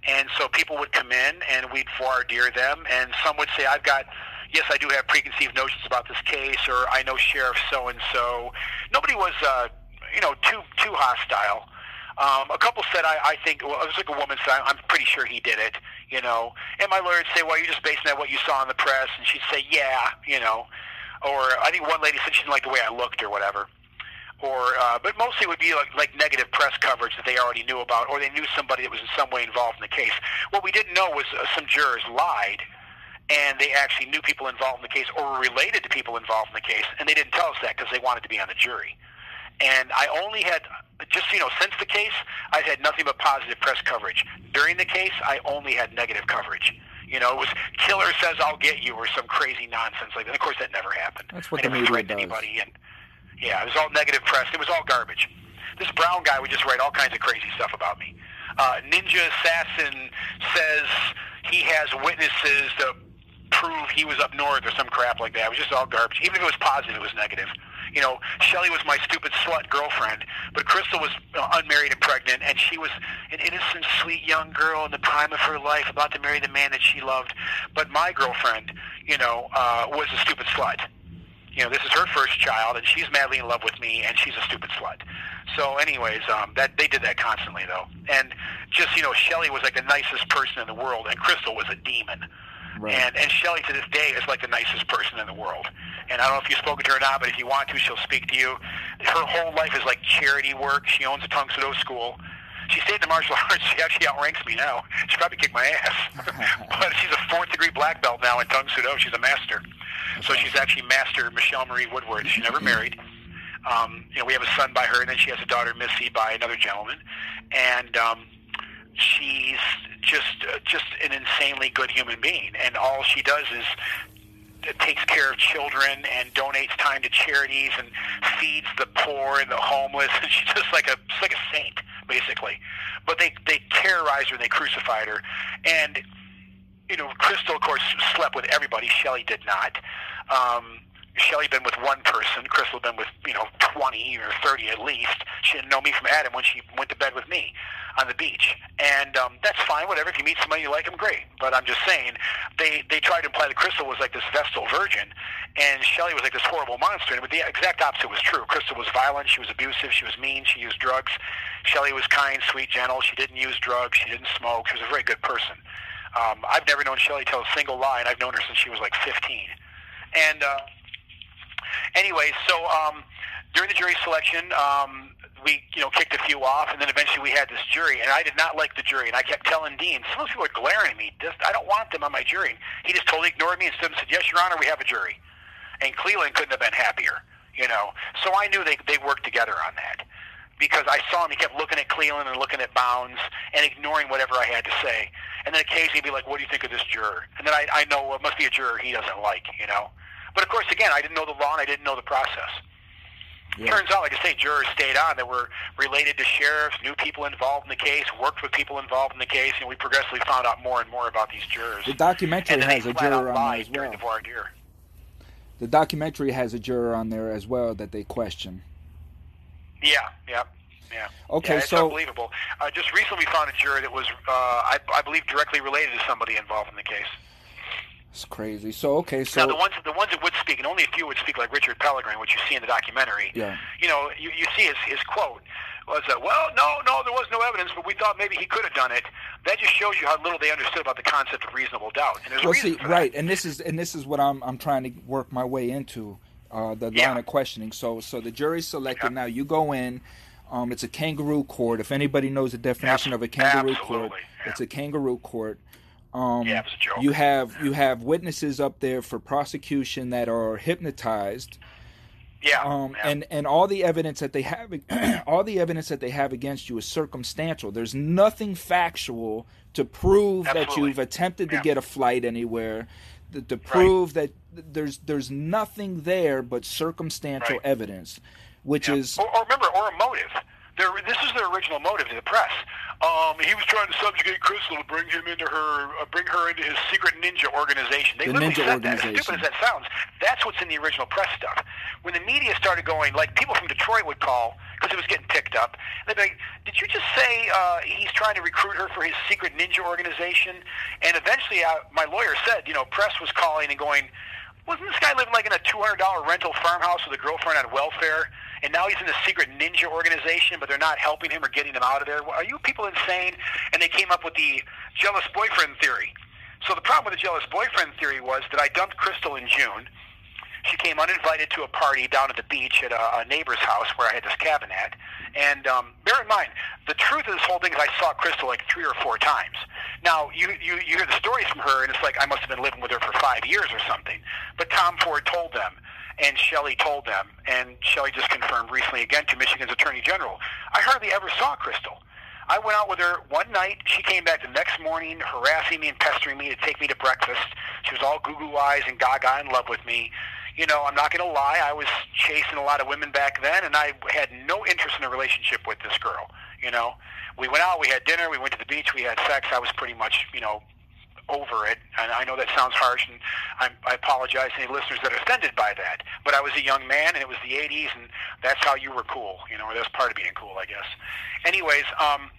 And so people would come in, and we'd voir dire them. And some would say, "I've got, yes, I do have preconceived notions about this case," or "I know Sheriff so and so." Nobody was, uh, you know, too too hostile. Um, a couple said, I, I think, well, it was like a woman said, I'm pretty sure he did it, you know. And my lawyer would say, well, you're just basing that what you saw in the press. And she'd say, yeah, you know. Or I think one lady said she didn't like the way I looked or whatever. Or, uh, but mostly it would be like, like negative press coverage that they already knew about, or they knew somebody that was in some way involved in the case. What we didn't know was uh, some jurors lied, and they actually knew people involved in the case or were related to people involved in the case, and they didn't tell us that because they wanted to be on the jury. And I only had, just you know, since the case, I've had nothing but positive press coverage. During the case, I only had negative coverage. You know, it was killer says I'll get you or some crazy nonsense like that. Of course, that never happened. That's what I the never media does. anybody, and yeah, it was all negative press. It was all garbage. This Brown guy would just write all kinds of crazy stuff about me. Uh, Ninja Assassin says he has witnesses to prove he was up north or some crap like that. It was just all garbage. Even if it was positive, it was negative. You know, Shelley was my stupid slut girlfriend, but Crystal was unmarried and pregnant, and she was an innocent, sweet young girl in the prime of her life, about to marry the man that she loved. But my girlfriend, you know, uh, was a stupid slut. You know, this is her first child, and she's madly in love with me, and she's a stupid slut. So, anyways, um, that they did that constantly, though. And just you know, Shelley was like the nicest person in the world, and Crystal was a demon. Right. And and Shelley to this day is like the nicest person in the world. And I don't know if you've spoken to her or not, but if you want to, she'll speak to you. Her whole life is like charity work. She owns a Tung Soo school. She stayed in the martial arts. She actually outranks me now. She probably kicked my ass. but she's a fourth degree black belt now in Tung Soo She's a master. So she's actually Master Michelle Marie Woodward. She never married. Um, you know, we have a son by her, and then she has a daughter, Missy, by another gentleman. And um, she's just uh, just an insanely good human being, and all she does is uh, takes care of children and donates time to charities and feeds the poor and the homeless. And she's just like a like a saint, basically. But they they terrorized her and they crucified her, and you know, Crystal, of course, slept with everybody. Shelley did not. Um, Shelley been with one person. Crystal been with you know twenty or thirty at least. She didn't know me from Adam when she went to bed with me on the beach, and um, that's fine. Whatever. If you meet somebody you like them, great. But I'm just saying, they they tried to imply that Crystal was like this Vestal virgin, and Shelley was like this horrible monster. And the exact opposite was true. Crystal was violent. She was abusive. She was mean. She used drugs. Shelley was kind, sweet, gentle. She didn't use drugs. She didn't smoke. She was a very good person. Um, I've never known Shelley tell a single lie, and I've known her since she was like 15. And uh, anyway, so um, during the jury selection, um, we you know kicked a few off, and then eventually we had this jury, and I did not like the jury, and I kept telling Dean, some of those people are glaring at me. Just, I don't want them on my jury. He just totally ignored me and stood and said, "Yes, Your Honor, we have a jury." And Cleland couldn't have been happier, you know. So I knew they they worked together on that because I saw him. He kept looking at Cleland and looking at Bounds and ignoring whatever I had to say, and then occasionally he'd be like, "What do you think of this juror?" And then I I know it must be a juror he doesn't like, you know. But of course, again, I didn't know the law and I didn't know the process. Yeah. Turns out, like I say, jurors stayed on that were related to sheriffs, knew people involved in the case, worked with people involved in the case, and we progressively found out more and more about these jurors. The documentary has a juror on there as well. the voir dire. The documentary has a juror on there as well that they question. Yeah, yeah, yeah. Okay, yeah, it's so- unbelievable. Uh, just recently, we found a juror that was, uh, I, I believe, directly related to somebody involved in the case. It's crazy. So okay, so now, the ones the ones that would speak, and only a few would speak, like Richard Pellegrin, which you see in the documentary. Yeah. You know, you, you see his his quote was, uh, "Well, no, no, there was no evidence, but we thought maybe he could have done it." That just shows you how little they understood about the concept of reasonable doubt. And there's a well, reason see, that. right, and this is and this is what I'm I'm trying to work my way into uh, the Yeah. line of questioning. So so the jury's selected. Now you go in. Um, it's a kangaroo court. If anybody knows the definition of a kangaroo court, yeah. it's a kangaroo court. Um, Yeah, it was a joke. You have you have witnesses up there for prosecution that are hypnotized. Yeah. Um, yeah. and and all the evidence that they have, all the evidence that they have against you is circumstantial. There's nothing factual to prove that you've attempted to get a flight anywhere, to, to prove that there's there's nothing there but circumstantial Right. evidence, which Yeah. is or, or remember, or a motive. Their, this is their original motive to the press. Um, he was trying to subjugate Crystal to bring him into her, uh, bring her into his secret ninja organization. They The literally ninja said that. As stupid as that sounds, that's what's in the original press stuff. When the media started going, like people from Detroit would call because it was getting picked up. They'd be like, "Did you just say uh, he's trying to recruit her for his secret ninja organization?" And eventually, uh, my lawyer said, you know, press was calling and going, wasn't this guy living like in a two hundred dollar rental farmhouse with a girlfriend on welfare? And now he's in a secret ninja organization, but they're not helping him or getting him out of there. Are you people insane? And they came up with the jealous boyfriend theory. So the problem with the jealous boyfriend theory was that I dumped Crystal in June. She came uninvited to a party down at the beach at a, a neighbor's house where I had this cabin at. And um, bear in mind, the truth of this whole thing is I saw Crystal like three or four times. Now, you, you, you hear the stories from her, and it's like I must have been living with her for five years or something. But Tom Ford told them, and Shelley told them, and Shelley just confirmed recently again to Michigan's Attorney General. I hardly ever saw Crystal. I went out with her one night. She came back the next morning, harassing me and pestering me to take me to breakfast. She was all goo goo eyes and gaga in love with me. You know, I'm not going to lie. I was chasing a lot of women back then, and I had no interest in a relationship with this girl. You know, we went out, we had dinner, we went to the beach, we had sex. I was pretty much, you know, over it. And I know that sounds harsh, and I'm, I apologize to any listeners that are offended by that. But I was a young man, and it was the 80s, and that's how you were cool. You know, or that's part of being cool, I guess. Anyways, um,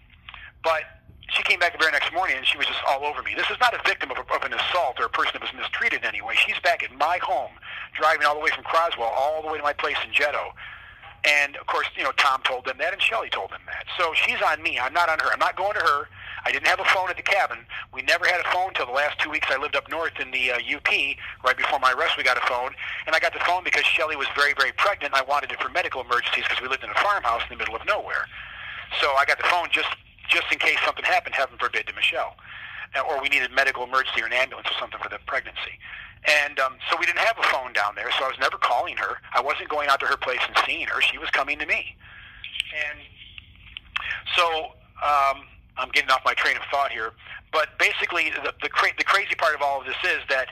but she came back the very next morning, and she was just all over me. This is not a victim of, a, of an assault or a person that was mistreated in any way. She's back at my home, driving all the way from Croswell all the way to my place in Jeddo. And of course, you know, Tom told them that, and Shelley told them that. So she's on me. I'm not on her. I'm not going to her. I didn't have a phone at the cabin. We never had a phone until the last two weeks I lived up north in the uh, UP. Right before my arrest, we got a phone, and I got the phone because Shelley was very, very pregnant. And I wanted it for medical emergencies because we lived in a farmhouse in the middle of nowhere. So I got the phone just just in case something happened, heaven forbid, to Michelle, Uh, or we needed medical emergency or an ambulance or something for the pregnancy. And um, so we didn't have a phone down there, so I was never calling her. I wasn't going out to her place and seeing her. She was coming to me. And so um, I'm getting off my train of thought here, but basically the the, cra- the crazy part of all of this is that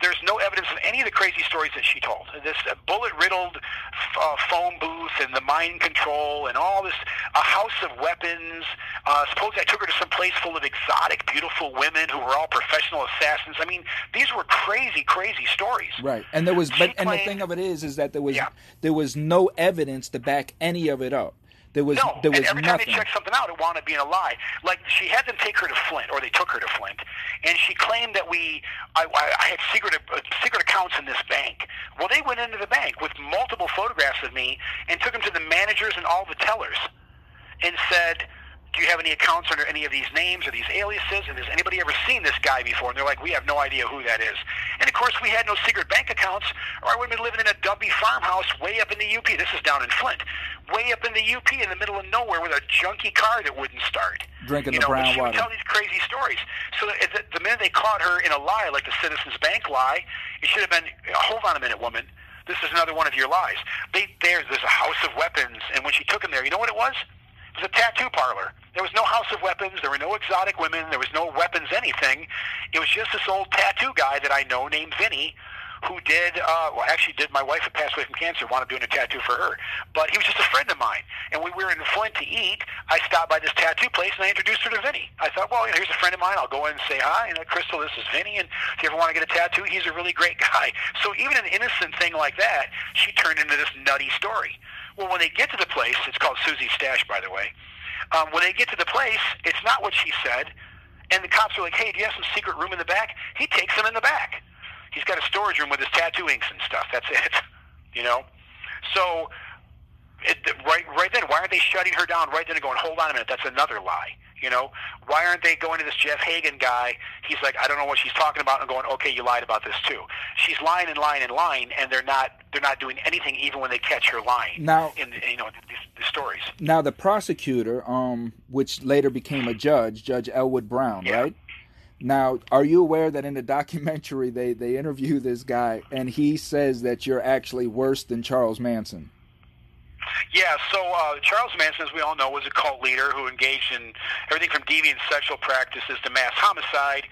there's no evidence of any of the crazy stories that she told. This uh, bullet-riddled uh, phone booth and the mind control and all this, a house of weapons. Uh, supposedly I took her to some place full of exotic, beautiful women who were all professional assassins. I mean, these were crazy, crazy stories. right. And there was, She but and the thing of it is, is that there was Yeah. there was no evidence to back any of it up. There was No, there was and every nothing. time they checked something out, it wound up being a lie. Like she had them take her to Flint, or they took her to Flint, and she claimed that we, I, I I had secret uh, secret accounts in this bank. Well, they went into the bank with multiple photographs of me and took them to the managers and all the tellers, and said. Do you have any accounts under any of these names or these aliases? And has anybody ever seen this guy before? And they're like, we have no idea who that is. And of course, we had no secret bank accounts, or I would have been living in a dumpy farmhouse way up in the UP. This is down in Flint. way up in the UP in the middle of nowhere with a junky car that wouldn't start. Drinking you the know, brown but she water. would tell these crazy stories. So the, the, the minute they caught her in a lie, like the Citizens Bank lie, it should have been, hold on a minute, woman. This is another one of your lies. They, there's, there's a house of weapons, and when she took him there, you know what it was? It was a tattoo parlor. There was no house of weapons. There were no exotic women. There was no weapons anything. It was just this old tattoo guy that I know named Vinny who did, uh, well, actually did my wife who passed away from cancer, wound up doing a tattoo for her. But he was just a friend of mine. And when we were in Flint to eat, I stopped by this tattoo place and I introduced her to Vinny. I thought, well, you know, here's a friend of mine. I'll go in and say hi. And Crystal, this is Vinny. And if you ever want to get a tattoo, he's a really great guy. So even an innocent thing like that, she turned into this nutty story. Well, when they get to the place, it's called Susie's Stash, by the way. Um, when they get to the place, it's not what she said. And the cops are like, hey, do you have some secret room in the back? He takes them in the back. He's got a storage room with his tattoo inks and stuff. That's it. You know? So, it, right, right then, why aren't they shutting her down right then and going, hold on a minute, that's another lie? You know? Why aren't they going to this Jeff Hagan guy? He's like, I don't know what she's talking about, and going, okay, you lied about this too. She's lying and lying and lying, and they're not they're not doing anything even when they catch her lying. Now- in you know these, these stories. Now the prosecutor, um, which later became a judge, Judge Elwood Brown, Yeah. right? Now, are you aware that in the documentary they they interview this guy and he says that you're actually worse than Charles Manson? Yeah, so uh, Charles Manson, as we all know, was a cult leader who engaged in everything from deviant sexual practices to mass homicide.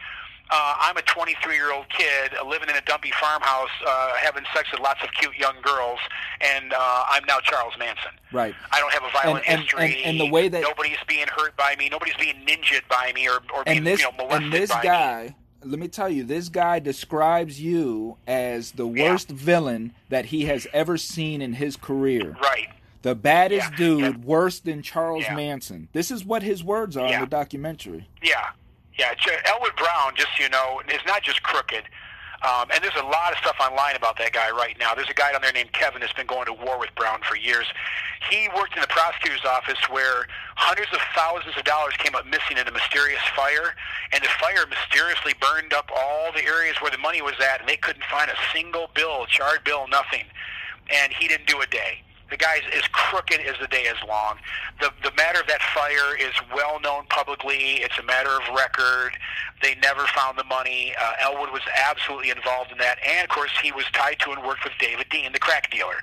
Uh, I'm a 23 year old kid uh, living in a dumpy farmhouse, uh, having sex with lots of cute young girls, and uh, I'm now Charles Manson. Right. I don't have a violent And- and- history. and- and the way that- nobody's being hurt by me, nobody's being ninjaed by me, or, or being this you know, molested and this by me. guy, let me tell you, this guy describes you as the Yeah. worst villain that he has ever seen in his career. Right. The baddest Yeah. dude, Yeah. worse than Charles Yeah. Manson. This is what his words are in the documentary. Yeah, yeah. Elwood Brown, just so you know, is not just crooked. Um, and there's a lot of stuff online about that guy right now. There's a guy down there named Kevin that's been going to war with Brown for years. He worked in the prosecutor's office where hundreds of thousands of dollars came up missing in a mysterious fire, and the fire mysteriously burned up all the areas where the money was at, and they couldn't find a single bill, charred bill, nothing. And he didn't do a day. The guy's as crooked as the day is long. The the matter of that fire is well known publicly. It's a matter of record. They never found the money. Uh, Elwood was absolutely involved in that, and of course he was tied to and worked with David Dean, the crack dealer.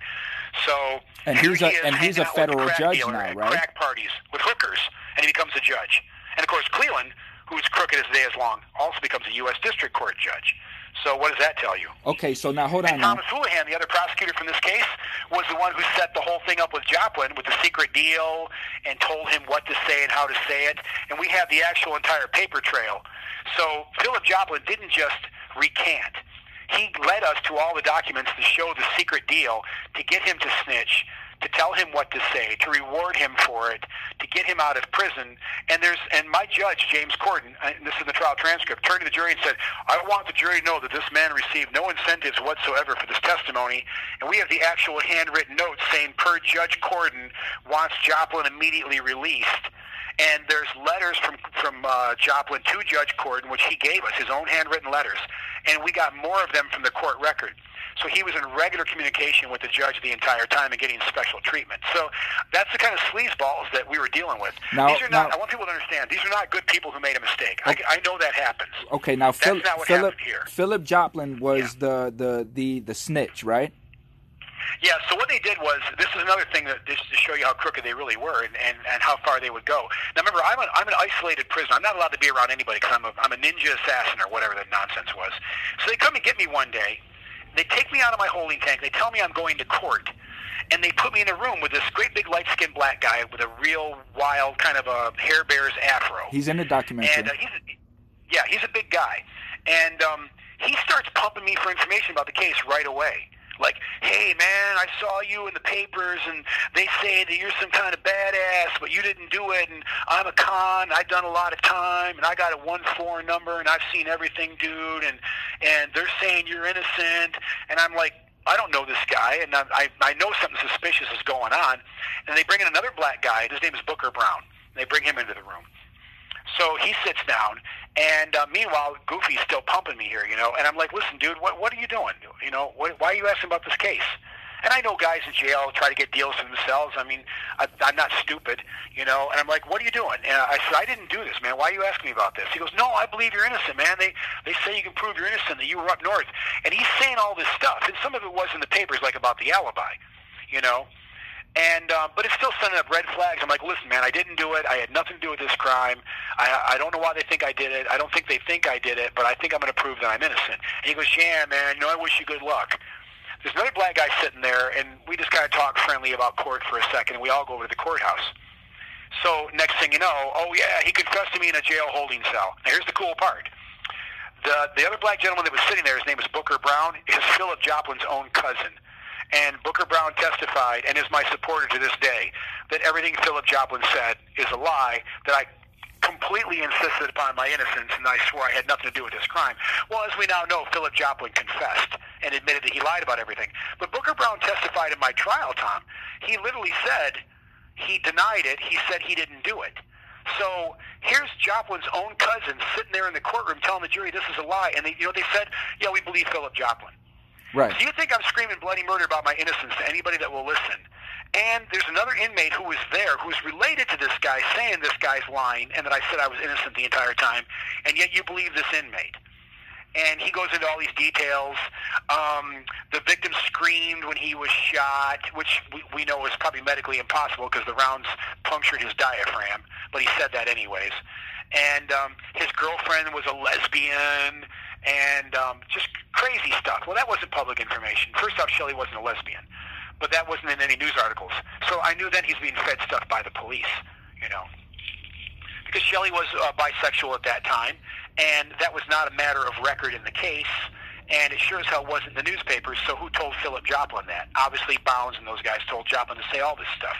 So And he's he a- is and he's a out with the federal judge now, right? Crack parties with hookers, and he becomes a judge. And of course Cleland, who's crooked as the day is long, also becomes a U.S. District Court judge. So what does that tell you? Okay, so now hold on And now. Thomas Houlihan, the other prosecutor from this case, was the one who set the whole thing up with Joplin with the secret deal and told him what to say and how to say it. And we have the actual entire paper trail. So Philip Joplin didn't just recant. He led us to all the documents to show the secret deal, to get him to snitch, to tell him what to say, to reward him for it, to get him out of prison. And there's and my judge James Corden, and this is the trial transcript, turned to the jury and said, "I want the jury to know that this man received no incentives whatsoever for this testimony." And we have the actual handwritten note saying, "Per Judge Corden wants Joplin immediately released." And there's letters from from uh, Joplin to Judge Corden, which he gave us, his own handwritten letters, and we got more of them from the court record. So he was in regular communication with the judge the entire time and getting special treatment. So that's the kind of sleazeballs that we were dealing with. Now- these are not. now- I want people to understand. These are not good people who made a mistake. I, I know that happens. Okay, now Phil, not what Philip. Philip Joplin was Yeah. the, the the the snitch, right? Yeah, so what they did was this is another thing that just to show you how crooked they really were and, and, and how far they would go. Now remember, I'm an, I'm an isolated prisoner. I'm not allowed to be around anybody because I'm a, I'm a ninja assassin or whatever that nonsense was. So they come and get me one day. They take me out of my holding tank. They tell me I'm going to court. And they put me in a room with this great big light skinned black guy with a real wild kind of a hair bear's afro. He's in the documentary. And uh, he's a, yeah, he's a big guy, and um, he starts pumping me for information about the case right away. Like, hey man, I saw you in the papers, and they say that you're some kind of badass, but you didn't do it, and I'm a con. I've done a lot of time, and I got a one four number, and I've seen everything, dude, and and they're saying you're innocent, and I'm like. I don't know this guy, and I, I, know something suspicious is going on. And they bring in another black guy. His name is Booker Brown. They bring him into the room. So he sits down, and uh, meanwhile, Goofy's still pumping me here, you know. And I'm like, listen, dude, what what are you doing? You know, what, why are you asking about this case? And I know guys in jail try to get deals for themselves. I mean, I, I'm not stupid, you know. And I'm like, what are you doing? And I said, I didn't do this, man. Why are you asking me about this? He goes, no, I believe you're innocent, man. They they say you can prove you're innocent, that you were up north. And he's saying all this stuff, and some of it was in the papers, like about the alibi, you know. And um, but it's still sending up red flags. I'm like, listen, man, I didn't do it. I had nothing to do with this crime. I I don't know why they think I did it. I don't think they think I did it, but I think I'm going to prove that I'm innocent. And he goes, yeah, man. You know, I wish you good luck. There's another black guy sitting there, and we just kind of talk friendly about court for a second, and we all go over to the courthouse. So next thing you know, oh yeah, he confessed to me in a jail holding cell. Now here's the cool part. The the other black gentleman that was sitting there, his name is Booker Brown, is Philip Joplin's own cousin. And Booker Brown testified, and is my supporter to this day, that everything Philip Joplin said is a lie, that I completely insisted upon my innocence, and I swore I had nothing to do with this crime. Well, as we now know, Philip Joplin confessed and admitted that he lied about everything. But Booker Brown testified in my trial, Tom. He literally said he denied it. He said he didn't do it. So here's Joplin's own cousin sitting there in the courtroom telling the jury this is a lie, and they, you know, they said, "Yeah, we believe Philip Joplin." Right. So you think I'm screaming bloody murder about my innocence to anybody that will listen? And there's another inmate who was there who's related to this guy saying this guy's lying and that I said I was innocent the entire time, and yet you believe this inmate. And he goes into all these details. Um, the victim screamed when he was shot, which we, we know is probably medically impossible because the rounds punctured his diaphragm, but he said that anyways. And um, his girlfriend was a lesbian and um, just crazy stuff. Well, that wasn't public information. First off, Shelley wasn't a lesbian, but that wasn't in any news articles. So I knew then he's being fed stuff by the police, you know. Because Shelley was uh, bisexual at that time, and that was not a matter of record in the case, and it sure as hell wasn't in the newspapers, so who told Philip Joplin that? Obviously, Bounds and those guys told Joplin to say all this stuff.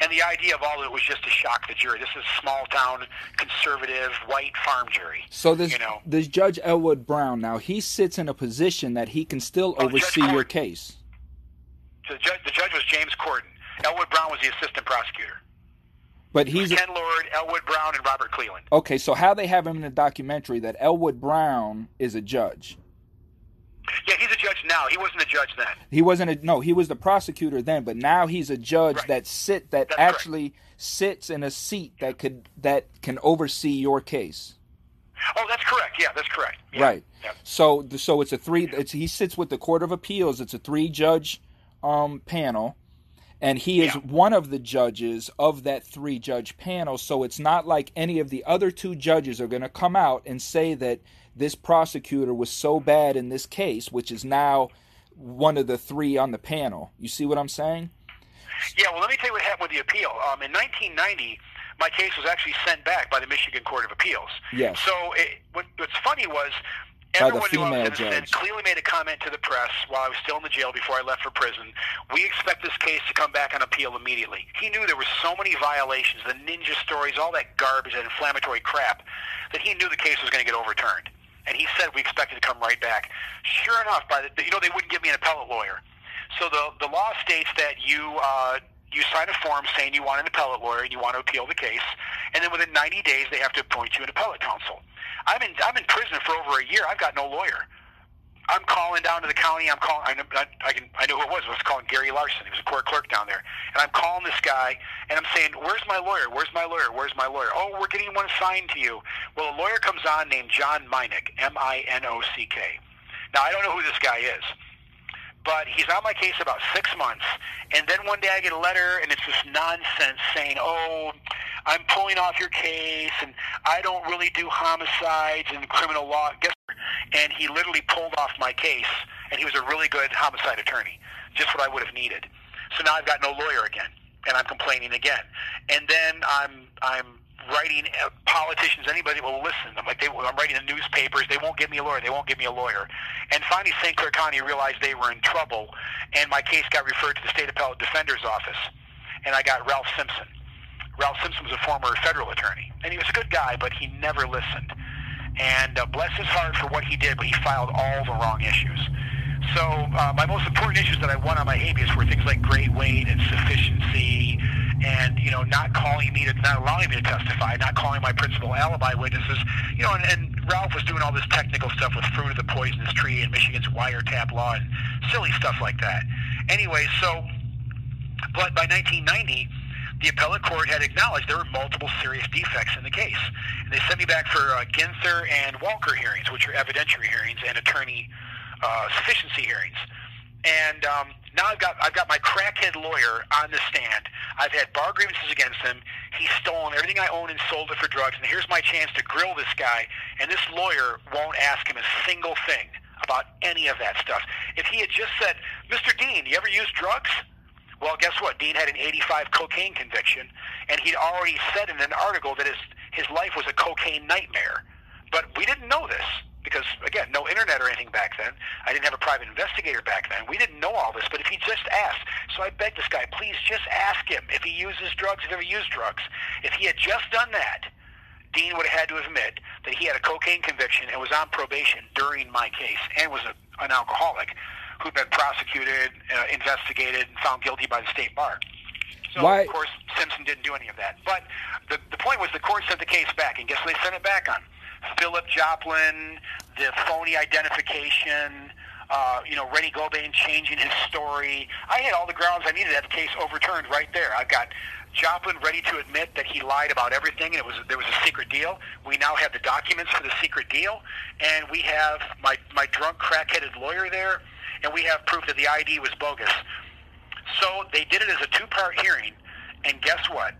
And the idea of all of it was just to shock the jury. This is small town, conservative, white farm jury. So this you know, this Judge Elwood Brown now he sits in a position that he can still Oh, Judge oversee your case. the judge, the judge was James Corden. Elwood Brown was the assistant prosecutor. But he's Ken Lord, Elwood Brown, and Robert Cleland. okay. So how they have him in the documentary that Elwood Brown is a judge. Yeah, he's a judge now. He wasn't a judge then. He wasn't a no. He was the prosecutor then, but now he's a judge Right. that sit that That's correct. actually sits in a seat that could that can oversee your case. Oh, that's correct. Yeah, that's correct. Yeah. Right. Yeah. So so it's a three. It's he sits with the Court of Appeals. It's a three judge um, panel, and he is Yeah. one of the judges of that three judge panel. So it's not like any of the other two judges are going to come out and say that this prosecutor was so bad in this case, which is now one of the three on the panel. You see what I'm saying? Yeah, well, let me tell you what happened with the appeal. Um, in 1990, my case was actually sent back by the Michigan Court of Appeals. Yes. So it, what, what's funny was everyone knew I was innocent. judge. Clearly made a comment to the press while I was still in the jail before I left for prison. We expect this case to come back on appeal immediately. He knew there were so many violations, the ninja stories, all that garbage, that inflammatory crap, that he knew the case was going to get overturned. And he said we expected to come right back. Sure enough, by the, you know they wouldn't give me an appellate lawyer. So the the law states that you uh, you sign a form saying you want an appellate lawyer and you want to appeal the case, and then within 90 days they have to appoint you an appellate counsel. I'm in I'm in prison for over a year. I've got no lawyer. I'm calling down to the county. I'm calling. I I, I can. I know who it was. I was calling Gary Larson. He was a court clerk down there, and I'm calling this guy, and I'm saying, "Where's my lawyer? Where's my lawyer? Where's my lawyer? Oh, we're getting one assigned to you." Well, a lawyer comes on named John Minock, M-I-N-O-C-K. Now I don't know who this guy is, but he's on my case about six months, and then one day I get a letter, and it's this nonsense saying, "Oh, I'm pulling off your case, and I don't really do homicides and criminal law." And he literally pulled off my case, and he was a really good homicide attorney, just what I would have needed. So now I've got no lawyer again, and I'm complaining again, and then I'm I'm writing uh, politicians, anybody will listen. I'm like they, I'm writing the newspapers. They won't give me a lawyer. They won't give me a lawyer. And finally, St. Clair County realized they were in trouble, and my case got referred to the state appellate defender's office, and I got Ralph Simpson. Ralph Simpson was a former federal attorney, and he was a good guy, but he never listened. And uh, bless his heart for what he did, but he filed all the wrong issues. So uh, my most important issues that I won on my habeas were things like great weight and sufficiency, and you know not calling me to not allowing me to testify, not calling my principal alibi witnesses. You know, and, and Ralph was doing all this technical stuff with fruit of the poisonous tree and Michigan's wiretap law and silly stuff like that. Anyway, so, but by 1990, the appellate court had acknowledged there were multiple serious defects in the case. And they sent me back for uh, Ginther and Walker hearings, which are evidentiary hearings and attorney uh, sufficiency hearings. And um, now I've got I've got my crackhead lawyer on the stand. I've had bar grievances against him. He's stolen everything I own and sold it for drugs. And here's my chance to grill this guy. And this lawyer won't ask him a single thing about any of that stuff. If he had just said, "Mr. Dean, you ever use drugs?" Well, guess what? Dean had an 85 cocaine conviction, and he'd already said in an article that his his life was a cocaine nightmare. But we didn't know this because again, no internet or anything back then. I didn't have a private investigator back then. We didn't know all this, but if he just asked, so I begged this guy, please just ask him if he uses drugs, if he ever used drugs. If he had just done that, Dean would have had to admit that he had a cocaine conviction and was on probation during my case and was a, an alcoholic who'd been prosecuted, uh, investigated, and found guilty by the state bar. So, Why- of course, Simpson didn't do any of that. But the, the point was the court sent the case back, and guess what they sent it back on? Philip Joplin, the phony identification, uh, you know, Rennie Gobain changing his story. I had all the grounds I needed to have the case overturned right there. I've got Joplin ready to admit that he lied about everything, and it was there was a secret deal. We now have the documents for the secret deal, and we have my my drunk crack-headed lawyer there, and we have proof that the ID was bogus. So they did it as a two-part hearing, and guess what?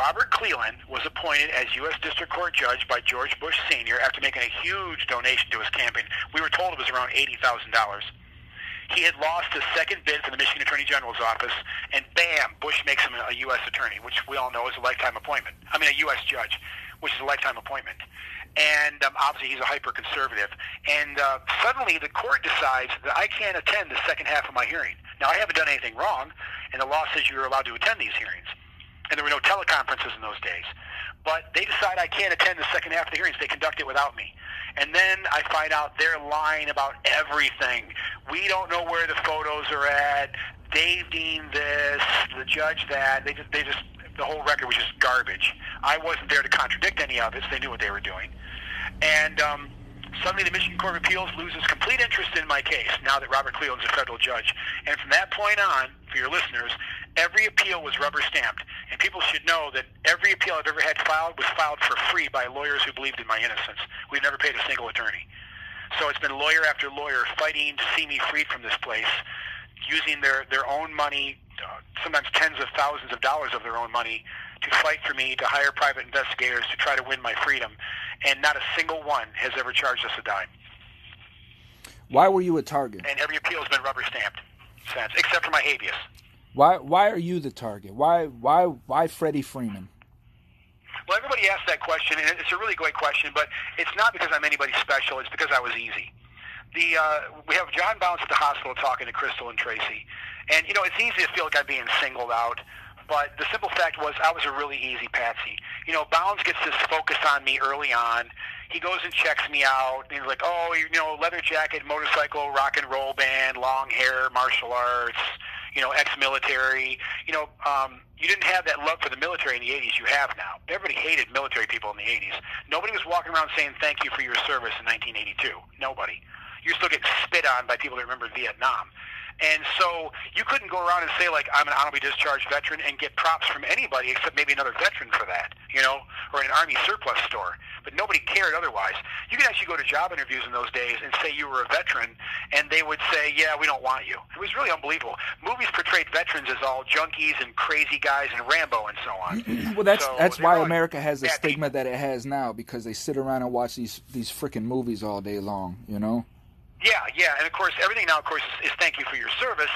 Robert Cleland was appointed as U.S. District Court Judge by George Bush Sr. after making a huge donation to his campaign. We were told it was around $80,000. He had lost his second bid for the Michigan Attorney General's office, and bam, Bush makes him a U.S. attorney, which we all know is a lifetime appointment. I mean, a U.S. judge, which is a lifetime appointment. And um, obviously, he's a hyper conservative. And uh, suddenly, the court decides that I can't attend the second half of my hearing. Now, I haven't done anything wrong, and the law says you're allowed to attend these hearings. And there were no teleconferences in those days. But they decide I can't attend the second half of the hearings. They conduct it without me. And then I find out they're lying about everything. We don't know where the photos are at. Dave Dean this, the judge that. They just, they just, the whole record was just garbage. I wasn't there to contradict any of it. So they knew what they were doing. And um, suddenly the Michigan Court of Appeals loses complete interest in my case now that Robert Cleland's a federal judge. And from that point on, for your listeners, every appeal was rubber stamped. And people should know that every appeal I've ever had filed was filed for free by lawyers who believed in my innocence. We've never paid a single attorney. So it's been lawyer after lawyer fighting to see me freed from this place, using their, their own money, uh, sometimes tens of thousands of dollars of their own money, to fight for me, to hire private investigators to try to win my freedom. And not a single one has ever charged us a dime. Why were you a target? And every appeal has been rubber stamped since, except for my habeas. Why why are you the target? Why why why Freddie Freeman? Well, everybody asks that question, and it's a really great question, but it's not because I'm anybody special. It's because I was easy. The uh, we have John Bounds at the hospital talking to Crystal and Tracy, and you know it's easy to feel like I'm being singled out. But the simple fact was I was a really easy patsy. You know, Bounds gets this focus on me early on. He goes and checks me out. And he's like, oh, you know, leather jacket, motorcycle, rock and roll band, long hair, martial arts, you know, ex-military. You know, um, you didn't have that love for the military in the 80s. You have now. Everybody hated military people in the 80s. Nobody was walking around saying thank you for your service in 1982. Nobody. You're still getting spit on by people that remember Vietnam. And so you couldn't go around and say like I'm an honorably discharged veteran and get props from anybody except maybe another veteran for that, you know, or an army surplus store. But nobody cared otherwise. You could actually go to job interviews in those days and say you were a veteran, and they would say, "Yeah, we don't want you." It was really unbelievable. Movies portrayed veterans as all junkies and crazy guys and Rambo and so on. Well, that's So that's why America has the stigma that it has now because they sit around and watch these these freaking movies all day long. You know. Yeah, yeah, and of course everything now, of course, is, is thank you for your service.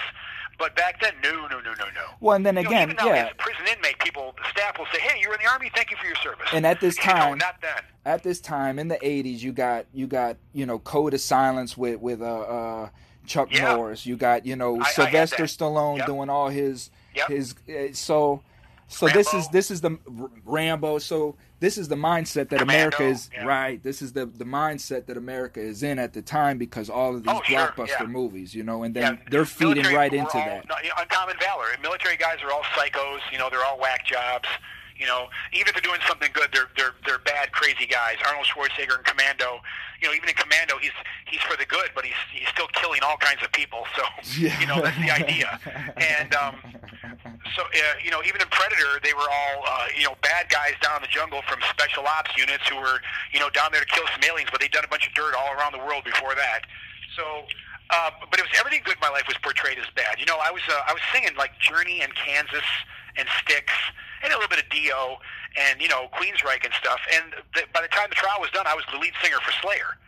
But back then, no, no, no, no, no. Well, and then You know, again, even now, yeah. as a prison inmate, people, staff will say, "Hey, you're in the army. Thank you for your service." And at this You know, time, not then. at this time in the '80s, you got you got you know Code of Silence with with uh, uh Chuck Yeah. Norris. You got you know I- I Sylvester that. Stallone Yep. doing all his Yep. his uh, so so this is this is the R- Rambo. So this is the mindset that Commando, America is yeah. right. This is the the mindset that America is in at the time because all of these Oh, sure, blockbuster yeah. movies, you know, and Yeah, then they're feeding military right into all, that. no, you know, uncommon valor. Military guys are all psychos. You know, they're all whack jobs. You know, even if they're doing something good, they're they're they're bad, crazy guys. Arnold Schwarzenegger in Commando. You know, even in Commando, he's he's for the good, but he's he's still killing all kinds of people. So Yeah. you know that's the idea. And um, so uh, you know, even in Predator, they were all uh, you know bad guys down in the jungle from special ops units who were you know down there to kill some aliens, but they'd done a bunch of dirt all around the world before that. So. Uh, but it was everything good in my life was portrayed as bad. You know, I was uh, I was singing like Journey and Kansas and Styx and a little bit of Dio and you know Queensryche and stuff. And the, by the time the trial was done, I was the lead singer for Slayer.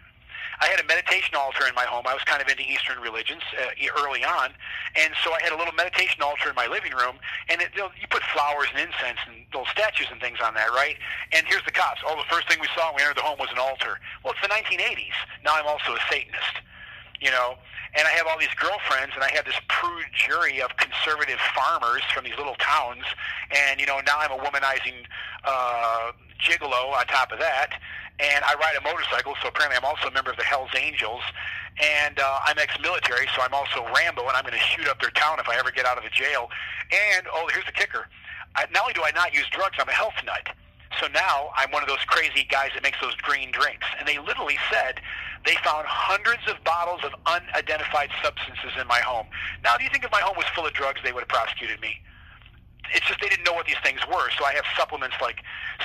I had a meditation altar in my home. I was kind of into Eastern religions uh, early on, and so I had a little meditation altar in my living room. And it, you put flowers and incense and little statues and things on that, right? And here's the cops. Oh, the first thing we saw when we entered the home was an altar. Well, it's the 1980s. Now I'm also a Satanist you know. And I have all these girlfriends, and I have this prude jury of conservative farmers from these little towns, and you know now I'm a womanizing uh, gigolo on top of that, and I ride a motorcycle, so apparently I'm also a member of the Hell's Angels, and uh, I'm ex-military, so I'm also Rambo, and I'm going to shoot up their town if I ever get out of the jail. And oh, here's the kicker: I, not only do I not use drugs, I'm a health nut. So now I'm one of those crazy guys that makes those green drinks. And they literally said they found hundreds of bottles of unidentified substances in my home. Now, do you think if my home was full of drugs, they would have prosecuted me? It's just they didn't know what these things were. So I have supplements like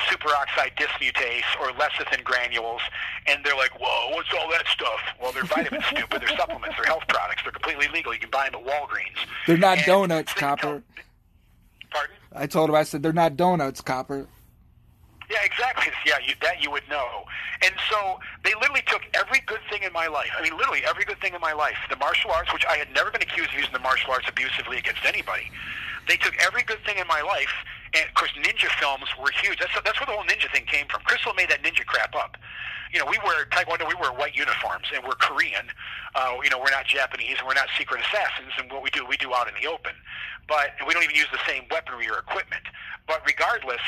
superoxide dismutase or lecithin granules, and they're like, "Whoa, what's all that stuff?" Well, they're vitamins, stupid. They're supplements. They're health products. They're completely legal. You can buy them at Walgreens. They're not And donuts, they Copper. Pardon? I told him I said they're not donuts, Copper. Yeah, exactly. Yeah, you, that you would know. And so they literally took every good thing in my life. I mean, literally every good thing in my life. The martial arts, which I had never been accused of using the martial arts abusively against anybody. They took every good thing in my life, and of course, ninja films were huge. That's that's where the whole ninja thing came from. Crystal made that ninja crap up. You know, we wear taekwondo, we wear white uniforms, and we're Korean. Uh, you know, we're not Japanese, and we're not secret assassins. And what we do, we do out in the open. But we don't even use the same weaponry or equipment. But regardless,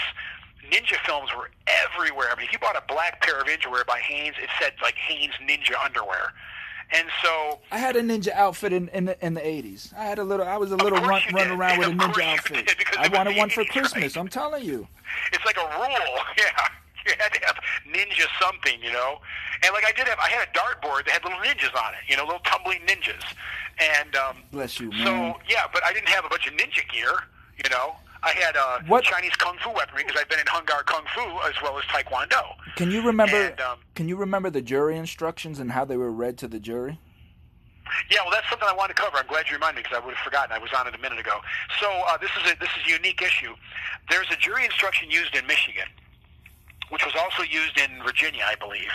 ninja films were everywhere. I mean, if you bought a black pair of underwear by Hanes, it said like Hanes Ninja underwear. And so, I had a ninja outfit in in the, in the 80s. I had a little. I was a little run run around with a ninja outfit. did, I wanted one for Christmas. right? I'm telling you. it's like a rule. Yeah. You had to have ninja something, you know. And like I did have, I had a dartboard that had little ninjas on it, you know, little tumbling ninjas. And um, Bless you, so yeah, but I didn't have a bunch of ninja gear, you know. I had uh, What- Chinese kung fu weaponry because I've been in Hung Gar kung fu as well as Taekwondo. Can you remember? And, um, can you remember the jury instructions and how they were read to the jury? Yeah, well, that's something I wanted to cover. I'm glad you reminded me because I would have forgotten. I was on it a minute ago. So uh, this is a this is a unique issue. There's a jury instruction used in Michigan, which was also used in Virginia, I believe.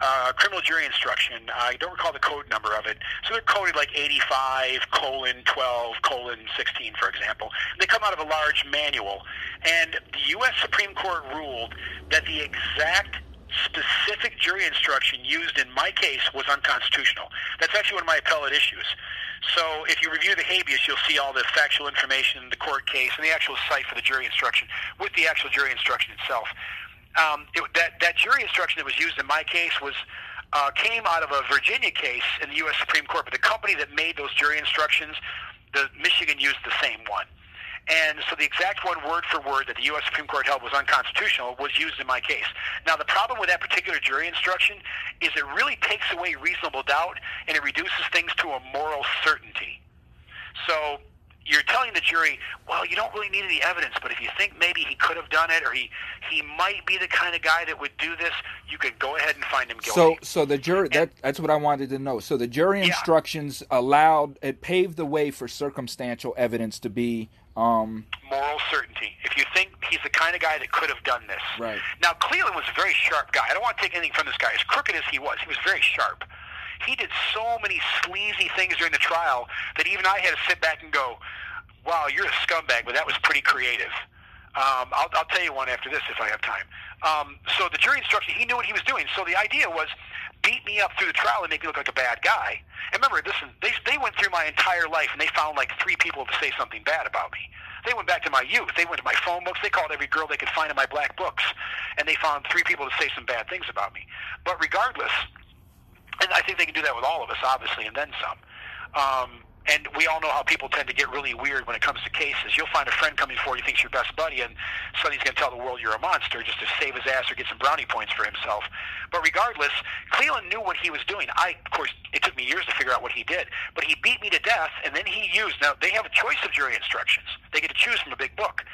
Uh, criminal jury instruction. I don't recall the code number of it. So they're coded like 85 colon 12 colon 16, for example. They come out of a large manual, and the U.S. Supreme Court ruled that the exact specific jury instruction used in my case was unconstitutional. That's actually one of my appellate issues. So if you review the habeas, you'll see all the factual information, the court case, and the actual site for the jury instruction with the actual jury instruction itself. Um, it, that that jury instruction that was used in my case was uh, came out of a Virginia case in the U.S. Supreme Court, but the company that made those jury instructions, the Michigan used the same one. And so the exact one word for word that the U.S. Supreme Court held was unconstitutional was used in my case. Now, the problem with that particular jury instruction is it really takes away reasonable doubt and it reduces things to a moral certainty. So you're telling the jury, well, you don't really need any evidence, but if you think maybe he could have done it or he, he might be the kind of guy that would do this, you could go ahead and find him guilty. So, so the jury that that's what I wanted to know. So the jury Yeah. instructions allowed it paved the way for circumstantial evidence to be um moral certainty. If you think he's the kind of guy that could have done this. Right. Now, Cleland was a very sharp guy. I don't want to take anything from this guy. As crooked as he was, he was very sharp. He did so many sleazy things during the trial that even I had to sit back and go, wow, you're a scumbag, but that was pretty creative. Um, I'll, I'll tell you one after this if I have time. Um, so the jury instruction, he knew what he was doing. So the idea was beat me up through the trial and make me look like a bad guy. And remember, listen, they, they went through my entire life and they found like three people to say something bad about me. They went back to my youth. They went to my phone books. They called every girl they could find in my black books. And they found three people to say some bad things about me. But regardless, and I think they can do that with all of us, obviously, and then some. Um, And we all know how people tend to get really weird when it comes to cases. You'll find a friend coming forward you think's your best buddy, and suddenly he's going to tell the world you're a monster just to save his ass or get some brownie points for himself. But regardless, Cleland knew what he was doing. I, of course, it took me years to figure out what he did, but he beat me to death, and then he used. Now they have a choice of jury instructions. They get to choose from a big book.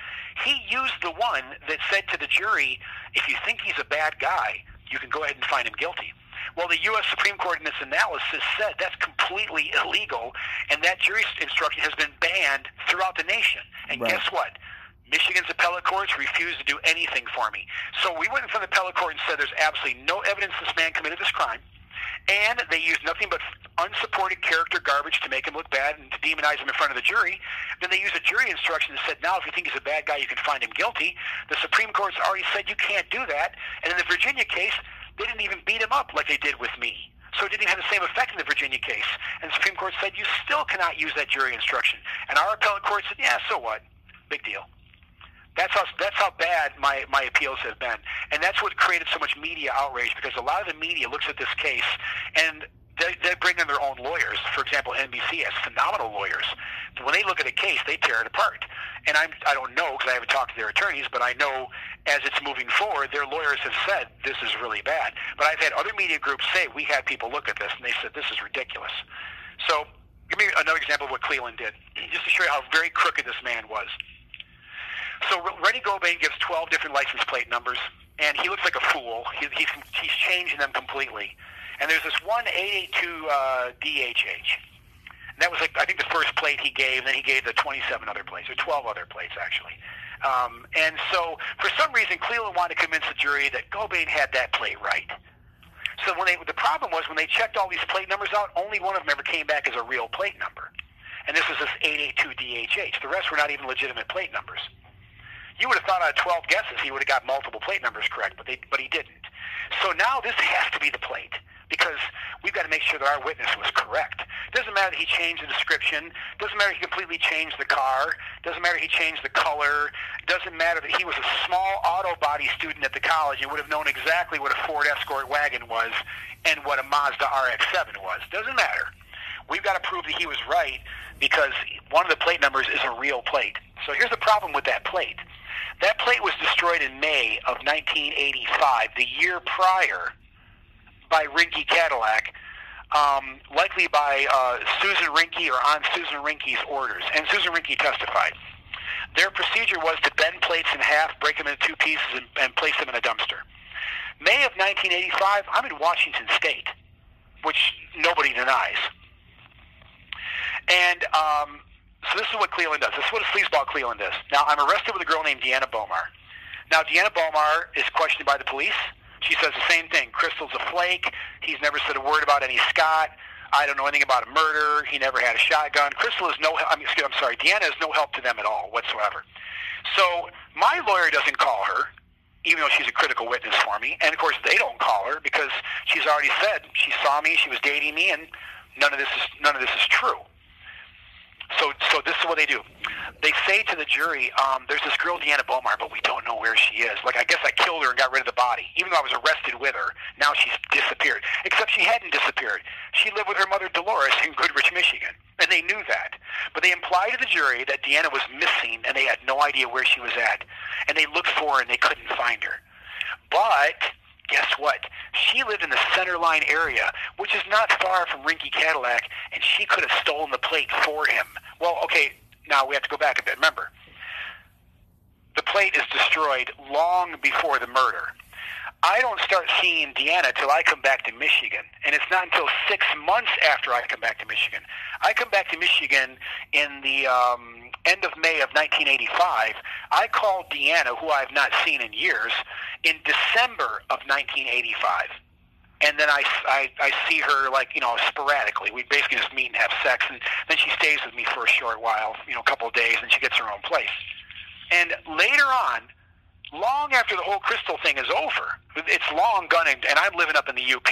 He used the one that said to the jury, if you think he's a bad guy, you can go ahead and find him guilty. Well, the U.S. Supreme Court in its analysis said that's completely illegal, and that jury instruction has been banned throughout the nation. And Right. guess what? Michigan's appellate courts refused to do anything for me. So we went in front of the appellate court and said there's absolutely no evidence this man committed this crime. And they used nothing but unsupported character garbage to make him look bad and to demonize him in front of the jury. Then they used a jury instruction that said, now if you think he's a bad guy, you can find him guilty. The Supreme Court's already said you can't do that. And in the Virginia case, they didn't even beat him up like they did with me. So it didn't have the same effect in the Virginia case. And the Supreme Court said you still cannot use that jury instruction. And our appellate court said, yeah, so what? Big deal. That's how that's how bad my, my appeals have been, and that's what created so much media outrage because a lot of the media looks at this case and they, they bring in their own lawyers. For example, NBC has phenomenal lawyers. When they look at a case, they tear it apart. And I'm I don't know because I haven't talked to their attorneys, but I know as it's moving forward, their lawyers have said this is really bad. But I've had other media groups say we had people look at this and they said this is ridiculous. So give me another example of what Cleland did, just to show you how very crooked this man was. So Rennie Gobain gives 12 different license plate numbers, and he looks like a fool. He, he's, he's changing them completely. And there's this one 882 uh, DHH. And that was like I think the first plate he gave. Then he gave the 27 other plates, or 12 other plates actually. Um, and so for some reason, Cleland wanted to convince the jury that Gobain had that plate right. So when they, the problem was when they checked all these plate numbers out, only one of them ever came back as a real plate number. And this was this 882 DHH. The rest were not even legitimate plate numbers. You would have thought out of 12 guesses he would have got multiple plate numbers correct, but they, but he didn't. So now this has to be the plate because we've got to make sure that our witness was correct. Doesn't matter that he changed the description. Doesn't matter he completely changed the car. Doesn't matter he changed the color. Doesn't matter that he was a small auto body student at the college and would have known exactly what a Ford Escort wagon was and what a Mazda RX-7 was. Doesn't matter. We've got to prove that he was right because one of the plate numbers is a real plate. So here's the problem with that plate. That plate was destroyed in May of 1985, the year prior, by Rinke Cadillac, um, likely by uh, Susan Rinke or on Susan Rinke's orders. And Susan Rinke testified. Their procedure was to bend plates in half, break them into two pieces, and, and place them in a dumpster. May of 1985, I'm in Washington State, which nobody denies. And um, so this is what Cleland does. This is what a sleazeball Cleland is. Now, I'm arrested with a girl named Deanna Bomar. Now, Deanna Bomar is questioned by the police. She says the same thing. Crystal's a flake. He's never said a word about any Scott. I don't know anything about a murder. He never had a shotgun. Crystal is no. I mean, excuse, I'm sorry. Deanna is no help to them at all whatsoever. So my lawyer doesn't call her, even though she's a critical witness for me. And of course, they don't call her because she's already said she saw me, she was dating me, and none of this is none of this is true. So, so this is what they do. They say to the jury, um, "There's this girl, Deanna Bomar, but we don't know where she is. Like, I guess I killed her and got rid of the body, even though I was arrested with her. Now she's disappeared. Except she hadn't disappeared. She lived with her mother, Dolores, in Goodrich, Michigan, and they knew that. But they implied to the jury that Deanna was missing, and they had no idea where she was at. And they looked for her, and they couldn't find her. But guess what? She lived in the center line area, which is not far from Rinke Cadillac, and she could have stolen the plate for him. Well, okay, now we have to go back a bit. Remember, the plate is destroyed long before the murder. I don't start seeing Deanna till I come back to Michigan, and it's not until six months after I come back to Michigan. I come back to Michigan in the um, end of May of 1985. I called Deanna, who I have not seen in years, in December of 1985. And then I, I, I see her like, you know, sporadically. We basically just meet and have sex, and then she stays with me for a short while, you know, a couple of days, and she gets her own place. And later on, long after the whole crystal thing is over, it's long gone, and, I'm living up in the UP.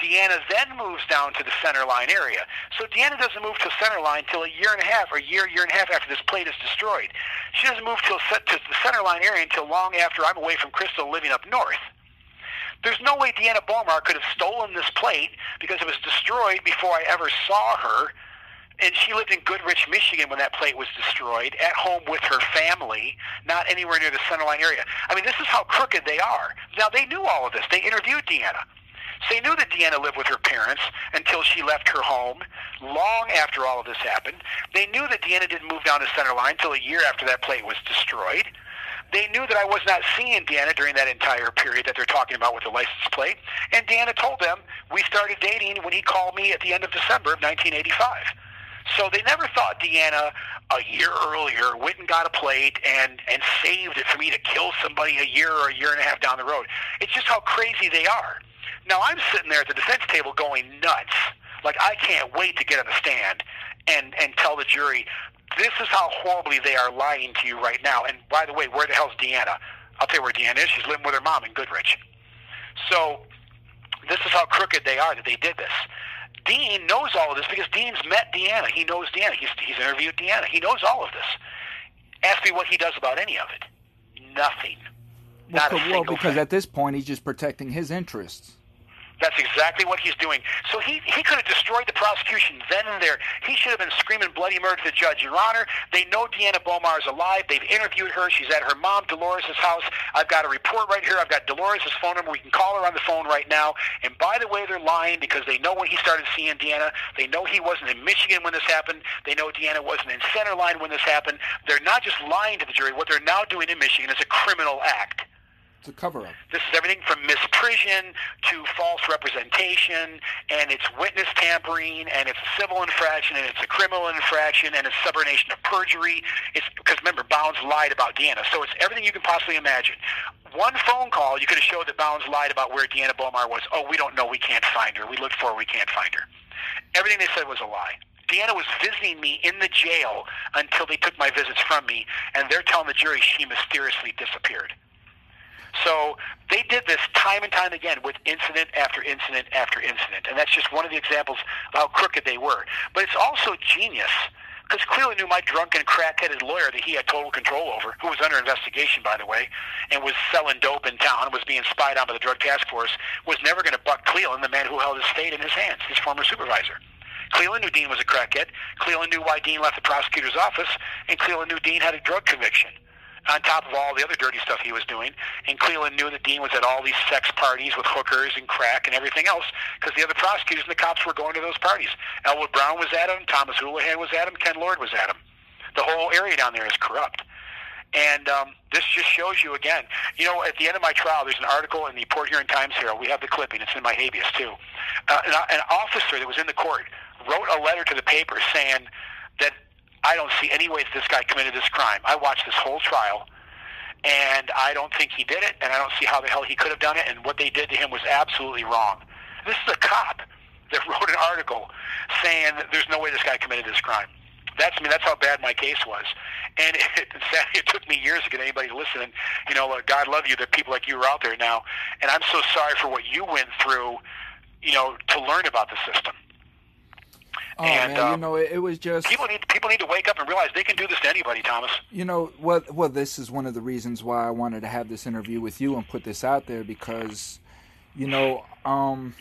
Deanna then moves down to the center line area. So Deanna doesn't move to the center line till a year and a half, or a year, year and a half after this plate is destroyed. She doesn't move till set to the center line area until long after I'm away from Crystal, living up north. There's no way Deanna Bomar could have stolen this plate because it was destroyed before I ever saw her and she lived in Goodrich, Michigan when that plate was destroyed, at home with her family, not anywhere near the centerline area. I mean, this is how crooked they are. Now, they knew all of this. They interviewed Deanna. So they knew that Deanna lived with her parents until she left her home long after all of this happened. They knew that Deanna didn't move down to centerline until a year after that plate was destroyed. They knew that I was not seeing Deanna during that entire period that they're talking about with the license plate. And Deanna told them we started dating when he called me at the end of December of 1985. So they never thought Deanna a year earlier went and got a plate and and saved it for me to kill somebody a year or a year and a half down the road. It's just how crazy they are. Now I'm sitting there at the defense table going nuts. Like I can't wait to get on the stand and and tell the jury this is how horribly they are lying to you right now. And by the way, where the hell's Deanna? I'll tell you where Deanna is. She's living with her mom in Goodrich. So this is how crooked they are that they did this. Dean knows all of this because Dean's met Deanna. He knows Deanna. He's, he's interviewed Deanna. He knows all of this. Ask me what he does about any of it. Nothing. Well, Not a well, single because thing. at this point he's just protecting his interests. That's exactly what he's doing. So he, he could have destroyed the prosecution then and there. He should have been screaming bloody murder to the judge. Your Honor, they know Deanna Bomar is alive. They've interviewed her. She's at her mom Dolores' house. I've got a report right here. I've got Dolores' phone number. We can call her on the phone right now. And by the way, they're lying because they know when he started seeing Deanna. They know he wasn't in Michigan when this happened. They know Deanna wasn't in Centerline when this happened. They're not just lying to the jury. What they're now doing in Michigan is a criminal act. It's a cover up. This is everything from misprision to false representation, and it's witness tampering, and it's a civil infraction, and it's a criminal infraction, and it's subordination of perjury. It's because remember, Bounds lied about Deanna, so it's everything you can possibly imagine. One phone call, you could have showed that Bounds lied about where Deanna Bomar was. Oh, we don't know, we can't find her. We looked for her, we can't find her. Everything they said was a lie. Deanna was visiting me in the jail until they took my visits from me, and they're telling the jury she mysteriously disappeared. So they did this time and time again with incident after incident after incident. And that's just one of the examples of how crooked they were. But it's also genius because Cleland knew my drunken, crack-headed lawyer that he had total control over, who was under investigation, by the way, and was selling dope in town, was being spied on by the drug task force, was never going to buck Cleland, the man who held his state in his hands, his former supervisor. Cleland knew Dean was a crackhead. Cleland knew why Dean left the prosecutor's office, and Cleland knew Dean had a drug conviction on top of all the other dirty stuff he was doing. And Cleland knew that Dean was at all these sex parties with hookers and crack and everything else because the other prosecutors and the cops were going to those parties. Elwood Brown was at him, Thomas Houlihan was at him, Ken Lord was at him. The whole area down there is corrupt. And um, this just shows you again. You know, at the end of my trial, there's an article in the Port Huron Times Herald. We have the clipping. It's in my habeas too. Uh, an, an officer that was in the court wrote a letter to the paper saying that I don't see any way that this guy committed this crime. I watched this whole trial, and I don't think he did it, and I don't see how the hell he could have done it, and what they did to him was absolutely wrong. This is a cop that wrote an article saying that there's no way this guy committed this crime. That's I mean that's how bad my case was, and it, sadly it took me years to get anybody to listen. And you know, uh, God love you that people like you are out there now, and I'm so sorry for what you went through, you know, to learn about the system. Oh And, man, you um, know it, it was just People need people need to wake up and realize they can do this to anybody, Thomas. you know what well this is one of the reasons why I wanted to have this interview with you and put this out there because you know um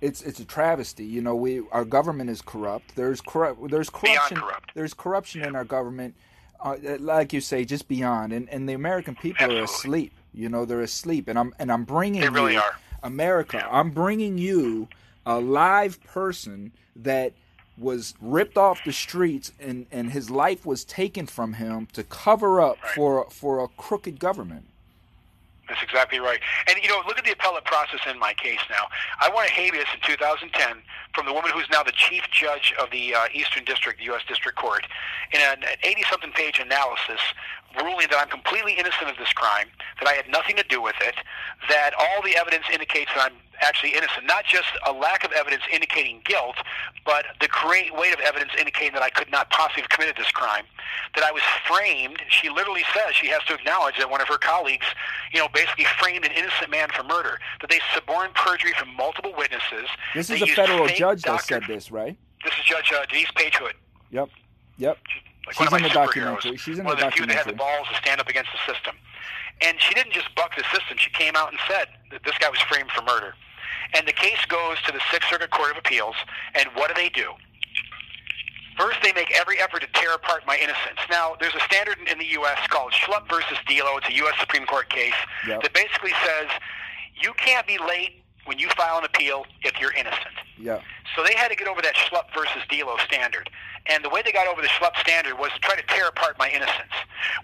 it's it's a travesty. You know we our government is corrupt. There's corrupt there's corruption corrupt. there's corruption in our government uh, like you say just beyond. And and the American people are asleep. You know they're asleep. And I'm and I'm bringing They really you are. America. I'm bringing you a live person that was ripped off the streets and, and his life was taken from him to cover up Right. for for a crooked government. That's exactly right. And you know, look at the appellate process in my case now. I won a habeas in 2010 from the woman who's now the chief judge of the uh, Eastern District, the U.S. District Court, in an 80-something page analysis ruling that I'm completely innocent of this crime, that I had nothing to do with it, that all the evidence indicates that I'm actually innocent. Not just a lack of evidence indicating guilt, but the great weight of evidence indicating that I could not possibly have committed this crime. That I was framed. She literally says she has to acknowledge that one of her colleagues, you know, basically framed an innocent man for murder. That they suborned perjury from multiple witnesses. This They is a federal judge that said this, right? This is Judge uh, Denise Page Hood. Yep. Yep. Like She's one in of the my documentary. superheroes. She's in one the of the few that had the balls to stand up against the system. And she didn't just buck the system. She came out and said that this guy was framed for murder. And the case goes to the Sixth Circuit Court of Appeals. And what do they do? First, they make every effort to tear apart my innocence. Now, there's a standard in the U.S. called Schlup versus Delo. It's a U.S. Supreme Court case Yep. that basically says you can't be late when you file an appeal if you're innocent. Yeah. So they had to get over that Schlup versus Delo standard. And the way they got over the Schlup standard was to try to tear apart my innocence.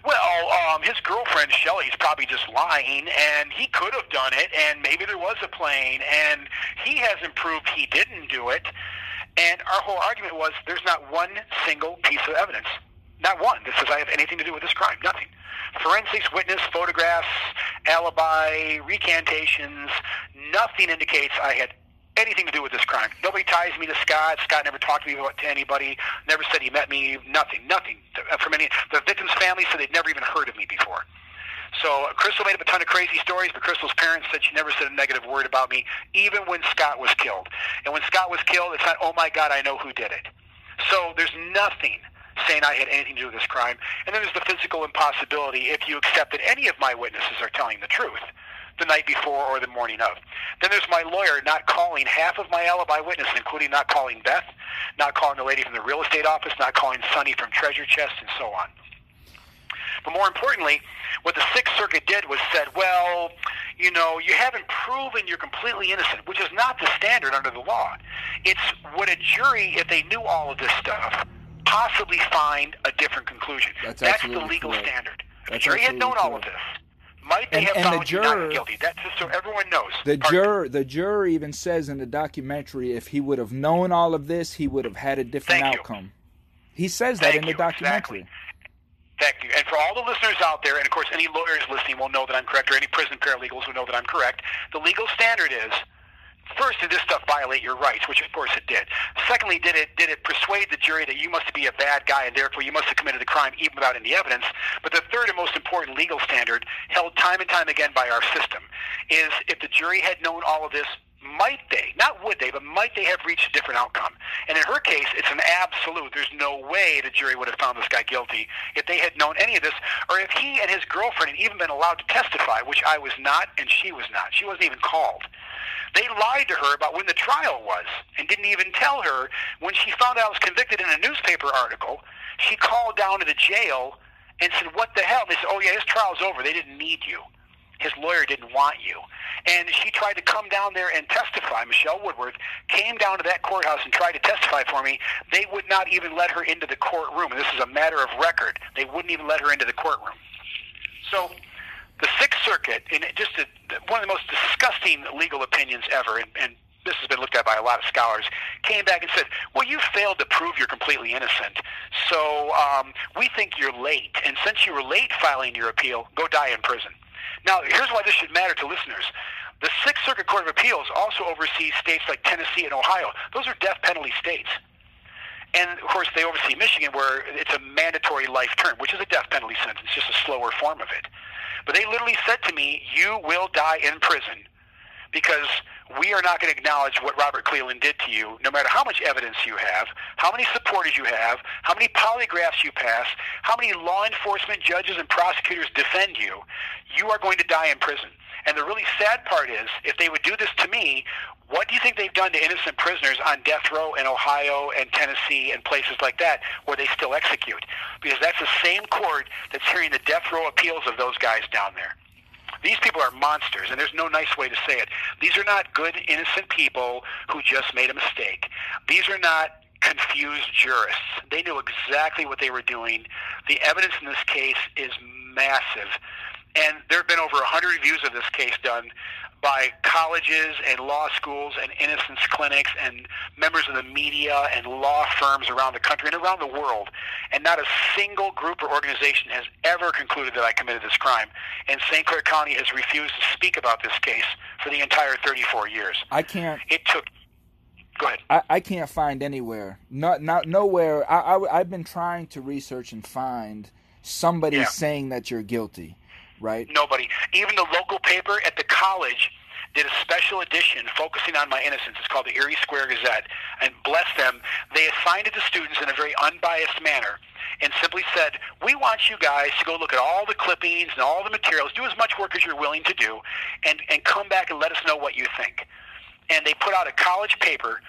Well, um, his girlfriend Shelley's probably just lying, and he could have done it, and maybe there was a plane, and he hasn't proved he didn't do it. And our whole argument was there's not one single piece of evidence, not one that says I have anything to do with this crime. Nothing. Forensics, witness, photographs, alibi, recantations, nothing indicates I had anything to do with this crime. Nobody ties me to Scott. Scott never talked to me about to anybody. Never said he met me. Nothing. Nothing from any. The victim's family said they'd never even heard of me before. So uh, Crystal made up a ton of crazy stories, but Crystal's parents said she never said a negative word about me, even when Scott was killed. And when Scott was killed, it's not, oh my God, I know who did it. So there's nothing saying I had anything to do with this crime. And then there's the physical impossibility if you accept that any of my witnesses are telling the truth the night before or the morning of. Then there's my lawyer not calling half of my alibi witnesses, including not calling Beth, not calling the lady from the real estate office, not calling Sonny from Treasure Chest, and so on. But more importantly, what the Sixth Circuit did was said, well, you know, you haven't proven you're completely innocent, which is not the standard under the law. It's would a jury, if they knew all of this stuff, possibly find a different conclusion. That's the legal correct. standard. That's the jury had known absolutely all of this. Might they And- have and the found you not guilty? That's just so everyone knows. The Pardon juror, the juror even says in the documentary, if he would have known all of this, he would have had a different Thank you. outcome. He says that Thank in the you, documentary. exactly. Thank you. And for all the listeners out there, and of course any lawyers listening will know that I'm correct, or any prison paralegals will know that I'm correct, the legal standard is first, did this stuff violate your rights, which of course it did. Secondly, did it did it persuade the jury that you must be a bad guy and therefore you must have committed the crime even without any evidence? But the third and most important legal standard, held time and time again by our system, is if the jury had known all of this, might they, not would they, but might they have reached a different outcome? And in her case, it's an absolute. There's no way the jury would have found this guy guilty if they had known any of this, or if he and his girlfriend had even been allowed to testify, which I was not and she was not. She wasn't even called. They lied to her about when the trial was and didn't even tell her when she found out I was convicted in a newspaper article. She called down to the jail and said, What the hell? And they said, Oh, yeah, his trial's over. They didn't need you. His lawyer didn't want you. And she tried to come down there and testify. Michelle Woodworth came down to that courthouse and tried to testify for me. They would not even let her into the courtroom. And this is a matter of record. They wouldn't even let her into the courtroom. So the Sixth Circuit, in just a, one of the most disgusting legal opinions ever, and, and this has been looked at by a lot of scholars, came back and said, well, you failed to prove you're completely innocent, so um, we think you're late. And since you were late filing your appeal, go die in prison. Now, here's why this should matter to listeners. The Sixth Circuit Court of Appeals also oversees states like Tennessee and Ohio. Those are death penalty states. And of course, they oversee Michigan, where it's a mandatory life term, which is a death penalty sentence, just a slower form of it. But they literally said to me, "You will die in prison because we are not going to acknowledge what Robert Cleland did to you, no matter how much evidence you have, how many supporters you have, how many polygraphs you pass, how many law enforcement judges and prosecutors defend you. You are going to die in prison." And the really sad part is, if they would do this to me, what do you think they've done to innocent prisoners on death row in Ohio and Tennessee and places like that where they still execute? Because that's the same court that's hearing the death row appeals of those guys down there. These people are monsters, and there's no nice way to say it. These are not good, innocent people who just made a mistake. These are not confused jurists. They knew exactly what they were doing. The evidence in this case is massive. And there have been over 100 reviews of this case done by colleges and law schools and innocence clinics and members of the media and law firms around the country and around the world. And not a single group or organization has ever concluded that I committed this crime. And St. Clair County has refused to speak about this case for the entire 34 years. I can't. It took. Go ahead. I, I can't find anywhere. Not not nowhere. I, I I've been trying to research and find somebody Yeah. saying that you're guilty, right? Nobody. Even the local paper at the college did a special edition focusing on my innocence. It's called the Erie Square Gazette. And bless them, they assigned it to students in a very unbiased manner and simply said, we want you guys to go look at all the clippings and all the materials, do as much work as you're willing to do, and, and come back and let us know what you think. And they put out a college paper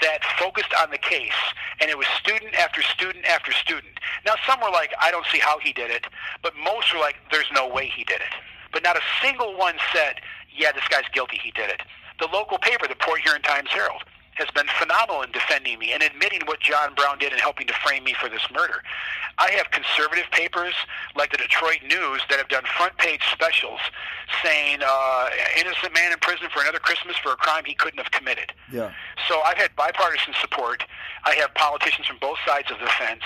that focused on the case, and it was student after student after student. Now, some were like, I don't see how he did it, but most were like, there's no way he did it. But not a single one said, yeah, this guy's guilty, he did it. The local paper, the Port Huron Times Herald, has been phenomenal in defending me and admitting what John Bounds did and helping to frame me for this murder. I have conservative papers like the Detroit News that have done front page specials saying uh, innocent man in prison for another Christmas for a crime he couldn't have committed. Yeah. So I've had bipartisan support. I have politicians from both sides of the fence.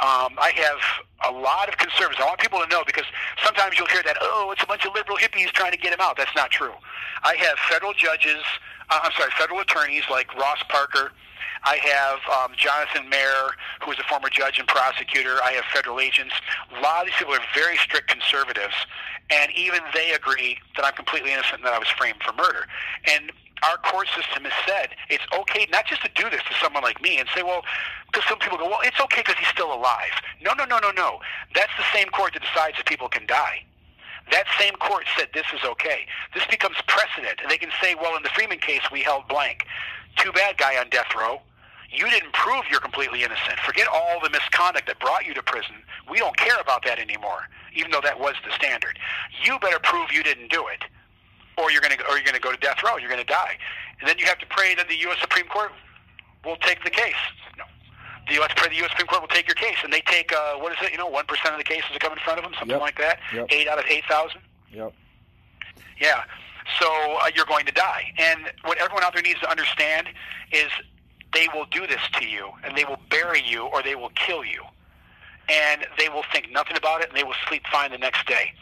Um, I have a lot of conservatives. I want people to know because sometimes you'll hear that, oh, it's a bunch of liberal hippies trying to get him out. That's not true. I have federal judges, uh, I'm sorry, federal attorneys like Ross Parker. I have um, Jonathan Mayer, who is a former judge and prosecutor. I have federal agents. A lot of these people are very strict conservatives, and even they agree that I'm completely innocent and that I was framed for murder. And our court system has said it's okay not just to do this to someone like me and say, well, because some people go, well, it's okay because he's still alive. No, no, no, no, no. That's the same court that decides that people can die. That same court said this is okay. This becomes precedent, and they can say, well, in the Freeman case, we held blank. Too bad, guy on death row. You didn't prove you're completely innocent. Forget all the misconduct that brought you to prison. We don't care about that anymore, even though that was the standard. You better prove you didn't do it or you're going to or you're going to go to death row. You're going to die, and then you have to pray that the U.S. Supreme Court will take the case. No. The U.S. pray the U.S. Supreme Court will take your case, and they take uh, what is it? You know, one percent of the cases that come in front of them, something Yep. like that. Yep. Eight out of eight thousand. Yep. Yeah. So uh, you're going to die. And what everyone out there needs to understand is they will do this to you, and they will bury you, or they will kill you. And they will think nothing about it, and they will sleep fine the next day.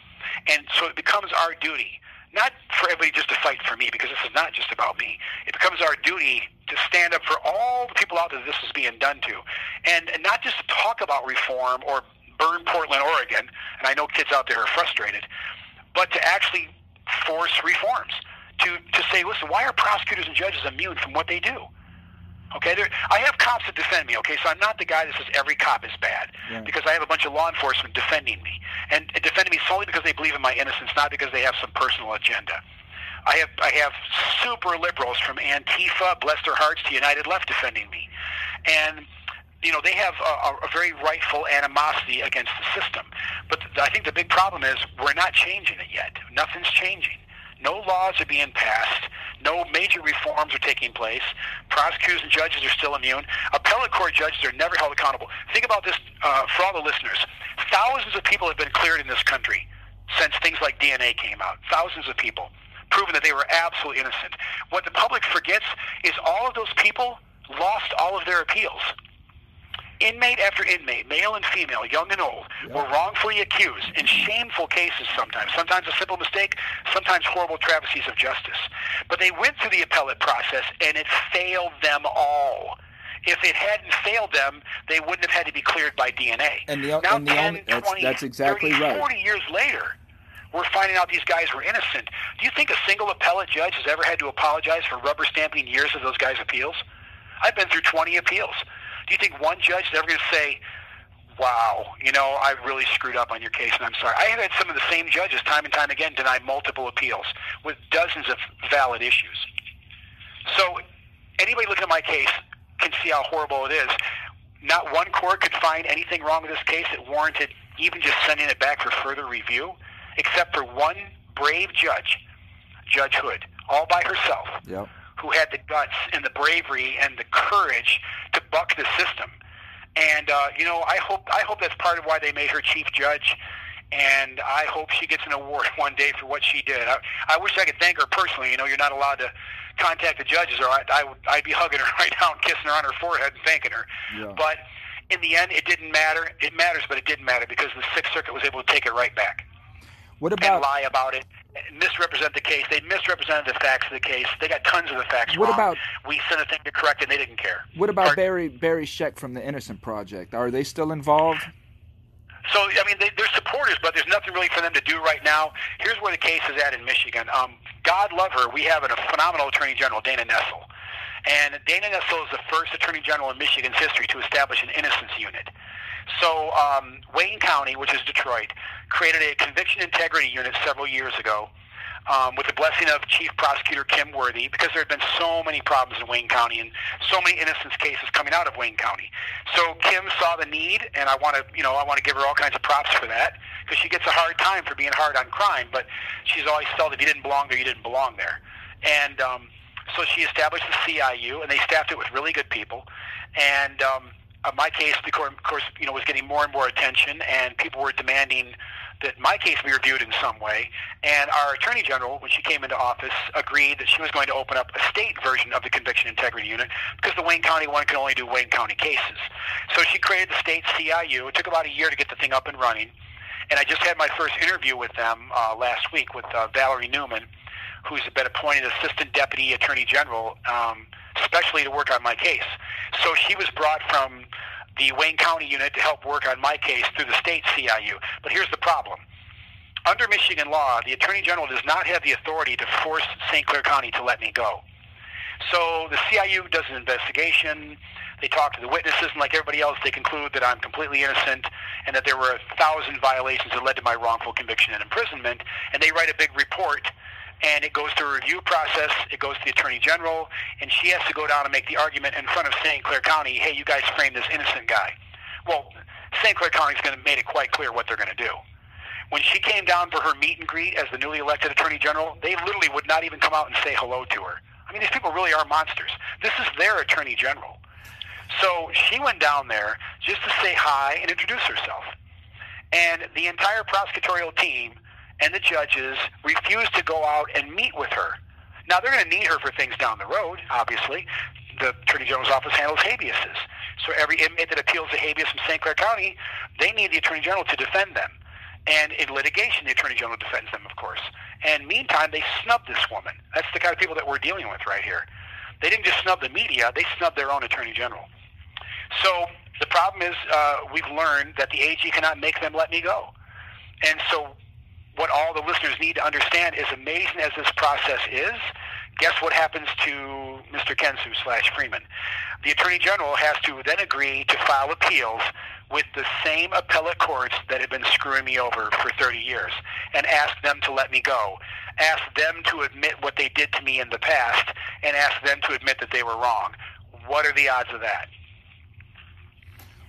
And so it becomes our duty, not for everybody just to fight for me, because this is not just about me. It becomes our duty to stand up for all the people out there this is being done to. And, and not just to talk about reform or burn Portland, Oregon, and I know kids out there are frustrated, but to actually force reforms to, to say, listen, why are prosecutors and judges immune from what they do? Okay, there, I have cops that defend me. Okay, so I'm not the guy that says every cop is bad Right. because I have a bunch of law enforcement defending me and defending me solely because they believe in my innocence, not because they have some personal agenda. I have I have super liberals from Antifa, bless their hearts, to United Left defending me, and you know they have a, a very rightful animosity against the system. But th- I think the big problem is we're not changing it yet. Nothing's changing. No laws are being passed. No major reforms are taking place. Prosecutors and judges are still immune. Appellate court judges are never held accountable. Think about this uh, for all the listeners. Thousands of people have been cleared in this country since things like DNA came out. Thousands of people proven that they were absolutely innocent. What the public forgets is all of those people lost all of their appeals. Inmate after inmate, male and female, young and old, were wrongfully accused in shameful cases sometimes. Sometimes a simple mistake, sometimes horrible travesties of justice. But they went through the appellate process and it failed them all. If it hadn't failed them, they wouldn't have had to be cleared by DNA. And the- now and the 10, only- that's- 20, that's exactly 30, right. 40 years later, we're finding out these guys were innocent. Do you think a single appellate judge has ever had to apologize for rubber stamping years of those guys' appeals? I've been through 20 appeals. Do you think one judge is ever going to say, wow, you know, I really screwed up on your case and I'm sorry? I have had some of the same judges time and time again deny multiple appeals with dozens of valid issues. So anybody looking at my case can see how horrible it is. Not one court could find anything wrong with this case that warranted even just sending it back for further review, except for one brave judge, Judge Hood, all by herself Yep. Who had the guts and the bravery and the courage to buck the system. And uh, you know, I hope I hope that's part of why they made her chief judge. And I hope she gets an award one day for what she did. I, I wish I could thank her personally. You know, you're not allowed to contact the judges, or I, I I'd be hugging her right now and kissing her on her forehead and thanking her. Yeah. But in the end, it didn't matter. It matters, but it didn't matter because the Sixth Circuit was able to take it right back What and lie about it, misrepresent the case. They misrepresented the facts of the case. They got tons of the facts What wrong. about- we sent a thing to correct and they didn't care. what about Pardon? Barry Barry Scheck from the Innocent Project? Are they still involved? So I mean, they, they're supporters, but there's nothing really for them to do right now. Here's where the case is at in Michigan. Um, God love her. We have a phenomenal Attorney General, Dana Nessel, and Dana Nessel is the first Attorney General in Michigan's history to establish an innocence unit. So um, Wayne County, which is Detroit, created a conviction integrity unit several years ago. um, with the blessing of Chief Prosecutor Kim Worthy, because there had been so many problems in Wayne County and so many innocence cases coming out of Wayne County. So Kim saw the need, and I want to, you know, I want to give her all kinds of props for that because she gets a hard time for being hard on crime, but she's always felt if you didn't belong there, you didn't belong there. And um, so she established the CIU, and they staffed it with really good people. And um, uh, my case, of course, you know, was getting more and more attention, and people were demanding that my case be reviewed in some way. And our Attorney General, when she came into office, agreed that she was going to open up a state version of the Conviction Integrity Unit because the Wayne County one can only do Wayne County cases. So she created the state CIU. It took about a year to get the thing up and running. And I just had my first interview with them uh, last week with uh, Valerie Newman, who's been appointed Assistant Deputy Attorney General, um, especially to work on my case. So she was brought from the Wayne County unit to help work on my case through the state CIU. But here's the problem. Under Michigan law, the Attorney General does not have the authority to force St. Clair County to let me go. So the CIU does an investigation. They talk to the witnesses, and like everybody else, they conclude that I'm completely innocent and that there were a thousand violations that led to my wrongful conviction and imprisonment. And they write a big report and it goes through a review process. It goes to the attorney general, and she has to go down and make the argument in front of St. Clair County. Hey, you guys framed this innocent guy. Well, St. Clair County's going to made it quite clear what they're going to do. When she came down for her meet and greet as the newly elected attorney general, they literally would not even come out and say hello to her. I mean, these people really are monsters. This is their attorney general. So she went down there just to say hi and introduce herself. And the entire prosecutorial team and the judges refused to go out and meet with her. Now, they're going to need her for things down the road, obviously. The Attorney General's office handles habeases. So every inmate that appeals to habeas from St. Clair County, they need the Attorney General to defend them. And in litigation, the Attorney General defends them, of course. And meantime, they snub this woman. That's the kind of people that we're dealing with right here. They didn't just snub the media, they snubbed their own Attorney General. So the problem is uh, we've learned that the AG cannot make them let me go. And so what all the listeners need to understand is amazing as this process is, guess what happens to Mr. Kensu slash Freeman? The Attorney General has to then agree to file appeals with the same appellate courts that have been screwing me over for 30 years and ask them to let me go. Ask them to admit what they did to me in the past and ask them to admit that they were wrong. What are the odds of that?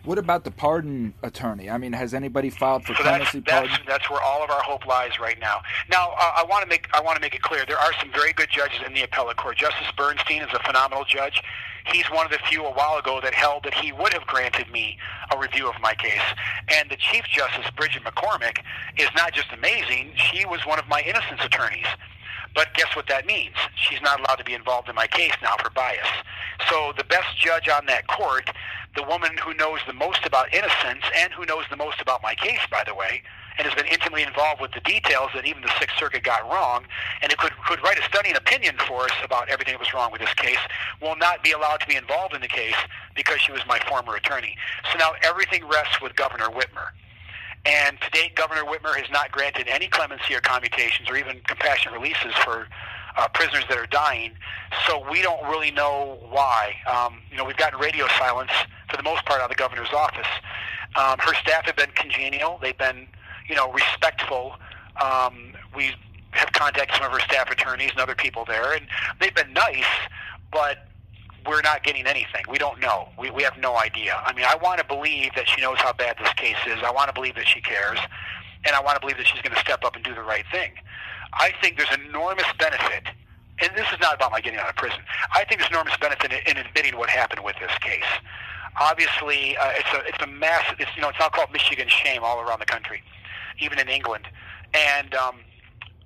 What about the pardon attorney? I mean, has anybody filed for so clemency that's, pardon? That's, that's where all of our hope lies right now. Now, uh, I want to make I want to make it clear there are some very good judges in the appellate court. Justice Bernstein is a phenomenal judge. He's one of the few a while ago that held that he would have granted me a review of my case. And the Chief Justice, Bridget McCormack, is not just amazing, she was one of my innocence attorneys. But guess what that means? She's not allowed to be involved in my case now for bias. So the best judge on that court the woman who knows the most about innocence and who knows the most about my case, by the way, and has been intimately involved with the details that even the Sixth Circuit got wrong, and it could, could write a stunning opinion for us about everything that was wrong with this case, will not be allowed to be involved in the case because she was my former attorney. So now everything rests with Governor Whitmer. And to date, Governor Whitmer has not granted any clemency or commutations or even compassionate releases for uh, prisoners that are dying. So we don't really know why. Um, you know, we've gotten radio silence for the most part out of the governor's office. Um, her staff have been congenial. They've been, you know, respectful. Um, we have contacted some of her staff attorneys and other people there, and they've been nice, but we're not getting anything. We don't know. We, we have no idea. I mean, I want to believe that she knows how bad this case is. I want to believe that she cares, and I want to believe that she's going to step up and do the right thing. I think there's enormous benefit, and this is not about my getting out of prison. I think there's enormous benefit in, in admitting what happened with this case. Obviously, uh, it's a it's a massive. It's you know it's now called Michigan shame all around the country, even in England, and um,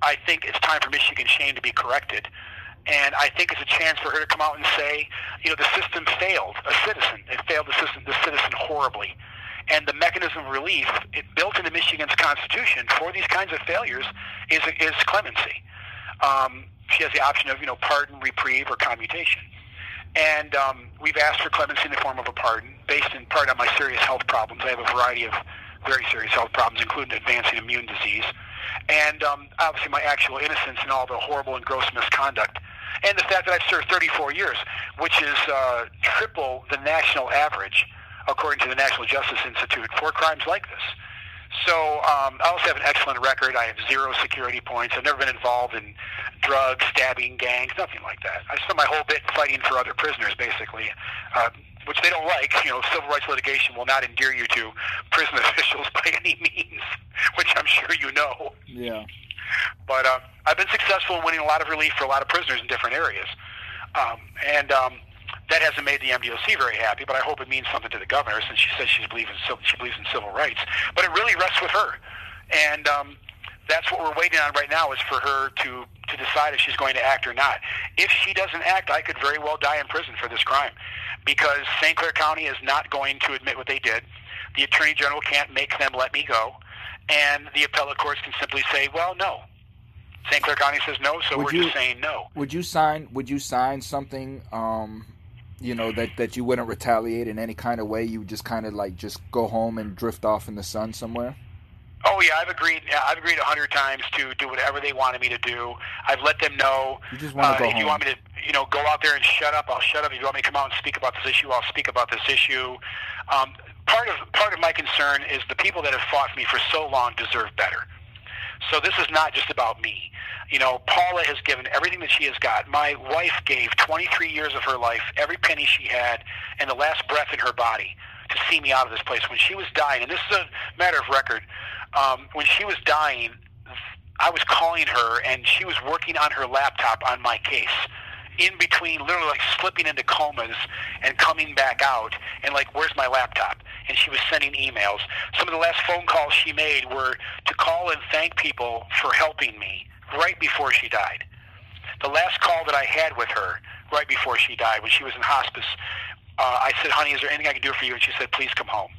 I think it's time for Michigan shame to be corrected. And I think it's a chance for her to come out and say, you know, the system failed a citizen. It failed the system, the citizen horribly. And the mechanism of relief it built into Michigan's constitution for these kinds of failures is is clemency. Um, she has the option of you know pardon, reprieve, or commutation. And um, we've asked for clemency in the form of a pardon, based in part on my serious health problems. I have a variety of very serious health problems, including advancing immune disease, and um, obviously my actual innocence in all the horrible and gross misconduct, and the fact that I've served 34 years, which is uh, triple the national average according to the National Justice Institute, for crimes like this. So um, I also have an excellent record. I have zero security points. I've never been involved in drugs, stabbing, gangs, nothing like that. I spent my whole bit fighting for other prisoners, basically, uh, which they don't like. You know, civil rights litigation will not endear you to prison officials by any means, which I'm sure you know. Yeah. But uh, I've been successful in winning a lot of relief for a lot of prisoners in different areas. Um, and um, that hasn't made the MDOC very happy, but I hope it means something to the governor since she says she believes in, she believes in civil rights. But it really rests with her. And um, that's what we're waiting on right now is for her to, to decide if she's going to act or not. If she doesn't act, I could very well die in prison for this crime because St. Clair County is not going to admit what they did. The Attorney General can't make them let me go. And the appellate courts can simply say, well, no. St. Clair County says no, so Would we're you- just saying no. Would you sign? Would you sign something? Um, you know that that you wouldn't retaliate in any kind of way. You would just kind of like just go home and drift off in the sun somewhere. Oh yeah, I've agreed. Yeah, I've agreed a hundred times to do whatever they wanted me to do. I've let them know. You just wanna uh, go if you want me to, you know, go out there and shut up, I'll shut up. If you want me to come out and speak about this issue, I'll speak about this issue. Um, part of part of my concern is the people that have fought for me for so long deserve better. So this is not just about me. You know, Paula has given everything that she has got. My wife gave 23 years of her life, every penny she had, and the last breath in her body to see me out of this place. When she was dying, and this is a matter of record, um, when she was dying, I was calling her, and she was working on her laptop on my case. In between, literally like slipping into comas and coming back out, and like, where's my laptop? And she was sending emails. Some of the last phone calls she made were to call and thank people for helping me right before she died. The last call that I had with her right before she died, when she was in hospice, uh, I said, "Honey, is there anything I can do for you?" And she said, "Please come home."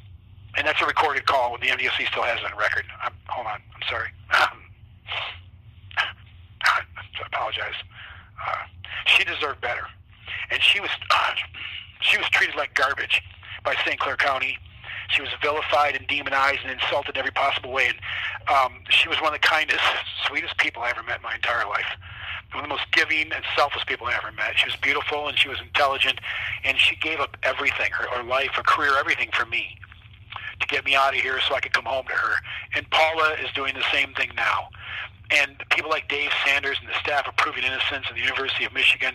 And that's a recorded call. The MDOC still has it on record. I'm, hold on, I'm sorry. I apologize. Uh, she deserved better, and she was uh, she was treated like garbage by St. Clair County. She was vilified and demonized and insulted in every possible way. And um, she was one of the kindest, sweetest people I ever met in my entire life. One of the most giving and selfless people I ever met. She was beautiful and she was intelligent, and she gave up everything her, her life, her career, everything for me to get me out of here so I could come home to her. And Paula is doing the same thing now. And people like Dave Sanders and the staff of Proving Innocence at the University of Michigan,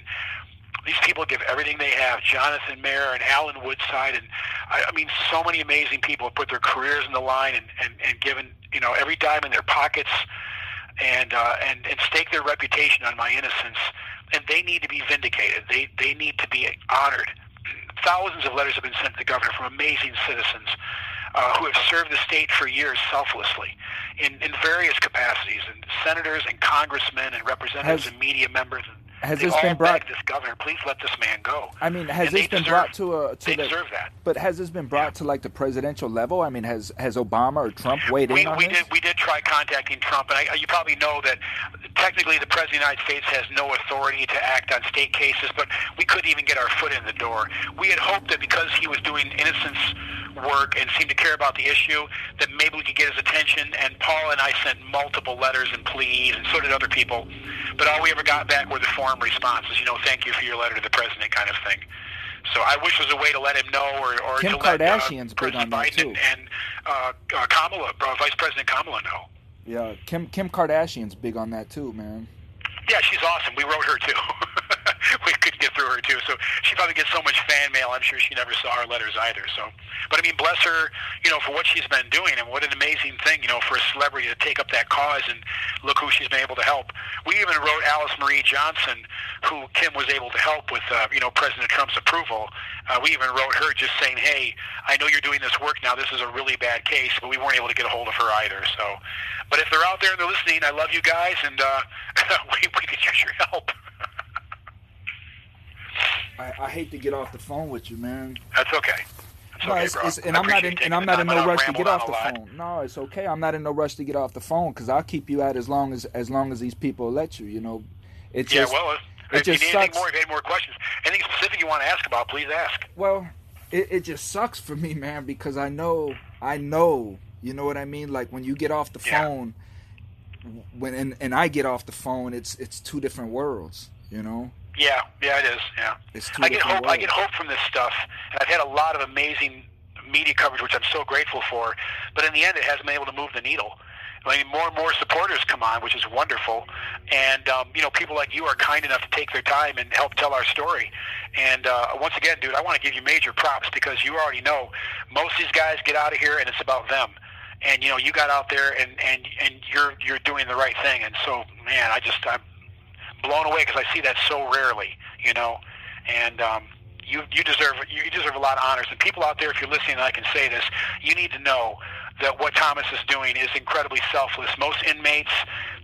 these people give everything they have. Jonathan Mayer and Alan Woodside, and I, I mean, so many amazing people have put their careers in the line and, and, and given you know every dime in their pockets, and uh, and and stake their reputation on my innocence. And they need to be vindicated. They they need to be honored. Thousands of letters have been sent to the governor from amazing citizens uh, who have served the state for years selflessly in, in various capacities, and senators and congressmen and representatives Has- and media members. And has they this been brought- this governor, please let this man go. I mean, has And this been deserve- brought to a to they the? deserve that. But has this been brought to like the presidential level? I mean, has has Obama or Trump weighed we, in on we this? did we did try contacting Trump, and I, you probably know that technically the president of the United States has no authority to act on state cases, but we couldn't even get our foot in the door. We had hoped that because he was doing innocence work and seemed to care about the issue, that maybe we could get his attention. And Paul and I sent multiple letters and pleas, and so did other people. But all we ever got back were the form responses, you know, thank you for your letter to the president kind of thing. So I wish there was a way to let him know, or, or Kim to let uh, Kardashian's big President on that, Biden too. and, and uh, uh, Kamala, uh, Vice President Kamala know. Yeah, Kim Kim Kardashian's big on that too, man. Yeah, she's awesome. We wrote her too. we couldn't get through her too, so she probably gets so much fan mail. I'm sure she never saw our letters either. So, but I mean, bless her, you know, for what she's been doing, and what an amazing thing, you know, for a celebrity to take up that cause and look who she's been able to help. We even wrote Alice Marie Johnson, who Kim was able to help with, uh, you know, President Trump's approval. Uh, we even wrote her just saying, "Hey, I know you're doing this work now. This is a really bad case, but we weren't able to get a hold of her either." So, but if they're out there and they're listening, I love you guys, and uh, we we could use your help. I, I hate to get off the phone with you, man. That's okay. That's No, okay, it's, bro. it's, and I'm not in, and I'm not in no rush to get off the phone. No, it's okay. I'm not in no rush to get off the phone because I'll keep you out as long as as long as these people let you. You know, it's Yeah, just well, if, it if you need sucks. anything more, if you have any more questions, anything specific you want to ask about, please ask. Well, it, it just sucks for me, man, because I know, I know, you know what I mean. Like when you get off the Yeah. phone, when and, and I get off the phone, it's it's two different worlds, you know. Yeah, yeah, it is. Yeah, I get hope. I get hope from this stuff, and I've had a lot of amazing media coverage, which I'm so grateful for. But in the end, it hasn't been able to move the needle. I mean, more and more supporters come on, which is wonderful. And um, you know, people like you are kind enough to take their time and help tell our story. And uh, once again, dude, I want to give you major props because you already know most of these guys get out of here and it's about them. And you know, you got out there and and and you're you're doing the right thing. And so, man, I just I'm blown away because I see that so rarely. You know, and um, you you deserve you deserve a lot of honors. And people out there, if you're listening, and I can say this, you need to know that what Thomas is doing is incredibly selfless. Most inmates,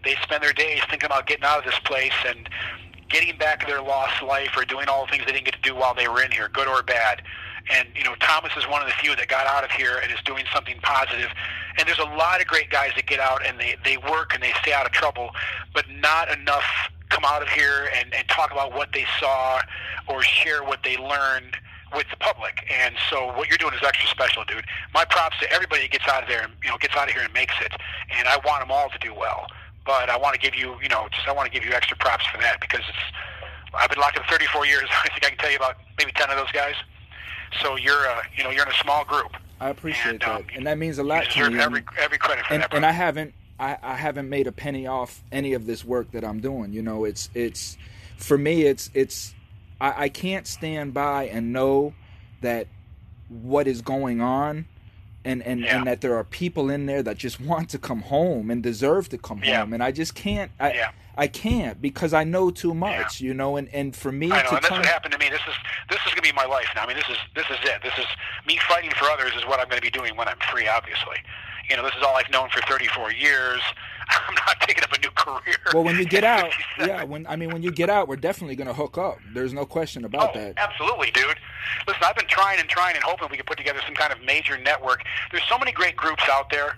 they spend their days thinking about getting out of this place and getting back their lost life or doing all the things they didn't get to do while they were in here, good or bad. And you know, Thomas is one of the few that got out of here and is doing something positive. And there's a lot of great guys that get out and they they work and they stay out of trouble, but not enough come out of here and, and talk about what they saw or share what they learned with the public. And so what you're doing is extra special, dude. My props to everybody that gets out of there and you know gets out of here and makes it. And I want them all to do well. But I want to give you, you know, just I want to give you extra props for that because it's. I've been locked up 34 years. I think I can tell you about maybe 10 of those guys. So you're, uh, you know, you're in a small group. I appreciate And, that, um, and that means a lot to me. every every credit for and, that. and. I haven't I, I haven't made a penny off any of this work that I'm doing. You know, it's it's for me it's it's I, I can't stand by and know that what is going on and and, Yeah. and that there are people in there that just want to come home and deserve to come Yeah. home and I just can't I Yeah. I can't because I know too much, you know, and, and for me I know, and that's what happened to me. This is this is gonna be my life now. I mean, this is this is it. This is me fighting for others is what I'm gonna be doing when I'm free. Obviously, you know, this is all I've known for 34 years. I'm not taking up a new career. well when you get out yeah when I mean when you get out we're definitely gonna hook up there's no question about oh, that absolutely, dude. Listen, I've been trying and trying and hoping we can put together some kind of major network. There's so many great groups out there.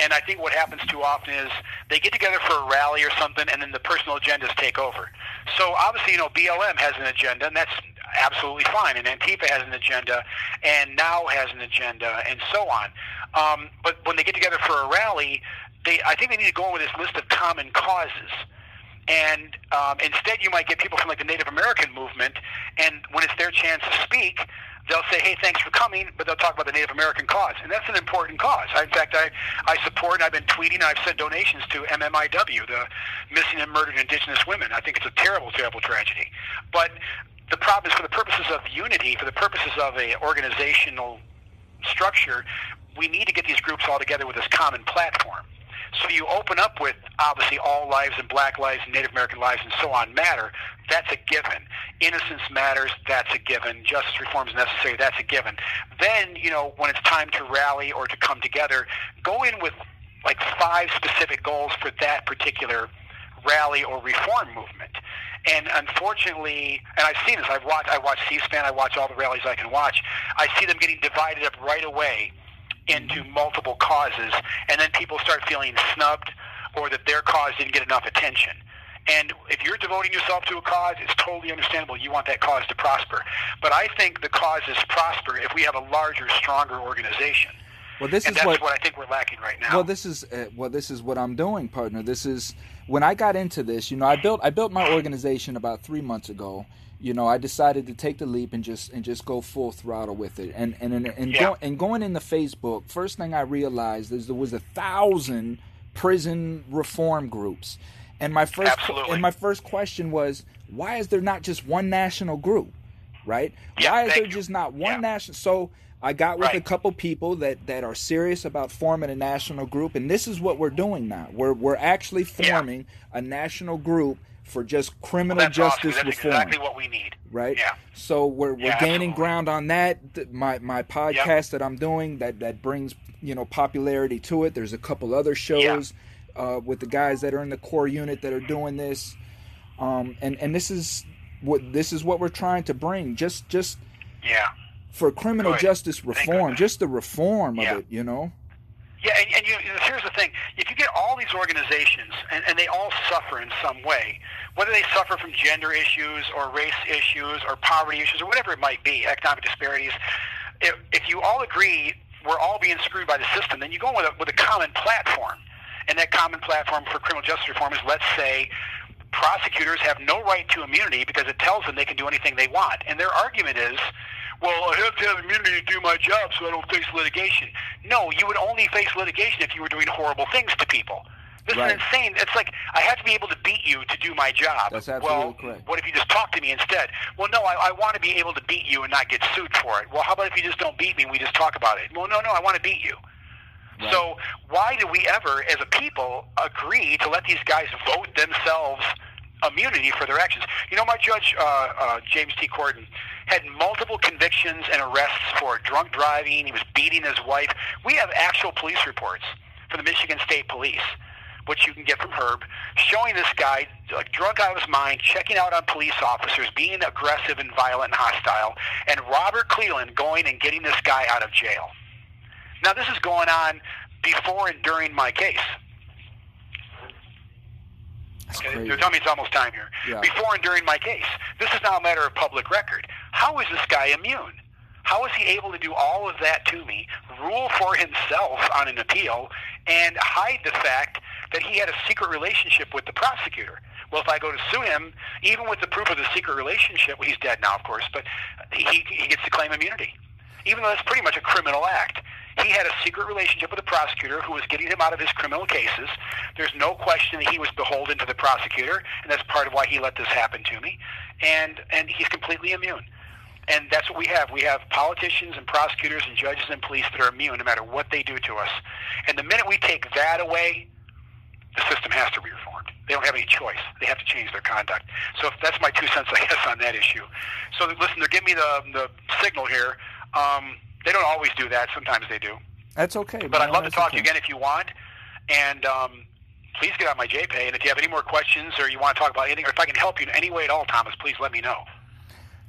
And I think what happens too often is they get together for a rally or something, and then the personal agendas take over. So obviously, you know, BLM has an agenda, and that's absolutely fine. And Antifa has an agenda, and Now has an agenda, and so on. Um, but when they get together for a rally, they I think they need to go in with this list of common causes. And um, instead, you might get people from like the Native American movement, and when it's their chance to speak, they'll say, "Hey, thanks for coming," but they'll talk about the Native American cause, and that's an important cause. I, in fact, I I support. and I've been tweeting. I've sent donations to MMIW, the Missing and Murdered Indigenous Women. I think it's a terrible, terrible tragedy. But the problem is, for the purposes of unity, for the purposes of a organizational structure, we need to get these groups all together with this common platform. So you open up with obviously all lives and black lives and Native American lives and so on matter. That's a given. Innocence matters. That's a given. Justice reform is necessary. That's a given. Then you know when it's time to rally or to come together, go in with like five specific goals for that particular rally or reform movement. And unfortunately, and I've seen this. I've watched. I watch C-SPAN. I watch all the rallies I can watch. I see them getting divided up right away into multiple causes, and then people start feeling snubbed or that their cause didn't get enough attention. And if you're devoting yourself to a cause, it's totally understandable. You want that cause to prosper. But I think the causes prosper if we have a larger, stronger organization. well this and is that's what what I think we're lacking right now. Well, this is uh, well, this is what I'm doing, partner. This is when I got into this. You know, I built I built my organization about three months ago. You know, I decided to take the leap and just and just go full throttle with it. And and and, and, Yeah. go, and going into Facebook, first thing I realized is there was a thousand prison reform groups. And my first Absolutely. and my first question was, why is there not just one national group? Right? Yeah, why is there you. just not one Yeah. national? So I got with a couple people that, that are serious about forming a national group, and this is what we're doing now. We're we're actually Yeah. forming a national group for just criminal awesome. justice That's reform, exactly what we need. right? Yeah. So we're we're Yeah, gaining absolutely. ground on that. My my podcast that I'm doing that that brings you know popularity to it. There's a couple other shows uh, with the guys that are in the core unit that are doing this, um, and and this is what this is what we're trying to bring. Just just Yeah. for criminal Good. justice reform, just the reform Yeah. of it, you know. Yeah, and, and you, here's the thing: if you get all these organizations, and, and they all suffer in some way, whether they suffer from gender issues or race issues or poverty issues or whatever it might be, economic disparities, if, if you all agree we're all being screwed by the system, then you go with a, with a common platform, and that common platform for criminal justice reform is, let's say, prosecutors have no right to immunity because it tells them they can do anything they want, and their argument is well, I have to have immunity to do my job so I don't face litigation. No, you would only face litigation if you were doing horrible things to people. This Right. is insane. It's like I have to be able to beat you to do my job. That's absolutely well, correct. what if you just talk to me instead? Well, no, I, I want to be able to beat you and not get sued for it. Well, how about if you just don't beat me and we just talk about it? Well, no, no, I want to beat you. Right. So why do we ever, as a people, agree to let these guys vote themselves immunity for their actions? You know, my judge, uh, uh, James T. Corden, had multiple convictions and arrests for drunk driving. He was beating his wife. We have actual police reports from the Michigan State Police, which you can get from Herb, showing this guy like drunk out of his mind, checking out on police officers, being aggressive and violent and hostile, and Robert Cleland going and getting this guy out of jail. Now, this is going on before and during my case. Okay. They're telling me it's almost time here. Yeah. Before and during my case. This is now a matter of public record. How is this guy immune? How is he able to do all of that to me, rule for himself on an appeal, and hide the fact that he had a secret relationship with the prosecutor? Well, if I go to sue him, even with the proof of the secret relationship, well, he's dead now, of course, but he, he gets to claim immunity, even though that's pretty much a criminal act. He had a secret relationship with the prosecutor who was getting him out of his criminal cases. There's no question that he was beholden to the prosecutor, and that's part of why he let this happen to me. And and he's completely immune. And that's what we have. We have politicians and prosecutors and judges and police that are immune no matter what they do to us. And the minute we take that away, the system has to be reformed. They don't have any choice. They have to change their conduct. So that's my two cents, I guess, on that issue. So listen, they're giving me the the signal here. Um, they don't always do that. Sometimes they do. That's okay. But I'd love to talk to you again if you want. And um, please get on my JPay. And if you have any more questions or you want to talk about anything, or if I can help you in any way at all, Thomas, please let me know.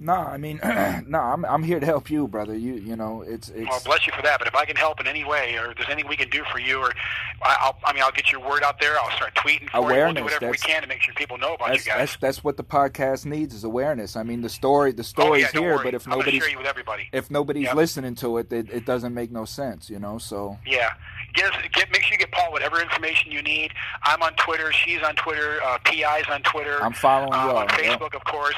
No, I mean, no, I'm I'm here to help you, brother. You you know, it's it's Well, bless you for that. But if I can help in any way, or if there's anything we can do for you, or I- I'll, I mean, I'll get your word out there. I'll start tweeting for you. We'll do whatever we can to make sure people know about you guys. that's that's what the podcast needs is awareness. I mean, the story the oh story's yeah, don't here, worry. but if nobody's with everybody. if nobody's Yep. listening to it, it, it doesn't make no sense, you know. So Yeah. Get, get make sure you get Paul whatever information you need. I'm on Twitter. She's on Twitter. Uh, PI's on Twitter. I'm following um, you on yeah. Facebook, of course.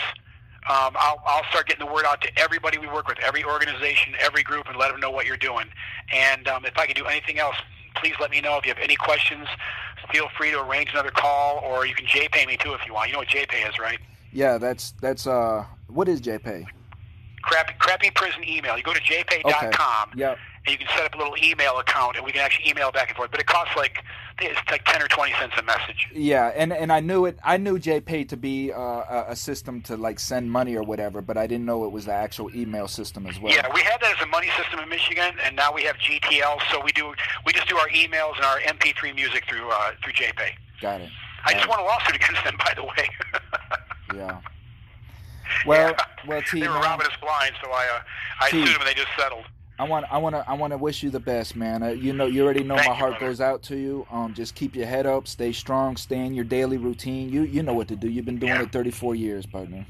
Um, I'll, I'll start getting the word out to everybody we work with, every organization, every group, and let them know what you're doing. And um, if I can do anything else, please let me know. If you have any questions, feel free to arrange another call, or you can JPay me too if you want. You know what JPay is, right? yeah, that's that's uh, what is JPay? Crappy, crappy prison email. You go to jpay.com. Okay. Yep. And you can set up a little email account, and we can actually email back and forth. But it costs like it's like ten or twenty cents a message. Yeah, and and I knew it. I knew JPay to be uh, a, system to like send money or whatever, but I didn't know it was the actual email system as well. Yeah, we had that as a money system in Michigan, and now we have GTL. So we do we just do our emails and our MP3 music through uh, through JPay. Got it. I just Got won a lawsuit against them, by the way. Yeah. Well, Yeah. well, T, they were robbing us blind, so I uh, I T. sued them, and they just settled. I want, I want to, I want to wish you the best, man. Uh, you know, you already know Thank my heart brother. goes out to you. Um, just keep your head up, stay strong, stay in your daily routine. You, you know what to do. You've been doing Yeah. it 34 years, partner.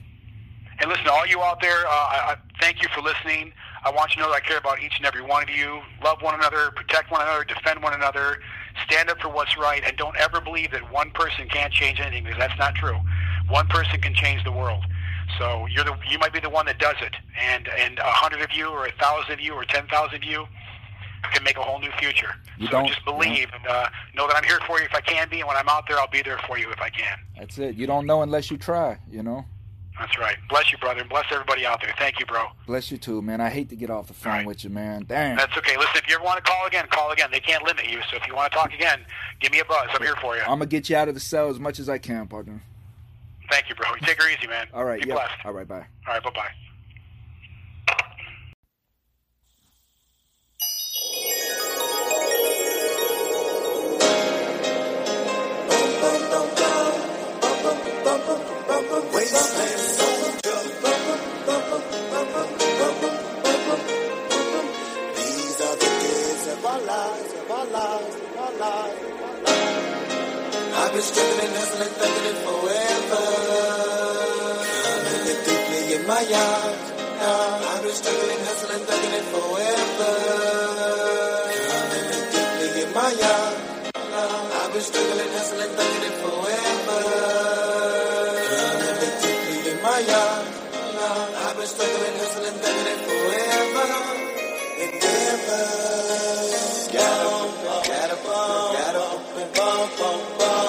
And listen, all you out there, uh, I, I thank you for listening. I want you to know that I care about each and every one of you. Love one another, protect one another, defend one another, stand up for what's right, and don't ever believe that one person can't change anything because that's not true. One person can change the world. So you're the you might be the one that does it, and and a hundred of you, or a thousand of you, or ten thousand of you can make a whole new future. You so don't- just believe and uh, know that I'm here for you if I can be, and when I'm out there, I'll be there for you if I can. That's it. You don't know unless you try. You know. That's right. Bless you, brother, and bless everybody out there. Thank you, bro. Bless you too, man. I hate to get off the phone right. with you, man. Damn. That's okay. Listen, if you ever want to call again, call again. They can't limit you. So if you want to talk again, give me a buzz. I'm here for you. I'm gonna get you out of the cell as much as I can, partner. Thank you, bro. You take her easy, man. All right. Be blessed. All right. Bye. All right. Bye bye. been struggling, hustling, thugging forever. Coming in deeply in my yard. I've been struggling, hustling, thugging forever. In deeply in my yard. I've been struggling, hustling, thugging forever. In deeply in my yard. I've been struggling, hustling, thugging forever. Got a bomb. Got a bomb. Got a bomb. Bomb bomb.